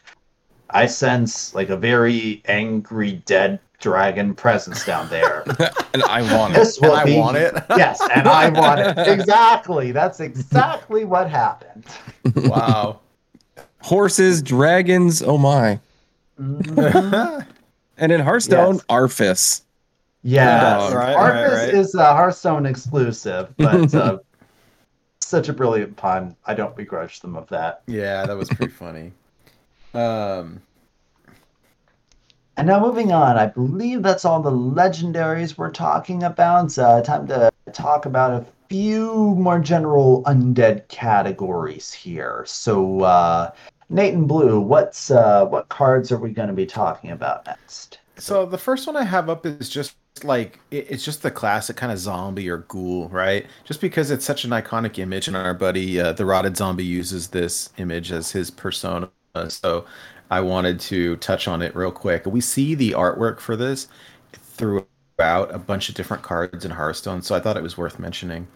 I sense like a very angry dead dragon presence down there. and I want this it. and I want it. yes, and I want it. Exactly. That's exactly what happened. Wow. Horses, dragons, oh my. Mm-hmm. and in Hearthstone, yes. Arthas. Yeah, right, Arthas right, right. is a Hearthstone exclusive, but uh, such a brilliant pun. I don't begrudge them of that. Yeah, that was pretty funny. Um, and now moving on, I believe that's all the legendaries we're talking about. Uh, time to talk about a few more general undead categories here. So, uh, Nate and Blue, what's uh, what cards are we going to be talking about next? So the first one I have up is just like it's just the classic kind of zombie or ghoul, right? Just because it's such an iconic image, and our buddy uh, the Rotted Zombie uses this image as his persona. So I wanted to touch on it real quick. We see the artwork for this throughout a bunch of different cards in Hearthstone, so I thought it was worth mentioning.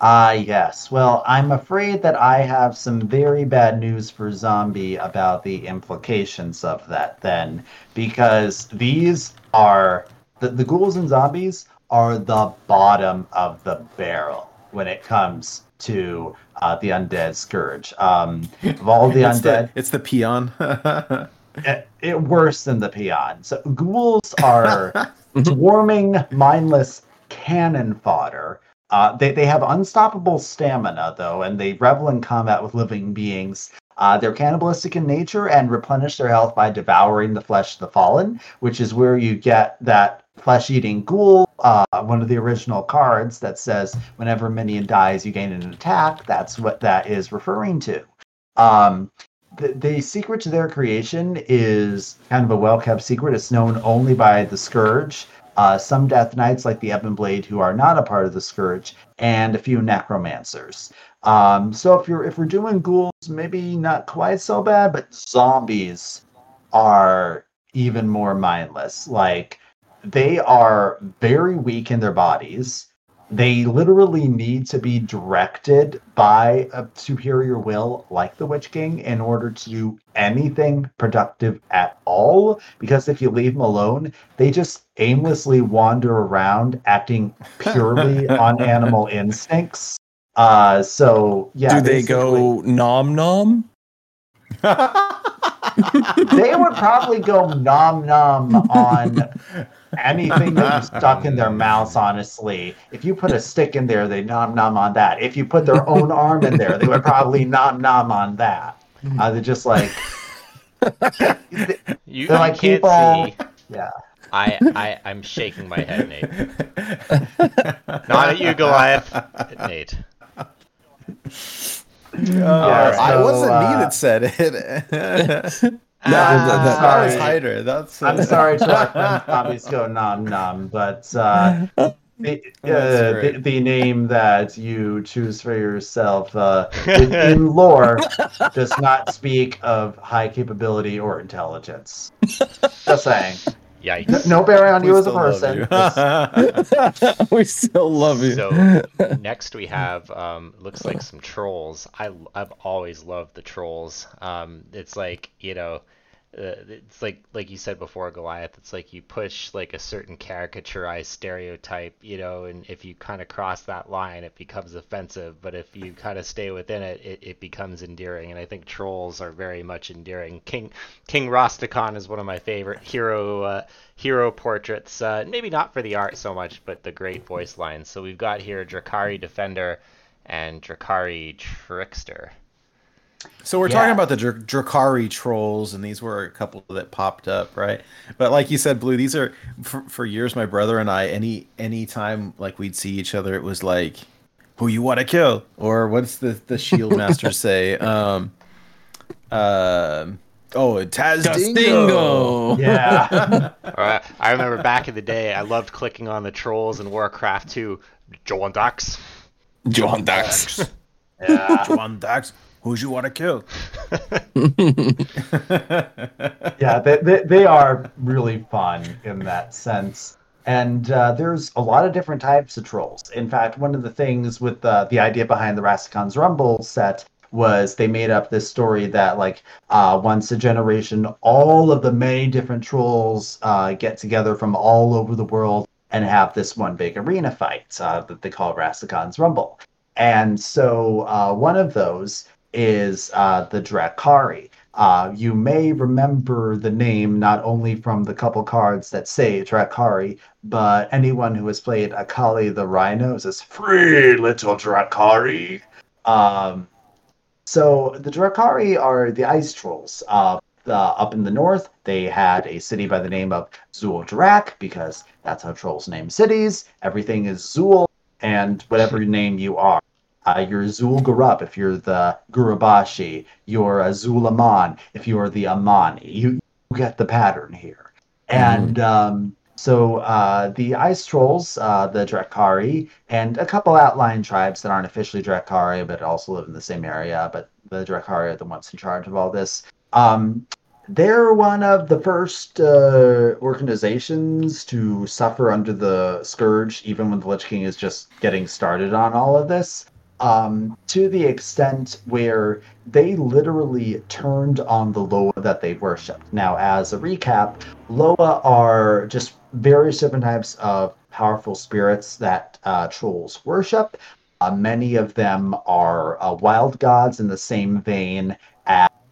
Ah, uh, yes. Well, I'm afraid that I have some very bad news for Zombie about the implications of that then, because these are the, the ghouls and zombies are the bottom of the barrel when it comes to uh, the undead scourge. Um, of all the it's undead, the, it's the peon. it, it, worse than the peon. So ghouls are swarming, mindless cannon fodder. Uh, they they have unstoppable stamina though, and they revel in combat with living beings. Uh, they're cannibalistic in nature and replenish their health by devouring the flesh of the fallen, which is where you get that flesh eating ghoul, uh, one of the original cards that says whenever minion dies, you gain an attack. That's what that is referring to. Um, the, the secret to their creation is kind of a well kept secret. It's known only by the Scourge, uh, some Death Knights like the Ebon Blade who are not a part of the Scourge, and a few Necromancers. Um, so if you're if we're doing ghouls, maybe not quite so bad, but zombies are even more mindless. Like they are very weak in their bodies. They literally need to be directed by a superior will, like the Witch King, in order to do anything productive at all. Because if you leave them alone, they just aimlessly wander around, acting purely on animal instincts. Uh, so yeah, Do they go nom nom? they would probably go nom nom on anything that you stuck in their mouths, honestly. If you put a stick in there, they nom nom on that. If you put their own arm in there, they would probably nom nom on that. Uh, they're just like, You, They're like can't people- see. yeah. I, I, I'm shaking my head, Nate. Not at you, Goliath. Nate. Yeah, I so, wasn't uh, me that said it. No, Ah, that- that- that was. Hyder. That's. I'm sorry to let them go nom nom, but uh, the, uh, the, the name that you choose for yourself uh, in, in lore does not speak of high capability or intelligence. Just saying. Yikes. No bearing on We you as a person. we still love you. So next we have um, looks like some trolls. I I've always loved the trolls. Um, it's like you know, it's like like you said before, Goliath. It's like you push like a certain caricaturized stereotype, you know, and if you kind of cross that line, it becomes offensive. But if you kind of stay within it, it, it becomes endearing. And I think trolls are very much endearing. King King Rastakhan is one of my favorite hero uh, hero portraits. Uh, maybe not for the art so much, but the great voice lines. So we've got here Drakkari Defender and Drakkari Trickster. So we're Yeah. talking about the Dr- Drakkari trolls, and these were a couple that popped up, right? But like you said, Blue, these are for, for years. My brother and I, any any time like we'd see each other, it was like, "Who you want to kill?" Or what's the the Shield Master say? Um, um, oh, Taz'dingo. Dustingo. Yeah. Uh, I remember back in the day, I loved clicking on the trolls in Warcraft 2. Joan Dax. John Dax. yeah. Juan Dax. Who you want to kill? yeah, they, they, they are really fun in that sense. And uh, there's a lot of different types of trolls. In fact, one of the things with uh, the idea behind the Rastakhan's Rumble set was they made up this story that, like, uh, once a generation, all of the many different trolls uh, get together from all over the world and have this one big arena fight uh, that they call Rastakhan's Rumble. And so uh, one of those is uh, the Drakkari. Uh, you may remember the name not only from the couple cards that say Drakkari, but anyone who has played Akali the Rhino says, Free little Drakkari. Um, so the Drakkari are the ice trolls. Uh, the, up in the north, they had a city by the name of Zul'Drak because that's how trolls name cities. Everything is Zul, and whatever name you are. Uh, you're Zul'Gurub if you're the Gurubashi. You're a Zul'Aman if you're the Amani. You, you get the pattern here. And um, so uh, the Ice Trolls, uh, the Drakkari, and a couple outlying tribes that aren't officially Drakkari but also live in the same area, but the Drakkari are the ones in charge of all this. Um, they're one of the first uh, organizations to suffer under the scourge, even when the Lich King is just getting started on all of this. Um, to the extent where they literally turned on the Loa that they worshipped. Now, as a recap, Loa are just various different types of powerful spirits that uh, trolls worship. Uh, many of them are uh, wild gods in the same vein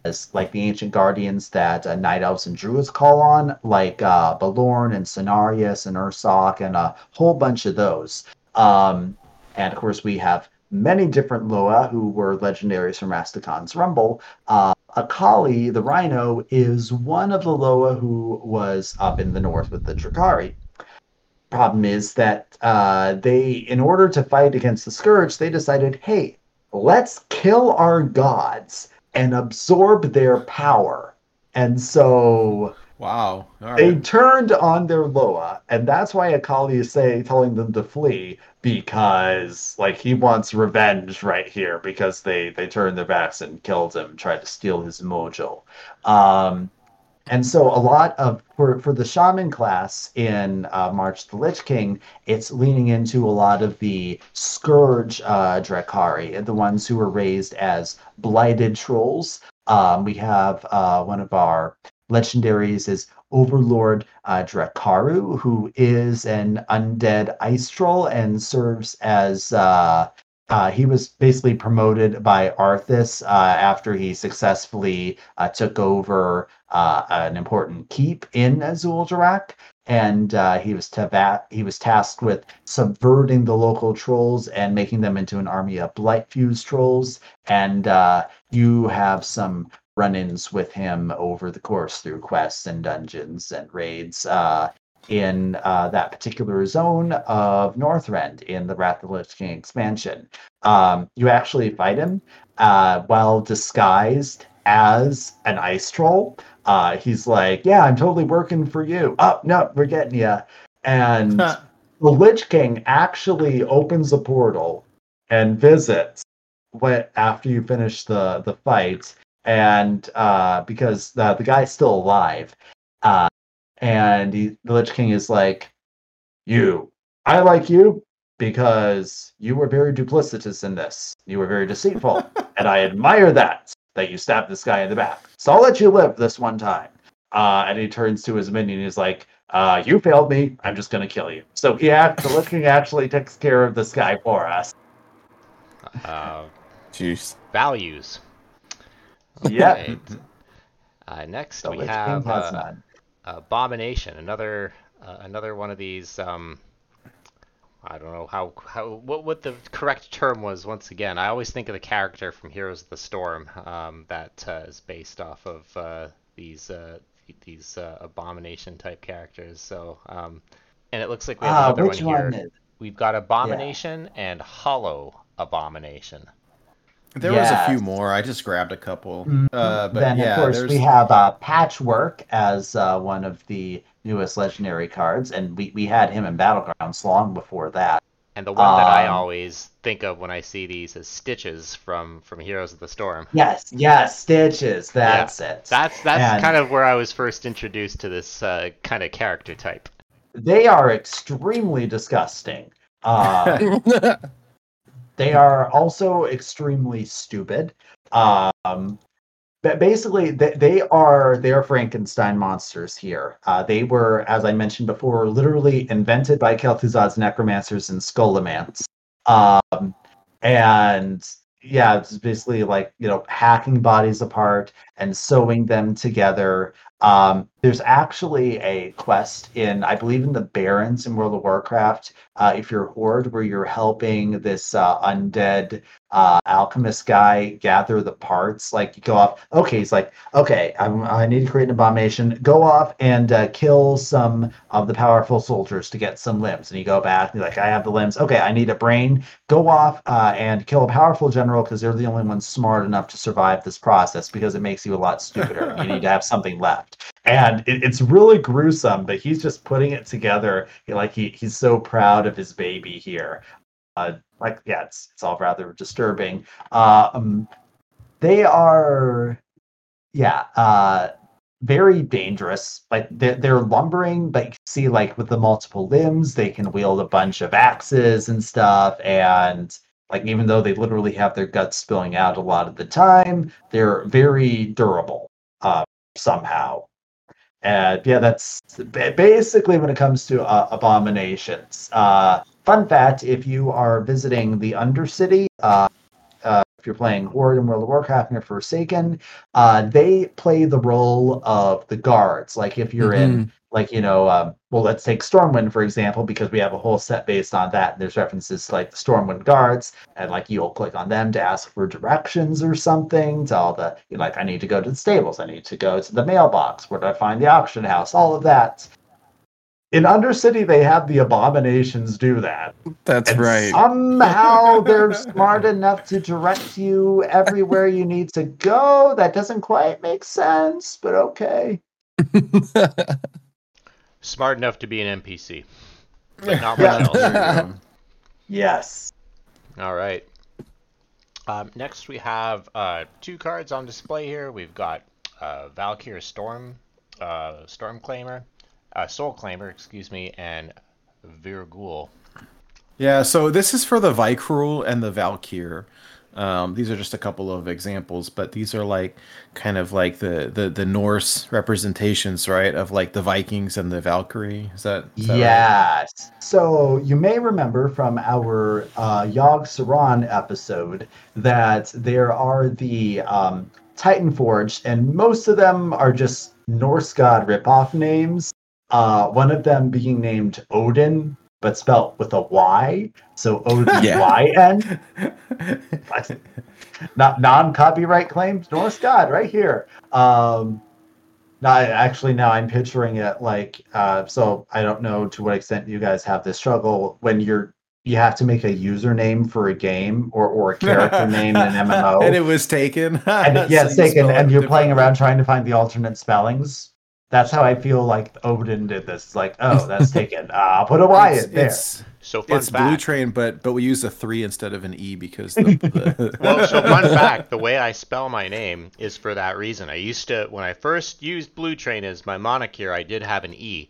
as like the ancient guardians that uh, night elves and druids call on, like uh, Malorne and Cenarius and Ursoc and a whole bunch of those. Um, and of course, we have many different Loa who were legendaries from Rastakhan's Rumble. Uh, Akali, the Rhino, is one of the Loa who was up in the north with the Drakkari. Problem is that uh, they, in order to fight against the Scourge, they decided, hey, let's kill our gods and absorb their power. And so Wow. All they turned on their Loa, and that's why Akali is say telling them to flee because like he wants revenge right here because they they turned their backs and killed him, tried to steal his mojo. Um, and so a lot of for for the shaman class in uh, March the Lich King, it's leaning into a lot of the scourge uh, Drakkari, the ones who were raised as blighted trolls. Um, we have uh, one of our legendaries is Overlord uh, Drakuru, who is an undead ice troll and serves as uh, uh, he was basically promoted by Arthas uh, after he successfully uh, took over uh, an important keep in Azul Azul'Darak, and uh, he was tava- he was tasked with subverting the local trolls and making them into an army of blight fused trolls. And uh, you have some run-ins with him over the course through quests and dungeons and raids. Uh, in uh, that particular zone of Northrend in the Wrath of the Lich King expansion. Um, you actually fight him uh, while disguised as an ice troll. Uh, he's like, "Yeah, I'm totally working for you." Oh no, we're getting you. And the Lich King actually opens a portal and visits what after you finish the the fight, and uh, because the the guy's still alive. Uh, and he, the Lich King is like, "You, I like you because you were very duplicitous in this. You were very deceitful, and I admire that that you stabbed this guy in the back. So I'll let you live this one time." Uh, and he turns to his minion. He's like, uh, "You failed me. I'm just gonna kill you." So he act, the Lich King actually takes care of this guy for us. Uh, Jeez. values. Yeah, Right. Uh, next the we Lich have uh. Abomination, another uh, another one of these. Um, I don't know how how what what the correct term was. Once again, I always think of the character from Heroes of the Storm um, that uh, is based off of uh, these uh, these uh, abomination type characters. So, um, and it looks like we have Ah, another one here. one? We've got Abomination and Hollow Abomination. There was a few more. I just grabbed a couple. Mhm. Uh, but then yeah, of course there's we have uh, Patchwork as uh, one of the newest legendary cards, and we, we had him in Battlegrounds long before that. And the one that I Um, always think of when I see these is Stitches from from Heroes of the Storm. Yes, yes, Stitches. That's it. That's that's And- kind of where I was first introduced to this uh, kind of character type. They are extremely disgusting. Uh, they are also extremely stupid. Um, but basically, they, they are they are Frankenstein monsters here. Uh, they were, as I mentioned before, literally invented by Kel'Thuzad's necromancers and Scholomance. Um, and yeah, it's basically like you know hacking bodies apart and sewing them together. Um, there's actually a quest in, I believe, in the Barrens in World of Warcraft. Uh, if you're horde, where you're helping this uh, undead uh, alchemist guy gather the parts. Like you go off. Okay, he's like, okay, I'm, I need to create an abomination. Go off and uh, kill some of the powerful soldiers to get some limbs. And you go back. And you're like, I have the limbs. Okay, I need a brain. Go off uh, and kill a powerful general because they're the only ones smart enough to survive this process because it makes you a lot stupider. you need to have something left. And it, it's really gruesome, but he's just putting it together. Like he, he's so proud of his baby here. Uh, like yeah, it's it's all rather disturbing. Uh, um, they are, yeah, uh, very dangerous. Like they're, they're lumbering, but you can see like with the multiple limbs, they can wield a bunch of axes and stuff. And like even though they literally have their guts spilling out a lot of the time, they're very durable uh, somehow. And yeah, that's basically when it comes to uh, abominations. Uh, fun fact: if you are visiting the Undercity, uh, uh, if you're playing Horde in World of Warcraft and you're Forsaken, uh, they play the role of the guards. Like if you're in, like you know, um, well, let's take Stormwind for example, because we have a whole set based on that. And there's references to like the Stormwind guards, and like you'll click on them to ask for directions or something. To all the you're like, I need to go to the stables. I need to go to the mailbox. Where do I find the auction house? All of that. in Undercity, they have the abominations do that. That's And right. Somehow they're smart enough to direct you everywhere you need to go. That doesn't quite make sense, but okay. Smart enough to be an NPC, but not Yeah. much else. Yes. All right. Um, next, we have uh, two cards on display here. We've got uh, Valkyr Storm, uh, Storm Claimer, uh, Soul Claimer, excuse me, and Vrykul. Yeah, so this is for the Vrykul and the Valkyr. Um, these are just a couple of examples, but these are like kind of like the, the, the Norse representations, right? Of like the Vikings and the Valkyrie. Is that? that right? Yes. So you may remember from our uh, Yogg Saron episode that there are the um, Titan Forged, and most of them are just Norse god ripoff names. Uh, one of them being named Odin, but spelt with a Y. So Odin Yeah. Not non-copyright claims, Norse god, right here. Um, no, I- actually, now I'm picturing it like uh, so. I don't know to what extent you guys have this struggle when you're you have to make a username for a game or or a character name in an MMO. and it was taken. and yeah, So it's taken. And you're playing around trying to find the alternate spellings. That's how I feel like Odin did this. Like, oh, that's taken. Uh, I'll put a Y It's, in there. it's, So fun it's Blue. Train, but but we use a three instead of an E because the, the well, so fun fact: the way I spell my name is for that reason. I used to, when I first used Blue Train as my moniker, I did have an E,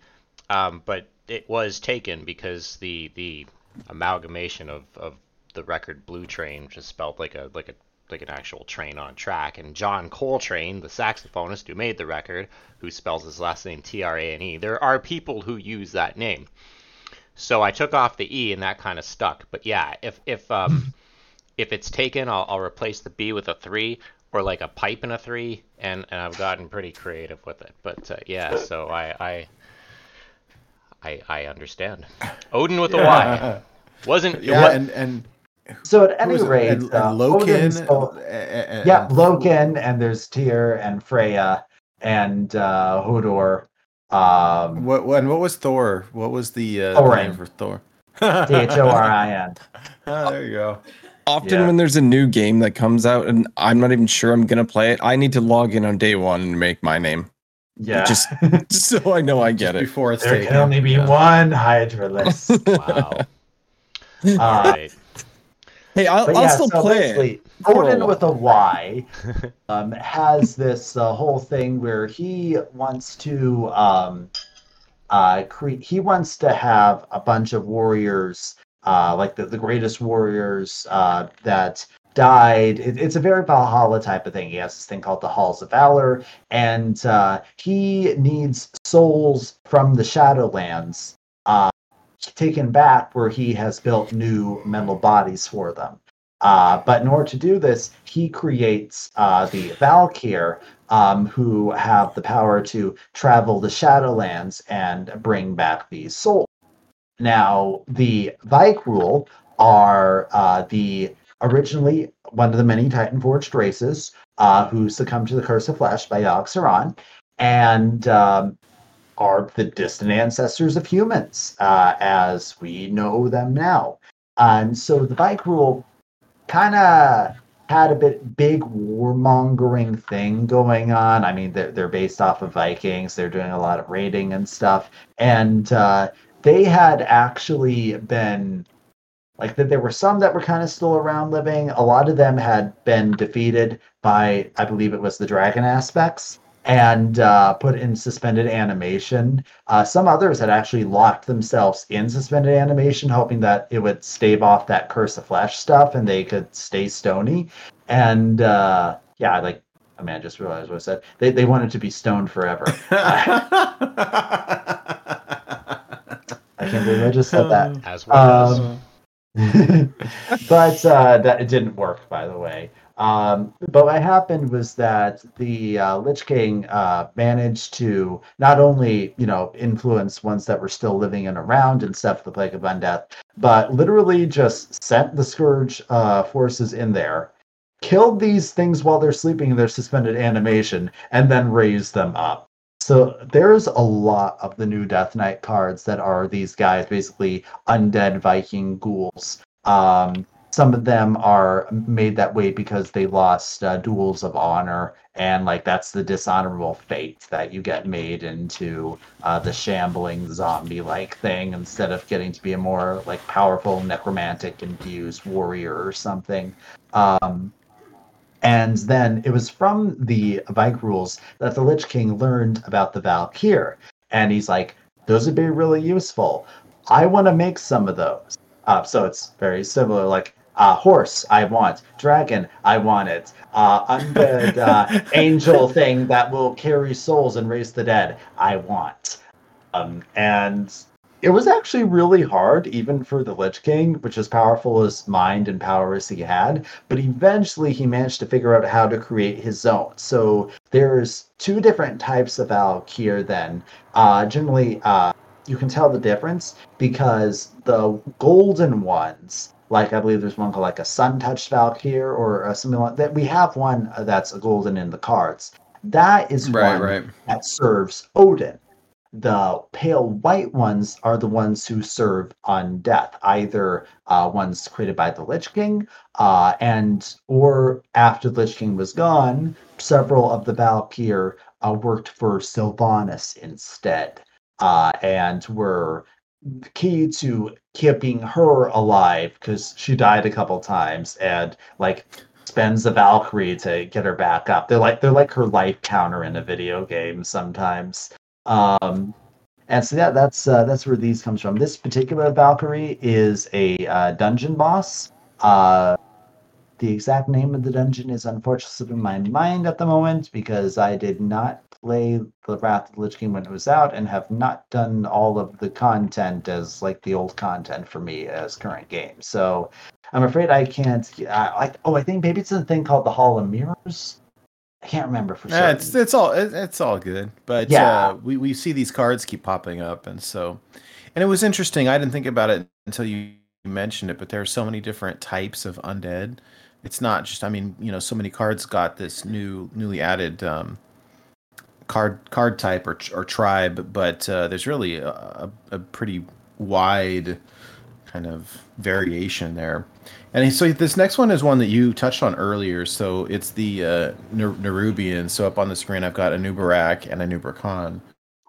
um, but it was taken because the the amalgamation of, of the record Blue Train just spelled like a like a like an actual train on track. And John Coltrane, the saxophonist who made the record, who spells his last name T R A N E, there are people who use that name. So I took off the E and that kind of stuck. But yeah, if if um if it's taken, I'll, I'll replace the B with a three or like a pipe and a three, and, and I've gotten pretty creative with it. But uh, yeah, so I I I, I understand. Odin with a Y wasn't yeah, and and So at any rate, and, and uh, Loken, Odin's still- uh, uh, yeah, and- Loken, and there's Tyr and Freya and uh, Hodir. Um, What, what and what was Thor? What was the uh, Thorin. name for Thor? T H O R I N. Ah, there you go. Often Yeah. when there's a new game that comes out and I'm not even sure I'm gonna play it, I need to log in on day one and make my name Yeah. Just- just so I know I get it. Before it's there taken. can only be Yeah. one Hydralis. wow. Uh, Alright. Hey, I'll, I'll yeah, still so play it. basically, Odin with a Y um, has this uh, whole thing where he wants to um, uh, cre- he wants to have a bunch of warriors, uh, like the, the greatest warriors uh, that died. It, it's a very Valhalla type of thing. He has this thing called the Halls of Valor, and uh, he needs souls from the Shadowlands taken back where he has built new mental bodies for them. Uh, but in order to do this, he creates uh, the Valkyr, um, who have the power to travel the Shadowlands and bring back these souls. Now, the Vrykul are uh, the originally one of the many Titan Forged races uh, who succumbed to the Curse of Flesh by Saron, and um, are the distant ancestors of humans uh, as we know them now. And so the Vrykul kind of had a bit big warmongering thing going on. I mean, they're, they're based off of Vikings. They're doing a lot of raiding and stuff. And uh, they had actually been like that. There were some that were kind of still around living. A lot of them had been defeated by, I believe it was the dragon aspects. And uh, put in suspended animation. Uh, some others had actually locked themselves in suspended animation, hoping that it would stave off that curse of flesh stuff and they could stay stony. And uh, yeah, like I mean, I just realized what I said. They they wanted to be stoned forever. I can't believe I just said that. As well Um, but uh, that it didn't work, by the way. Um, but what happened was that the uh, Lich King uh, managed to not only, you know, influence ones that were still living and around and stuff, the Plague of Undeath, but literally just sent the Scourge uh, forces in there, killed these things while they're sleeping in their suspended animation, and then raised them up. So there's a lot of the new Death Knight cards that are these guys, basically undead Viking ghouls. Um, some of them are made that way because they lost uh, duels of honor and like that's the dishonorable fate that you get made into uh, the shambling zombie like thing instead of getting to be a more like powerful necromantic infused warrior or something um, and then it was from the Vike rules that the Lich King learned about the Valkyr. And he's like, those would be really useful. I want to make some of those. Uh, so it's very similar. Like, uh, horse, I want. Dragon, I want it. Uh, undead uh, angel thing that will carry souls and raise the dead, I want. Um, and it was actually really hard, even for the Lich King, which as powerful as mind and power as he had. But eventually, he managed to figure out how to create his own. So there's two different types of Valkyr. Then, uh, generally, uh, you can tell the difference because the golden ones like I believe there's one called like a sun touched Valkyr or something like that. We have one that's a golden in the cards. That is right, one right. that serves Odin. The pale white ones are the ones who serve on death, either uh, ones created by the Lich King, uh, and or after the Lich King was gone, several of the Valkyr uh, worked for Sylvanas instead, uh, and were key to keeping her alive because she died a couple times and like spends the Valkyrie to get her back up. They're like they're like her life counter in a video game sometimes. Um, and so yeah, that's uh, that's where these comes from. This particular Valkyrie is a uh, dungeon boss. Uh, the exact name of the dungeon is unfortunately in my mind at the moment because I did not play the Wrath of the Lich King when it was out and have not done all of the content as like the old content for me as current game. So I'm afraid I can't. I, I oh, I think maybe it's a thing called the Hall of Mirrors. I can't remember for sure. Yeah, it's it's all it, it's all good, but Yeah. uh, we we see these cards keep popping up, and so, and it was interesting. I didn't think about it until you mentioned it, but there are so many different types of undead. It's not just, I mean, you know, so many cards got this new newly added um, card card type or or tribe, but uh, there's really a, a, pretty wide kind of variation there. And so this next one is one that you touched on earlier. So it's the uh, Nerubian. So up on the screen, I've got a Nubarak and Anub'Rekhan.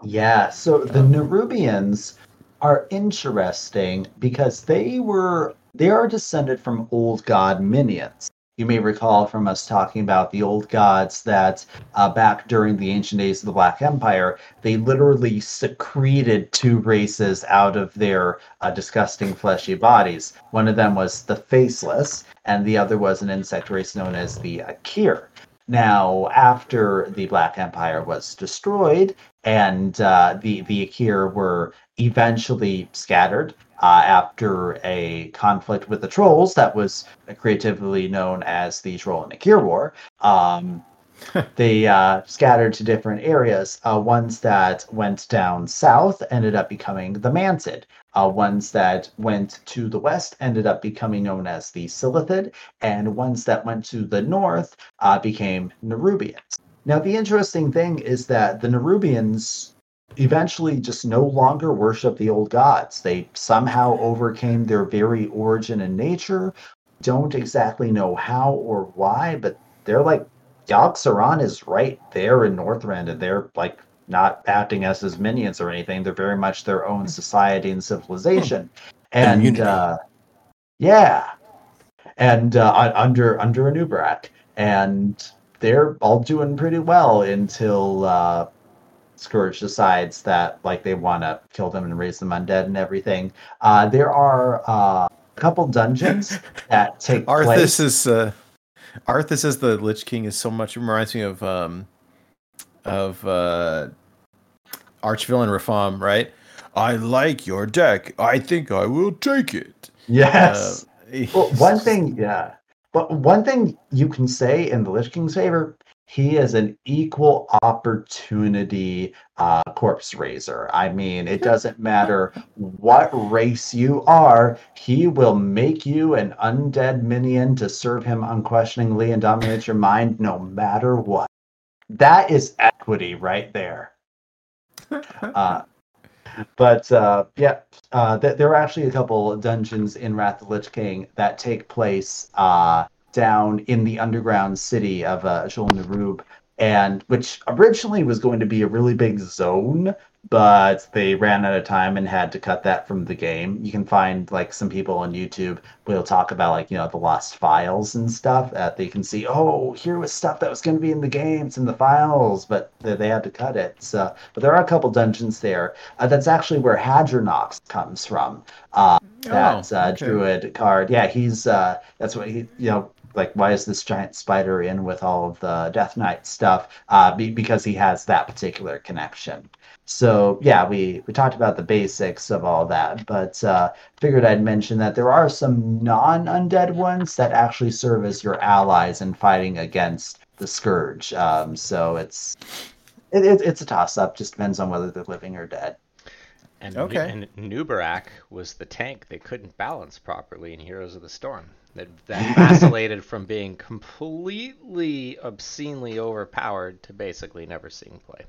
Yeah, so the Nerubians are interesting because they were they are descended from old god minions. You may recall from us talking about the old gods that uh, back during the ancient days of the Black Empire, they literally secreted two races out of their uh, disgusting fleshy bodies. One of them was the Faceless, and the other was an insect race known as the Aqir. Now, after the Black Empire was destroyed and uh, the the Aqir were eventually scattered uh, after a conflict with the trolls that was creatively known as the Troll and the Aqir War, um, they uh, scattered to different areas. Uh, ones that went down south ended up becoming the Mantid. Uh, ones that went to the west ended up becoming known as the Silithid, and ones that went to the north uh, became Nerubians. Now, the interesting thing is that the Nerubians eventually just no longer worship the old gods. They somehow overcame their very origin and nature. Don't exactly know how or why, but they're like Yogg Saron is right there in Northrend, and they're like not acting as his minions or anything. They're very much their own society and civilization. And Community. uh, yeah, and uh, un- under under Anub'arak, and they're all doing pretty well until uh, Scourge decides that like they want to kill them and raise them undead and everything. Uh, there are uh, a couple dungeons that take Arthas place. is uh, Arthas as the Lich King is so much reminds me of um of uh Archvillain Rafaam, right? I like your deck. I think I will take it. Yes. Uh, Well, one thing, yeah. But one thing you can say in the Lich King's favor, he is an equal opportunity uh, corpse raiser. I mean, it doesn't matter what race you are, he will make you an undead minion to serve him unquestioningly and dominate your mind no matter what. That is equity right there. uh, but uh, yeah, uh, th- there are actually a couple dungeons in Wrath of the Lich King that take place uh, down in the underground city of uh, Jol-Nerub, and which originally was going to be a really big zone, but they ran out of time and had to cut that from the game. You can find like some people on YouTube will talk about like you know the lost files and stuff that they can see. Oh, here was stuff that was going to be in the games in the files, but they, they had to cut it. So, but there are a couple dungeons there. Uh, that's actually where Hadronox comes from. Uh, that Oh, uh, okay. druid card. Yeah, he's uh, that's what he you know like why is this giant spider in with all of the Death Knight stuff? Uh, be, because he has that particular connection. So yeah, we we talked about the basics of all that, but uh, figured I'd mention that there are some non-undead ones that actually serve as your allies in fighting against the scourge. Um, so it's it, it, it's a toss-up. Just depends on whether they're living or dead. And, Okay. and Nubarak was the tank they couldn't balance properly in Heroes of the Storm. That, that vacillated from being completely obscenely overpowered to basically never seeing play.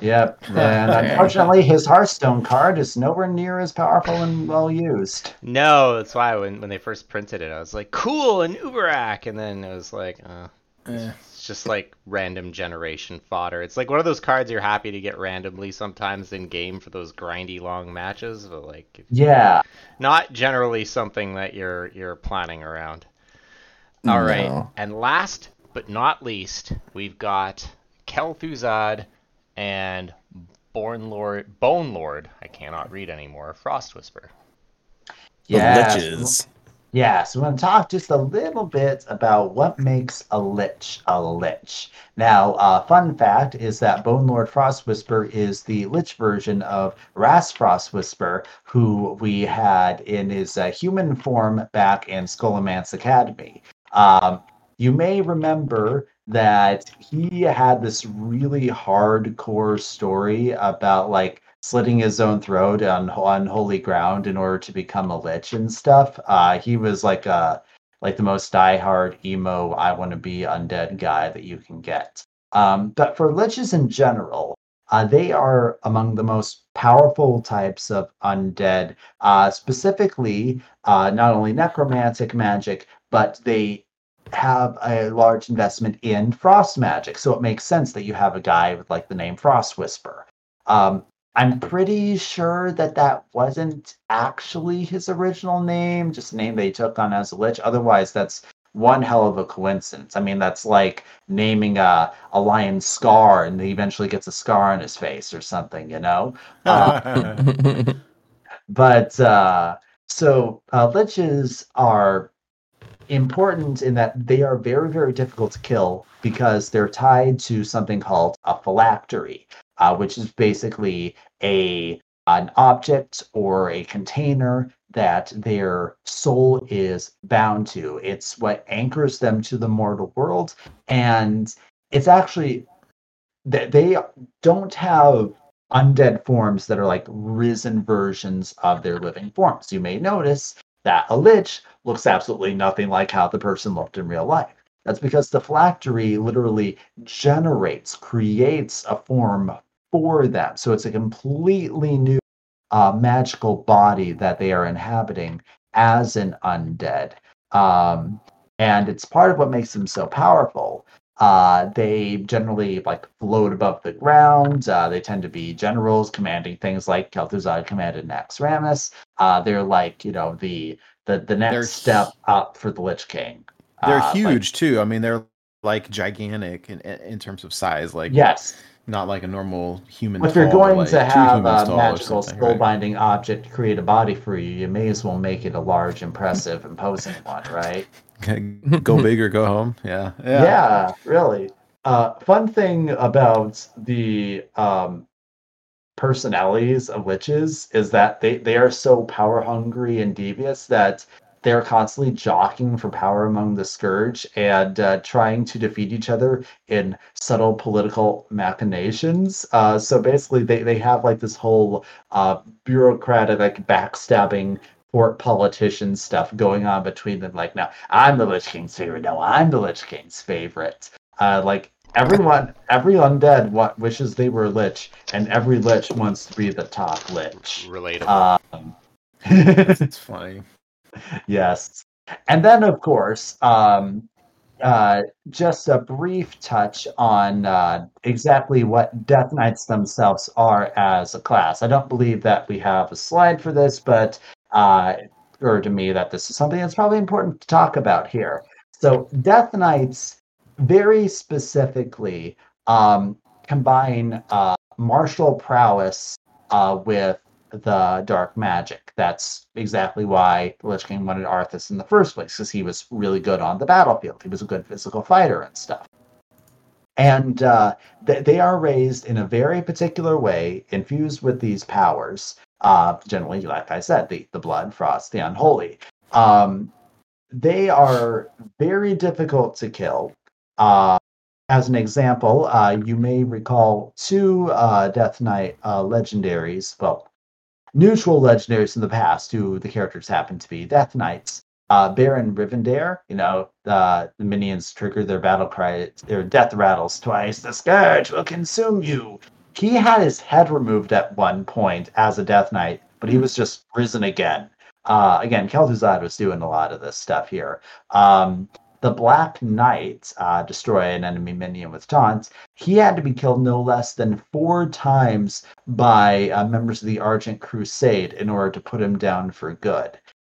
Yep, and unfortunately, his Hearthstone card is nowhere near as powerful and well used. No, that's why when, when they first printed it, I was like, cool, Anub'arak! And then it was like, uh, Eh. It's just like random generation fodder. It's like one of those cards you're happy to get randomly sometimes in game for those grindy long matches, but like Yeah, not generally something that you're you're planning around. All right, No. and last but not least, we've got Kel'Thuzad and Born Lord, Bone Lord. I cannot read anymore. Frost Whisper. The yeah. liches. Yeah, so we're going to talk just a little bit about what makes a lich a lich. Now, uh, fun fact is that Bone Lord Frost Whisper is the lich version of Ras Frost Whisper, who we had in his uh, human form back in Scholomance Academy. Um, you may remember that he had this really hardcore story about like slitting his own throat on on holy ground in order to become a lich and stuff. Uh, he was like a like the most diehard emo I want to be undead guy that you can get. Um, but for liches in general, uh, they are among the most powerful types of undead. Uh, specifically, uh, not only necromantic magic, but they have a large investment in frost magic. So it makes sense that you have a guy with like the name Frost Whisper. Um, I'm pretty sure that that wasn't actually his original name, just a name they took on as a lich. Otherwise, that's one hell of a coincidence. I mean, that's like naming a, a lion Scar and he eventually gets a scar on his face or something, you know? Uh, but uh, so uh, liches are important in that they are very, very difficult to kill because they're tied to something called a phylactery, uh, which is basically a an object or a container that their soul is bound to. It's what anchors them to the mortal world, and it's actually that they don't have undead forms that are like risen versions of their living forms. You may notice that a lich looks absolutely nothing like how the person looked in real life. That's because the phylactery literally generates, creates a form for them. So it's a completely new uh, magical body that they are inhabiting as an undead. Um, and it's part of what makes them so powerful. Uh, they generally like float above the ground. Uh, they tend to be generals commanding things like Kel'Thuzad commanded Naxxramas. Uh, they're like you know the the the next They're step up for the Lich King. They're Uh, like- huge too. I mean, they're like gigantic in, in terms of size. Like yes, not like a normal human. if you're going like to have a magical something, right? object to create a body for you, you may as well make it a large, impressive, imposing one, right? go big or go home. Yeah, Yeah, yeah really. Uh, fun thing about the um, personalities of witches is that they, they are so power hungry and devious that they're constantly jockeying for power among the scourge and uh, trying to defeat each other in subtle political machinations. Uh, so basically, they, they have like this whole uh, bureaucratic, like backstabbing court politician stuff going on between them. Like, now I'm the Lich King's favorite. No, I'm the Lich King's favorite. Uh, like Everyone, every undead wa- wishes they were a lich, and every lich wants to be the top lich. Relatable. Um, It's funny. yes. And then, of course, um, uh, just a brief touch on uh, exactly what Death Knights themselves are as a class. I don't believe that we have a slide for this, but uh, occurred to me that this is something that's probably important to talk about here. So, Death Knights, very specifically, um, combine uh, martial prowess uh, with the dark magic. That's exactly why the Lich King wanted Arthas in the first place, because he was really good on the battlefield. He was a good physical fighter and stuff. And uh, th- they are raised in a very particular way, infused with these powers. Uh, generally, like I said, the, the blood, frost, the unholy. Um, they are very difficult to kill. Uh, as an example, uh, you may recall two uh, Death Knight uh, legendaries, well, neutral legendaries in the past who the characters happen to be Death Knights. Uh, Baron Rivendare, you know, uh, the minions trigger their battle cry, their death rattles twice. The scourge will consume you. He had his head removed at one point as a Death Knight, but he was just risen again. Uh, again, Kel'Thuzad was doing a lot of this stuff here. Um, the Black Knight, uh, destroy an enemy minion with taunts, he had to be killed no less than four times by uh, members of the Argent Crusade in order to put him down for good.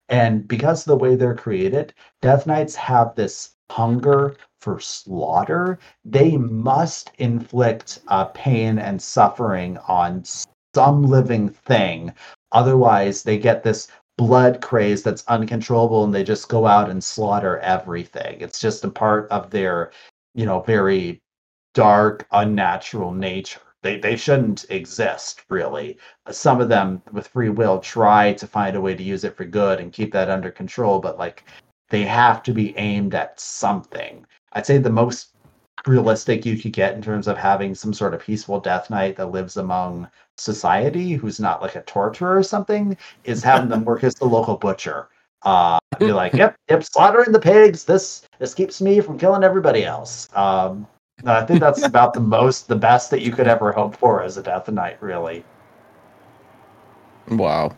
And because of the way they're created, Death Knights have this hunger for slaughter. They must inflict uh, pain and suffering on some living thing. Otherwise, they get this blood craze that's uncontrollable and they just go out and slaughter everything. It's just a part of their, you know, very dark, unnatural nature. They, they shouldn't exist, really. Some of them, with free will, try to find a way to use it for good and keep that under control, but like they have to be aimed at something. I'd say the most realistic you could get in terms of having some sort of peaceful death knight that lives among society who's not like a torturer or something is having them work as the local butcher. Uh be like yep yep slaughtering the pigs. This this keeps me from killing everybody else. Um i think that's about the most the best that you could ever hope for as a death knight really. Wow.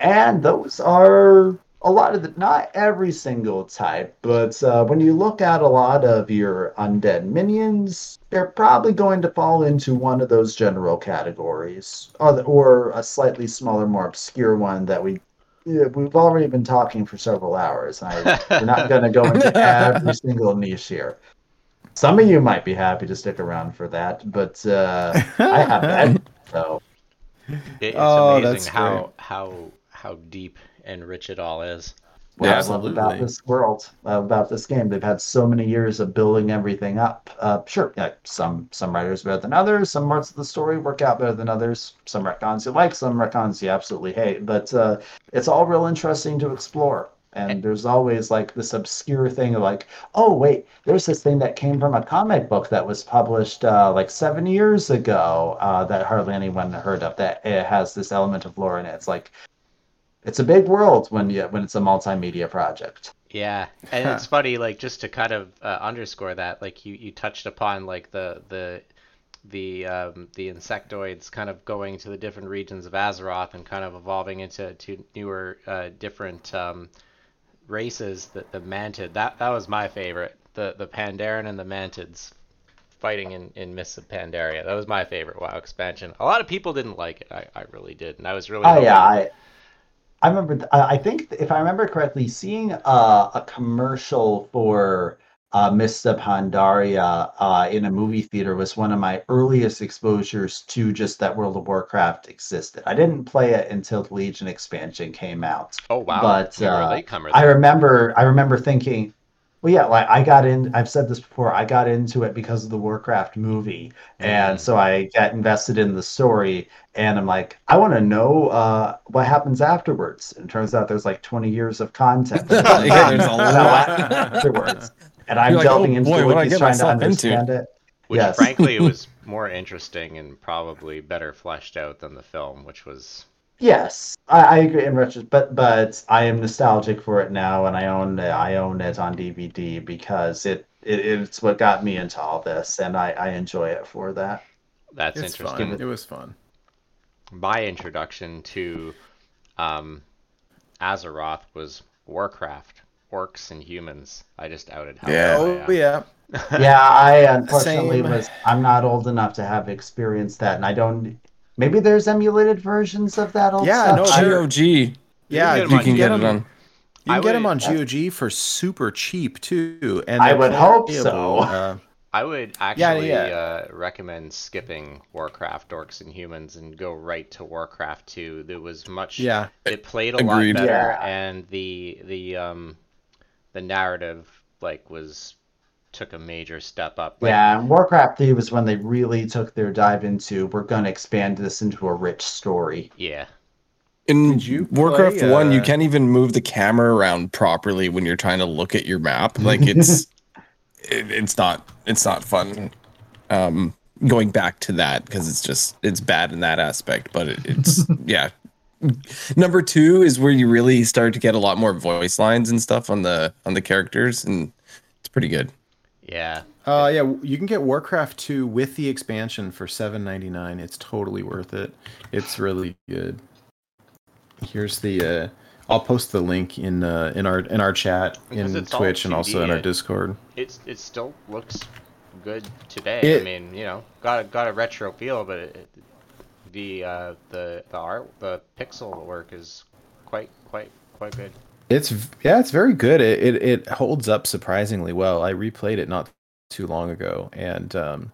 and those are a lot of the not every single type but uh, when you look at a lot of your undead minions they're probably going to fall into one of those general categories or, or a slightly smaller more obscure one that we yeah, we've already been talking for several hours and I, we're not going to go into every single niche here. Some of you might be happy to stick around for that but uh, i haven't so. It's Oh, that's amazing how how how deep and rich it all is. what Yeah, I love about this world, uh, about this game. They've had so many years of building everything up. Uh, sure, yeah, some some writers better than others. Some parts of the story work out better than others. Some retcons you like, some retcons you absolutely hate. But uh, it's all real interesting to explore. And there's always like this obscure thing of like, oh wait, there's this thing that came from a comic book that was published uh, like seven years ago uh, that hardly anyone heard of. That it has this element of lore in it. It's like it's a big world when you when it's a multimedia project. Yeah, and it's funny, like just to kind of uh, underscore that, like you, you touched upon like the the the um, the insectoids kind of going to the different regions of Azeroth and kind of evolving into to newer uh, different um, races. The the mantid that that was my favorite. The the Pandaren and the mantids fighting in in Mists of Pandaria. That was my favorite WoW expansion. A lot of people didn't like it. I, I really did, and I was really Oh yeah, I I remember. I think if I remember correctly, seeing uh, a commercial for uh, Mr. Pandaria uh, in a movie theater was one of my earliest exposures to just that World of Warcraft existed. I didn't play it until the Legion expansion came out. Oh wow, But, a uh, I remember I remember thinking, well, yeah, like I got in. I've said this before. I got into it because of the Warcraft movie, and Mm. so I got invested in the story. And I'm like, I want to know uh, what happens afterwards. And it turns out there's like 20 years of content Yeah, there's a lot. afterwards. And I'm You're like, delving "Oh, into boy, what did I wikis get trying to myself into?" understand it. Which Yes. frankly it was more interesting and probably better fleshed out than the film, which was Yes, I, I agree in retro, but but I am nostalgic for it now, and I own it. I own it on DVD because it it, it's what got me into all this, and I, I enjoy it for that. That's It's interesting. fun. It was fun. My introduction to um, Azeroth was Warcraft, Orcs and Humans. I just outed how Yeah. Oh yeah. Yeah, I unfortunately Same. was. I'm not old enough to have experienced that, and I don't. Maybe there's emulated versions of that old Yeah, stuff. no, I- sure. GOG. Yeah, get 'em You can get it them- on. You can get them on GOG for super cheap too, and I would hope playable, so. uh, I would Yeah, actually yeah. Uh, recommend skipping Warcraft, Orcs and Humans and go right to Warcraft 2. There was much. yeah, It played a Agreed. lot better, Yeah. and the the um the narrative like was took a major step up. Like, Yeah, and Warcraft 3 was when they really took their dive into we're going to expand this into a rich story. Yeah. In Did you Warcraft play, One, you uh, can't even move the camera around properly when you're trying to look at your map. Like it's, it, it's not, it's not fun. Um, going back to that because it's just it's bad in that aspect. But it, it's yeah. Number two is where you really start to get a lot more voice lines and stuff on the on the characters, and it's pretty good. Yeah. uh, yeah. You can get Warcraft two with the expansion for seven ninety nine. It's totally worth it. It's really good. Here's the. Uh, I'll post the link in uh, in our in our chat Because in Twitch and also in our Discord. It's it still looks good today. It- I mean, you know, got a, got a retro feel, but it- the uh, the the art, the pixel work is quite quite quite good. It's yeah, it's very good. It, it it holds up surprisingly well. I replayed it not too long ago, and um,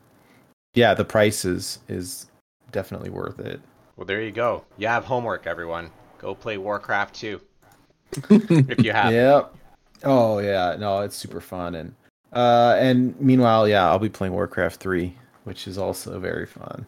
yeah, the price is is definitely worth it. Well, there you go. You have homework, everyone. Go play Warcraft 2. if you have. Yep. Oh yeah, no, it's super fun, and uh, and meanwhile, yeah, I'll be playing Warcraft three, which is also very fun.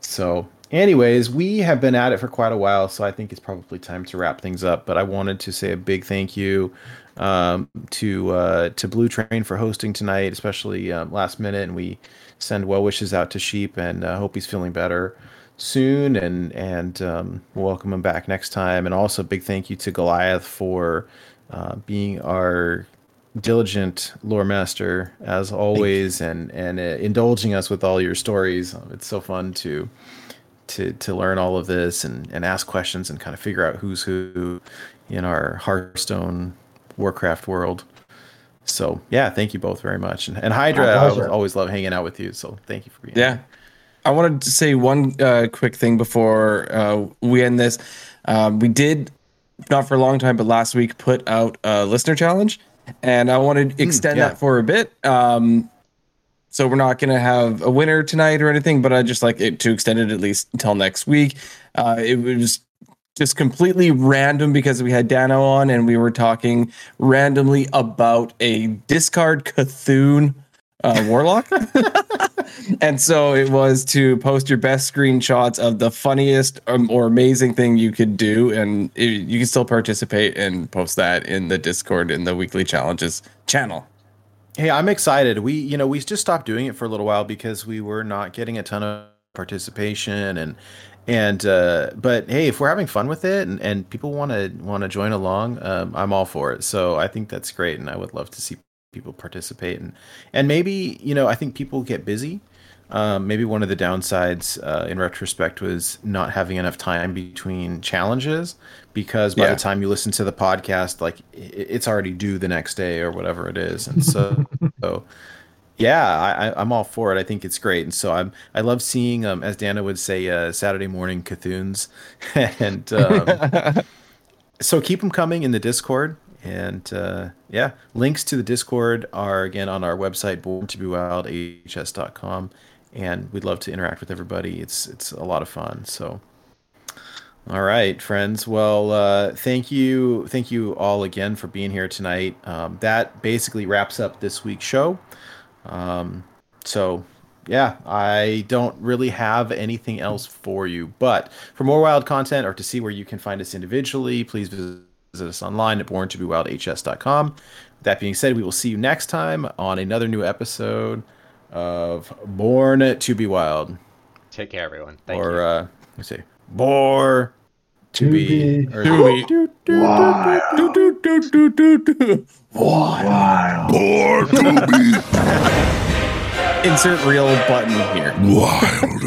So, anyways, we have been at it for quite a while, so I think it's probably time to wrap things up. But I wanted to say a big thank you um, to uh, to Blue Train for hosting tonight, especially um, last minute, and we send well wishes out to Sheep, and uh, hope he's feeling better soon, and and um, we'll welcome him back next time. And also, big thank you to Goliath for uh, being our diligent lore master as always and and uh, indulging us with all your stories it's so fun to to to learn all of this and and ask questions and kind of figure out who's who in our hearthstone warcraft world so yeah thank you both very much and, and hydra i always, always love hanging out with you so thank you for being Yeah. I wanted to say one uh, quick thing before uh, we end this. Um, we did, not for a long time, but last week put out a listener challenge, and I wanted to extend yeah. that for a bit. Um, so we're not going to have a winner tonight or anything, but I just like it to extend it at least until next week. Uh, it was just completely random because we had Dano on and we were talking randomly about a discard Cthulhu uh, warlock. and so it was to post your best screenshots of the funniest um, or amazing thing you could do, and it, you can still participate and post that in the Discord in the weekly challenges channel. Hey, I'm excited. We, you know, we just stopped doing it for a little while because we were not getting a ton of participation and and uh but hey, if we're having fun with it and, and people want to want to join along, um, I'm all for it. So I think that's great and I would love to see people participate and and maybe, you know, I think people get busy. Um, maybe one of the downsides uh, in retrospect was not having enough time between challenges because by Yeah. the time you listen to the podcast, like it's already due the next day or whatever it is. And so, so yeah, I, I'm all for it. I think it's great. And so I'm, I love seeing, um, as Dana would say, uh, Saturday morning Cthulhu's and, um, so keep them coming in the Discord. And uh, yeah, links to the Discord are again on our website, born to be wild, hs.com. And we'd love to interact with everybody. It's it's a lot of fun. So all right, friends. Well, uh, thank you, thank you all again for being here tonight. Um, that basically wraps up this week's show. Um, so yeah, I don't really have anything else for you. But for more wild content or to see where you can find us individually, please visit us online at borntobewildhs.com. That being said, we will see you next time on another new episode of Born to Be Wild. Take care, everyone. Thank or you. uh let's see. Bore To be. or- To be. Do, do, Wild. Wild. Born to be Insert real button here. wild.